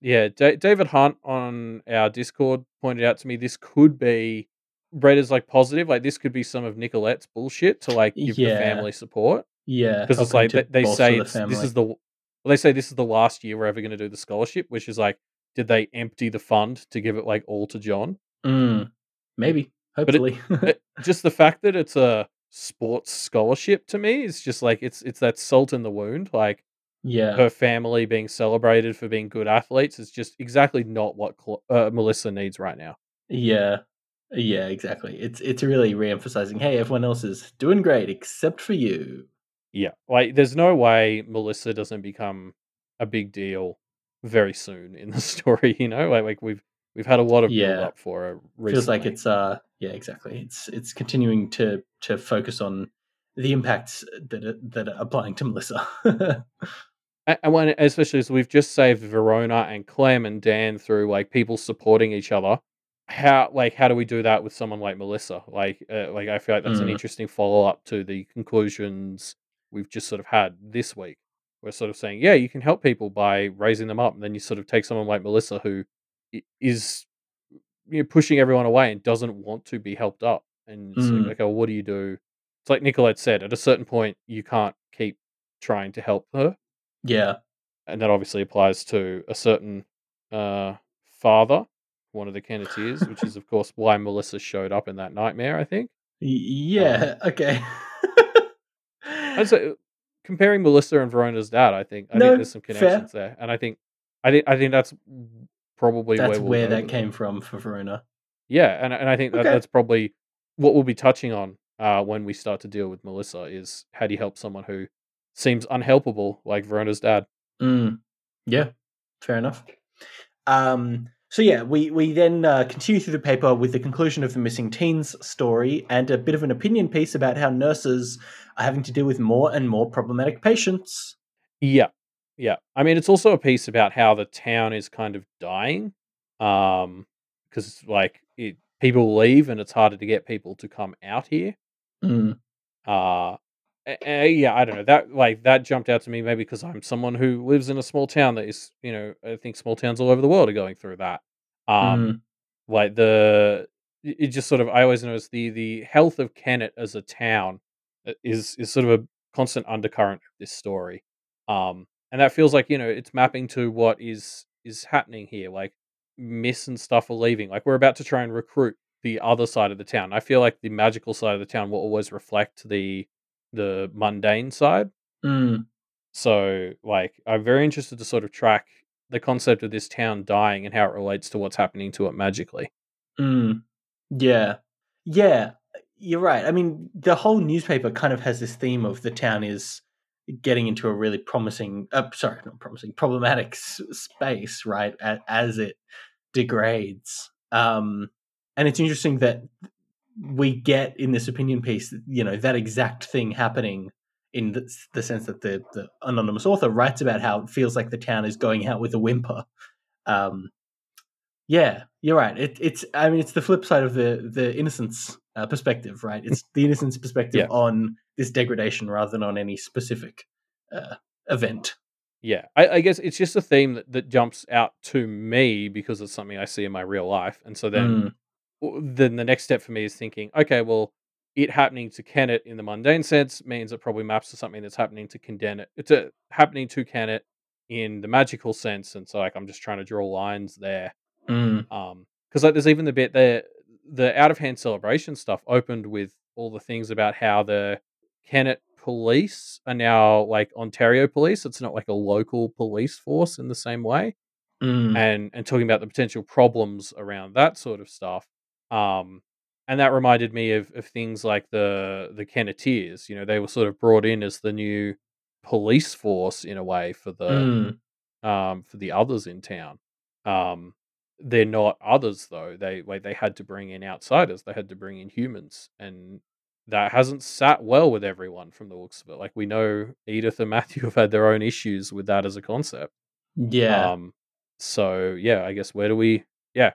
Yeah, Da- David Hunt on our Discord pointed out to me this could be read as like positive, like this could be some of Nicolette's bullshit to like give the family support Yeah. because it's like they, they say the this is the well, they say this is the last year we're ever going to do the scholarship, which is like did they empty the fund to give it like all to John? Mm, maybe. it- Hopefully. It- just the fact that it's a sports scholarship to me is just like it's it's that salt in the wound like yeah. her family being celebrated for being good athletes is just exactly not what Cl- uh, Melissa needs right now. Yeah. Yeah, exactly. It's it's really re-emphasizing, hey, everyone else is doing great except for you. Yeah, like there's no way Melissa doesn't become a big deal very soon in the story. You know, like like we've we've had a lot of build Yeah. up for her. Recently. Feels like it's uh yeah, exactly. It's it's continuing to to focus on the impacts that are, that are applying to Melissa. And when especially as we've just saved Verona and Clem and Dan through like people supporting each other. How like how do we do that with someone like Melissa? Like uh, like I feel like that's an Mm. interesting follow up to the conclusions we've just sort of had this week. We're sort of saying, yeah, you can help people by raising them up, and then you sort of take someone like Melissa who is you know, pushing everyone away and doesn't want to be helped up. And Mm. like, okay, well, what do you do? It's like Nicolette said, at a certain point, you can't keep trying to help her yeah. and that obviously applies to a certain uh, father, one of the Kenneteers, which is of course why Melissa showed up in that nightmare. I think. Y- Yeah, okay. And so comparing Melissa and Verona's dad, I think I No, think there's some fair. connections there, and I think I think I think that's probably That's where, we'll where that came from for Verona. Yeah, and and I think that Okay. that's probably what we'll be touching on uh, when we start to deal with Melissa is how do you help someone who seems unhelpable like Verona's dad. Mm. Yeah, fair enough. Um, so yeah, we we then uh, continue through the paper with the conclusion of the missing teens story and a bit of an opinion piece about how nurses are having to deal with more and more problematic patients. Yeah. Yeah. I mean, it's also a piece about how the town is kind of dying. Um, because like it, people leave and it's harder to get people to come out here. Mm. Uh a- yeah, I don't know that like that jumped out to me maybe because I'm someone who lives in a small town that is you know I think small towns all over the world are going through that. Um, Mm. like the it it just sort of I always notice the the health of Kennet as a town uh, is is sort of a constant undercurrent of this story. Um, and that feels like you know it's mapping to what is is happening here. Like Miss and stuff are leaving. Like we're about to try and recruit the other side of the town. I feel like the magical side of the town will always reflect the the mundane side. Mm. So, like, I'm very interested to sort of track the concept of this town dying and how it relates to what's happening to it magically. Mm. Yeah. Yeah. You're right. I mean, the whole newspaper kind of has this theme of the town is getting into a really promising, uh, sorry, not promising, problematic s- space, right? A- as it degrades. Um, and it's interesting that we get in this opinion piece, you know, that exact thing happening in the, the sense that the, the anonymous author writes about how it feels like the town is going out with a whimper. Um, yeah, you're right. It, it's I mean it's the flip side of the the innocence uh, perspective, right? It's the innocence perspective Yeah. on this degradation rather than on any specific uh, event. Yeah, I, I guess it's just a theme that, that jumps out to me because it's something I see in my real life. And so then, Mm, then the next step for me is thinking, okay, well, it happening to Kennet in the mundane sense means it probably maps to something that's happening to Kennet. It's a, happening to Kennet in the magical sense. And so, like, I'm just trying to draw lines there. mm, Um, because like there's even the bit there, the out of hand celebration stuff opened with all the things about how the Kennet police are now like Ontario police. It's not like a local police force in the same way, mm, and and talking about the potential problems around that sort of stuff. Um, and that reminded me of of things like the the Kenneteers. You know, they were sort of brought in as the new police force in a way for the mm, um, for the others in town. Um, they're not others though. They like they had to bring in outsiders. They had to bring in humans, and that hasn't sat well with everyone from the looks of it. Like we know Edith and Matthew have had their own issues with that as a concept. yeah, Um, so yeah, I guess where do we? Yeah,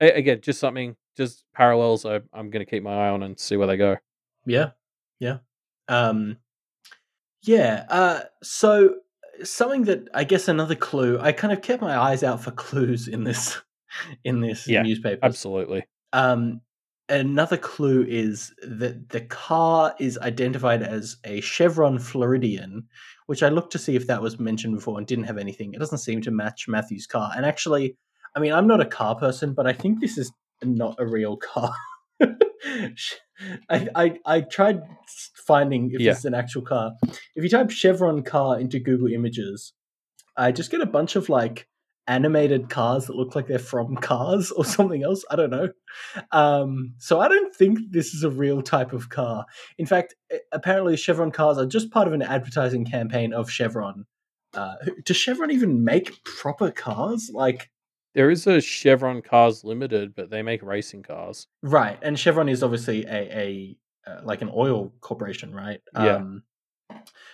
A- again, just something, just parallels. I, I'm going to keep my eye on and see where they go. yeah, yeah. Um, yeah. Uh, so something that I guess another clue. I kind of kept my eyes out for clues in this in this Yeah, newspaper. Absolutely. Um, another clue is that the car is identified as a Chevron Floridian, which I looked to see if that was mentioned before and didn't have anything. It doesn't seem to match Matthew's car. And actually, I mean, I'm not a car person, but I think this is not a real car. I, I I tried finding if Yeah. this is an actual car. If you type Chevron car into Google Images, I just get a bunch of like animated cars that look like they're from cars or something else. I don't know. Um, so I don't think this is a real type of car. In fact, apparently Chevron cars are just part of an advertising campaign of Chevron. Uh, does Chevron even make proper cars? Like, There is a Chevron Cars Limited, but they make racing cars. right? And Chevron is obviously a, a uh, like an oil corporation, right? Yeah. Um,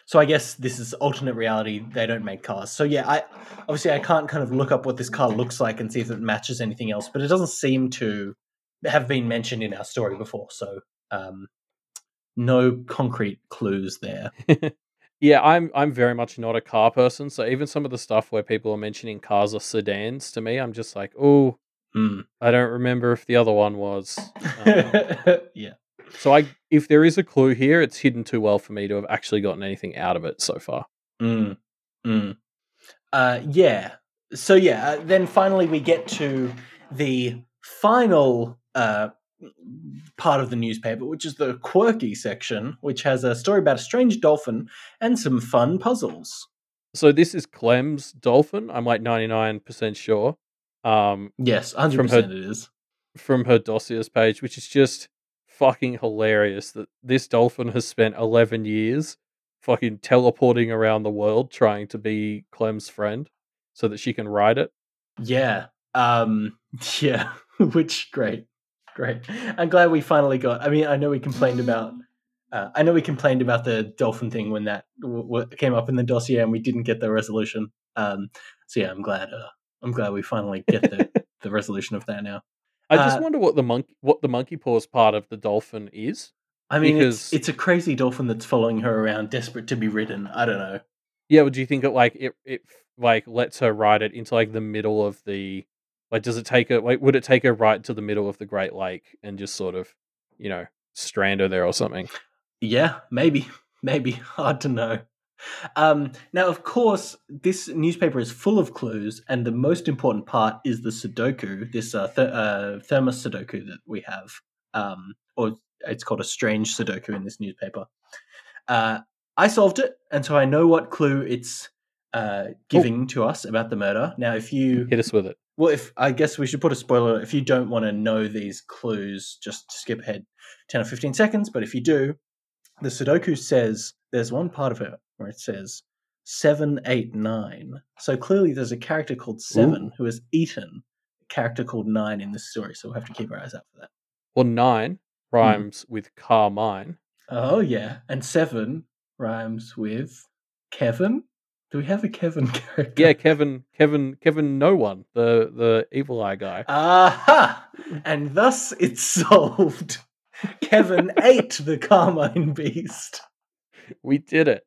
so I guess this is alternate reality. They don't make cars. So yeah, I obviously I can't kind of look up what this car looks like and see if it matches anything else. But it doesn't seem to have been mentioned in our story before. So um, no concrete clues there. yeah, I'm I'm very much not a car person, so even some of the stuff where people are mentioning cars or sedans to me, I'm just like, oh, Hmm. I don't remember if the other one was. Um, yeah. so I, if there is a clue here, it's hidden too well for me to have actually gotten anything out of it so far. Mm. Mm. Uh, yeah. So yeah, uh, then finally we get to the final uh, part of the newspaper, which is the quirky section, which has a story about a strange dolphin and some fun puzzles. So this is Clem's dolphin. I'm like 99% sure. Um, Yes, hundred From her- percent it is. from her dossiers page, which is just fucking hilarious that this dolphin has spent 11 years fucking teleporting around the world trying to be Clem's friend so that she can ride it. Yeah. Um. Yeah. which great, great. I'm glad we finally got. I mean, I know we complained about. Uh, I know we complained about the dolphin thing when that w- w- came up in the dossier, and we didn't get the resolution. Um. So yeah, I'm glad. Uh, I'm glad we finally get the the resolution of that now. I just Uh, wonder what the monkey what the monkey paws part of the dolphin is. I mean, it's because- it's a crazy dolphin that's following her around, desperate to be ridden. I don't know. Yeah, would do you think it like it it like lets her ride it into like the middle of the like does it take her like would it take her right to the middle of the Great Lake and just sort of you know strand her there or something? Yeah, maybe, maybe hard to know. Um, now, of course, this newspaper is full of clues, and the most important part is the Sudoku, this uh, th- uh, thermos Sudoku that we have, um, or it's called a strange Sudoku in this newspaper. Uh, I solved it, and so I know what clue it's uh, giving to us about the murder. Now, if you Hit us with it. Well, if I guess we should put a spoiler. If you don't want to know these clues, just skip ahead ten or fifteen seconds. But if you do, the Sudoku says there's one part of it where it says seven, eight, nine. So clearly, there's a character called Seven who has eaten a character called Nine in this story. So we'll have to keep our eyes out for that. Well, nine Hmm. rhymes with carmine. Oh yeah, and Seven rhymes with Kevin. Do we have a Kevin character? Yeah, Kevin, Kevin, Kevin, no one, the the evil eye guy. Aha! And thus it's solved. Kevin ate the Carmine Beast. We did it.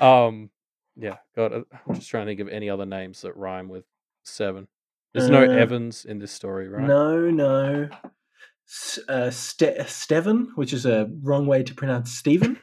Um, yeah. God, uh, I'm just trying to think of any other names that rhyme with seven. There's no Uh, Evans in this story, right? No, no. S- uh, Ste- Steven, which is a wrong way to pronounce Stephen.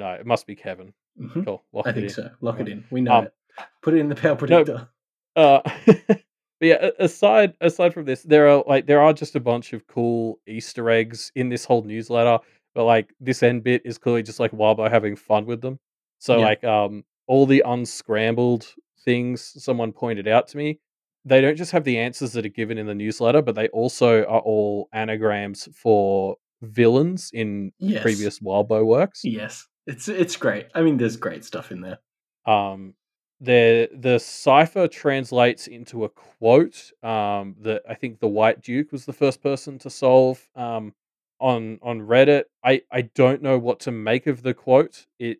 No, it must be Kevin. Mhm, Cool. Lock I it think in. so. Lock it in. We know Um, it. Put it in the Power Predictor. Uh, but yeah, aside aside from this, there are like there are just a bunch of cool Easter eggs in this whole newsletter. But like this end bit is clearly just like Wildbow having fun with them. So Yeah. like um all the unscrambled things someone pointed out to me, they don't just have the answers that are given in the newsletter, but they also are all anagrams for villains in Yes. previous Wildbow works. Yes. It's it's great. I mean, there's great stuff in there. um the the cipher translates into a quote um that I think the White Duke was the first person to solve um on on Reddit. I I don't know what to make of the quote. It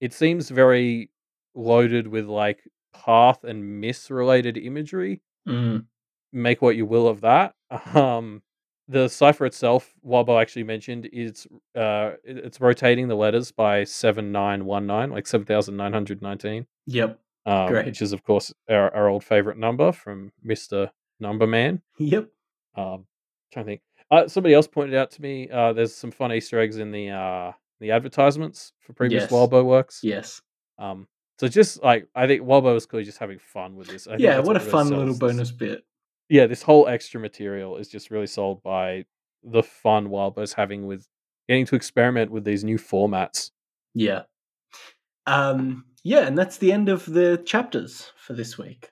it seems very loaded with like path and miss related imagery. Mm. Make what you will of that. Um the cipher itself, Wildbow actually mentioned, is uh it's rotating the letters by seven nine one nine, like seven thousand nine hundred nineteen Yep. um, Great. which is of course our, our old favorite number from Mister Number Man. Yep. Um, trying to think. Uh, somebody else pointed out to me. Uh, there's some fun Easter eggs in the uh, the advertisements for previous Yes. Wildbow works. Yes. Um, so just like I think Wildbow is clearly just having fun with this. I Yeah. What a really fun little bonus bit. Yeah, this whole extra material is just really sold by the fun Wildbow's having with getting to experiment with these new formats. Yeah. Um, yeah, and that's the end of the chapters for this week.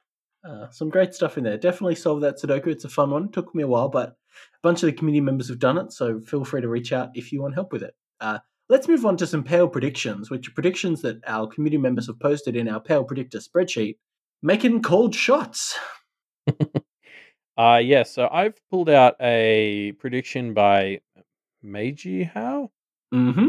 Uh, some great stuff in there. Definitely solve that Sudoku. It's a fun one. took me a while, but a bunch of the community members have done it, so feel free to reach out if you want help with it. Uh, let's move on to some Pale predictions, which are predictions that our community members have posted in our Pale Predictor spreadsheet, making cold shots. Uh yeah, so I've pulled out a prediction by Meiji How? Mm-hmm.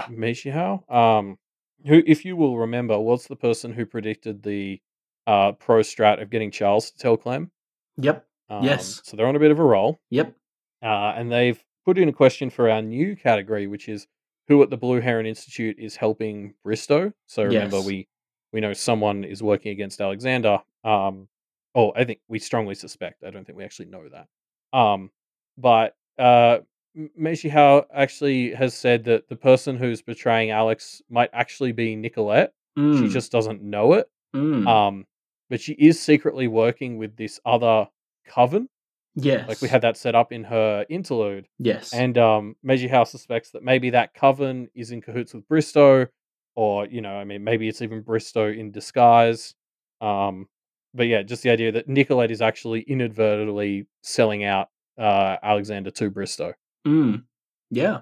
M- Meiji How? Um who if you will remember was the person who predicted the uh pro strat of getting Charles to tell Clem. Yep. Um, Yes. So they're on a bit of a roll. Yep. Uh and they've put in a question for our new category, which is who at the Blue Heron Institute is helping Bristow. So remember Yes. we we know someone is working against Alexander. Um oh, I think we strongly suspect. I don't think we actually know that. Um but uh Meiji Hao actually has said that the person who's betraying Alex might actually be Nicolette. She Mm, just doesn't know it. mm. Um but she is secretly working with this other coven. yes. Like we had that set up in her interlude. Yes. And um, Meiji House suspects that maybe that coven is in cahoots with Bristow, or you know, I mean, maybe it's even Bristow in disguise. Um, but yeah, just the idea that Nicolette is actually inadvertently selling out uh, Alexander to Bristow. Mm. Yeah.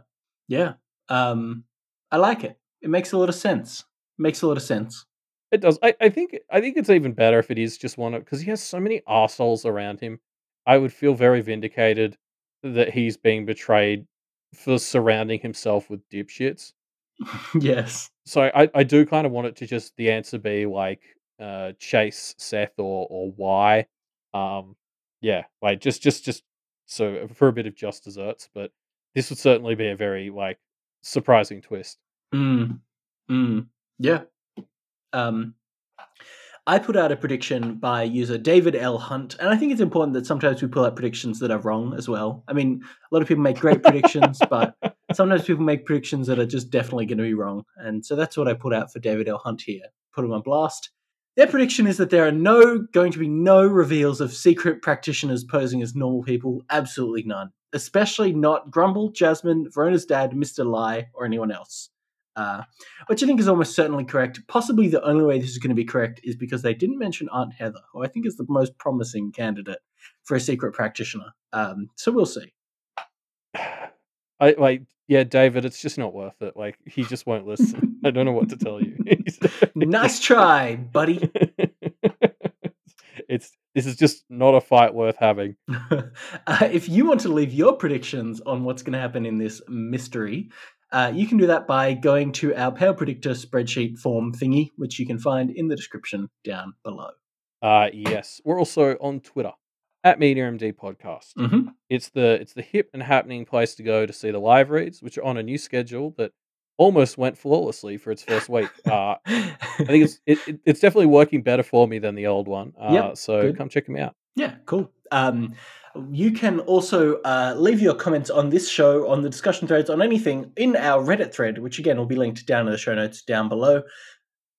Yeah. Um, I like it. It makes a lot of sense. Makes a lot of sense. It does. I, I think. I think it's even better if it is just one of because he has so many assholes around him. I would feel very vindicated that he's being betrayed for surrounding himself with dipshits. yes. so I, I do kind of want it to just the answer be like uh chase Seth or or why. Um Yeah, like just just just so for a bit of just desserts, but this would certainly be a very like surprising twist. Mm. Mm. Yeah. Um, I put out a prediction by user David L. Hunt, and I think it's important that sometimes we pull out predictions that are wrong as well. I mean, a lot of people make great predictions, but sometimes people make predictions that are just definitely going to be wrong. And so that's what I put out for David L. Hunt here. Put him on blast. Their prediction is that there are no going to be no reveals of secret practitioners posing as normal people. Absolutely none. Especially not Grumble, Jasmine, Verona's dad, Mr. Lie, or anyone else. Uh, which I think is almost certainly correct. Possibly the only way this is going to be correct is because they didn't mention Aunt Heather, who I think is the most promising candidate for a secret practitioner. Um, so we'll see. I like, yeah, David. It's just not worth it. Like he just won't listen. I don't know what to tell you. nice try, buddy. it's this is just not a fight worth having. uh, if you want to leave your predictions on what's going to happen in this mystery, uh, you can do that by going to our Power Predictor spreadsheet form thingy, which you can find in the description down below. Uh, yes, we're also on Twitter at MediaMD Podcast. Mm-hmm. It's the it's the hip and happening place to go to see the live reads, which are on a new schedule that almost went flawlessly for its first week. Uh, I think it's it, it, it's definitely working better for me than the old one. Uh, Yep, so good. come check them out. Yeah, cool. Um, you can also uh, leave your comments on this show, on the discussion threads, on anything in our Reddit thread, which again will be linked down in the show notes down below.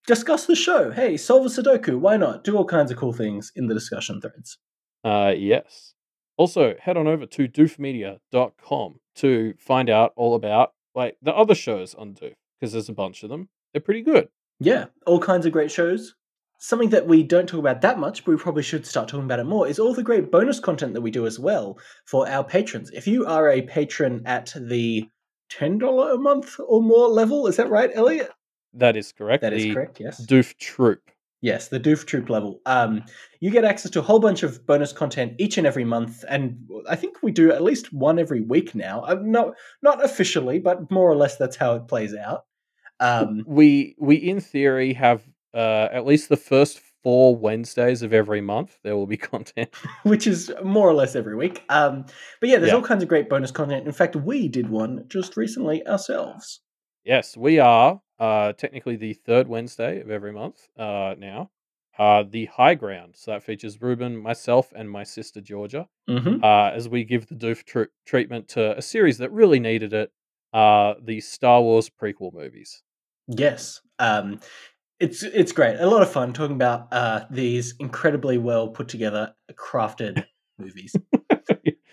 Discuss the show. Hey, solve a Sudoku. Why not? Do all kinds of cool things in the discussion threads. Uh, yes. Also, head on over to doofmedia.com to find out all about like the other shows on Doof because there's a bunch of them. They're pretty good. Yeah, all kinds of great shows. Something that we don't talk about that much, but we probably should start talking about it more, is all the great bonus content that we do as well for our patrons. If you are a patron at the $10 a month or more level, is that right, Elliot? That is correct. That is the correct, yes. Doof Troop. Yes, the Doof Troop level. Um, you get access to a whole bunch of bonus content each and every month, and I think we do at least one every week now. Uh, not not officially, but more or less that's how it plays out. Um, We we in theory have uh, at least the first four Wednesdays of every month there will be content. which is more or less every week. Um, but yeah, there's Yeah. all kinds of great bonus content. In fact, we did one just recently ourselves. yes, we are uh, technically the third Wednesday of every month uh, now. Uh, the High Ground. So that features Ruben, myself, and my sister Georgia. Mm-hmm. uh, as we give the doof tr- treatment to a series that really needed it uh, the Star Wars prequel movies. Yes. Um, it's it's great. A lot of fun talking about uh, these incredibly well put together, crafted movies.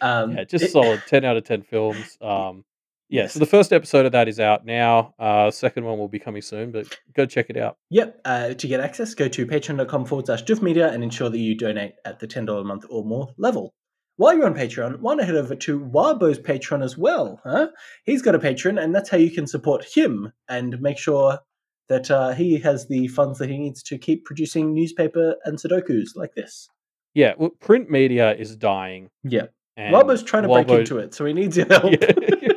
Um, yeah, just it- solid 10 out of 10 films. Um, yeah, Yes. so the first episode of that is out now. Uh, second one will be coming soon, but go check it out. Yep. Uh, to get access, go to patreon.com forward slash media and ensure that you donate at the $10 a month or more level. While you're on Patreon, why not head over to Wildbow's Patreon as well? Huh? He's got a Patreon, and that's how you can support him and make sure that uh, he has the funds that he needs to keep producing newspaper and Sudokus like this. Yeah, well, print media is dying. Yeah. And Wildbow's trying to break into it, so he needs your help. Yeah.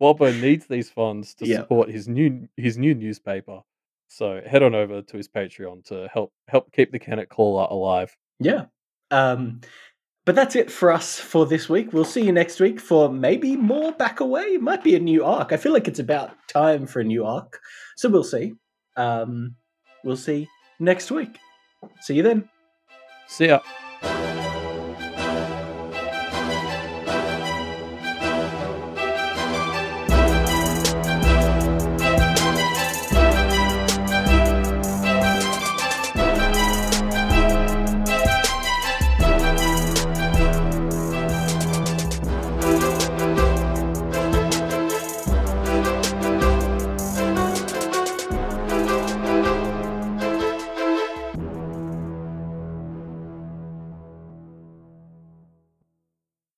Wildbow needs these funds to Yeah. support his new his new newspaper. So head on over to his Patreon to help help keep the Kennet Caller alive. Yeah. Um, but that's it for us for this week. We'll see you next week for maybe more back away. It might be a new arc. I feel like it's about time for a new arc. So we'll see. Um, we'll see next week. See you then. See ya.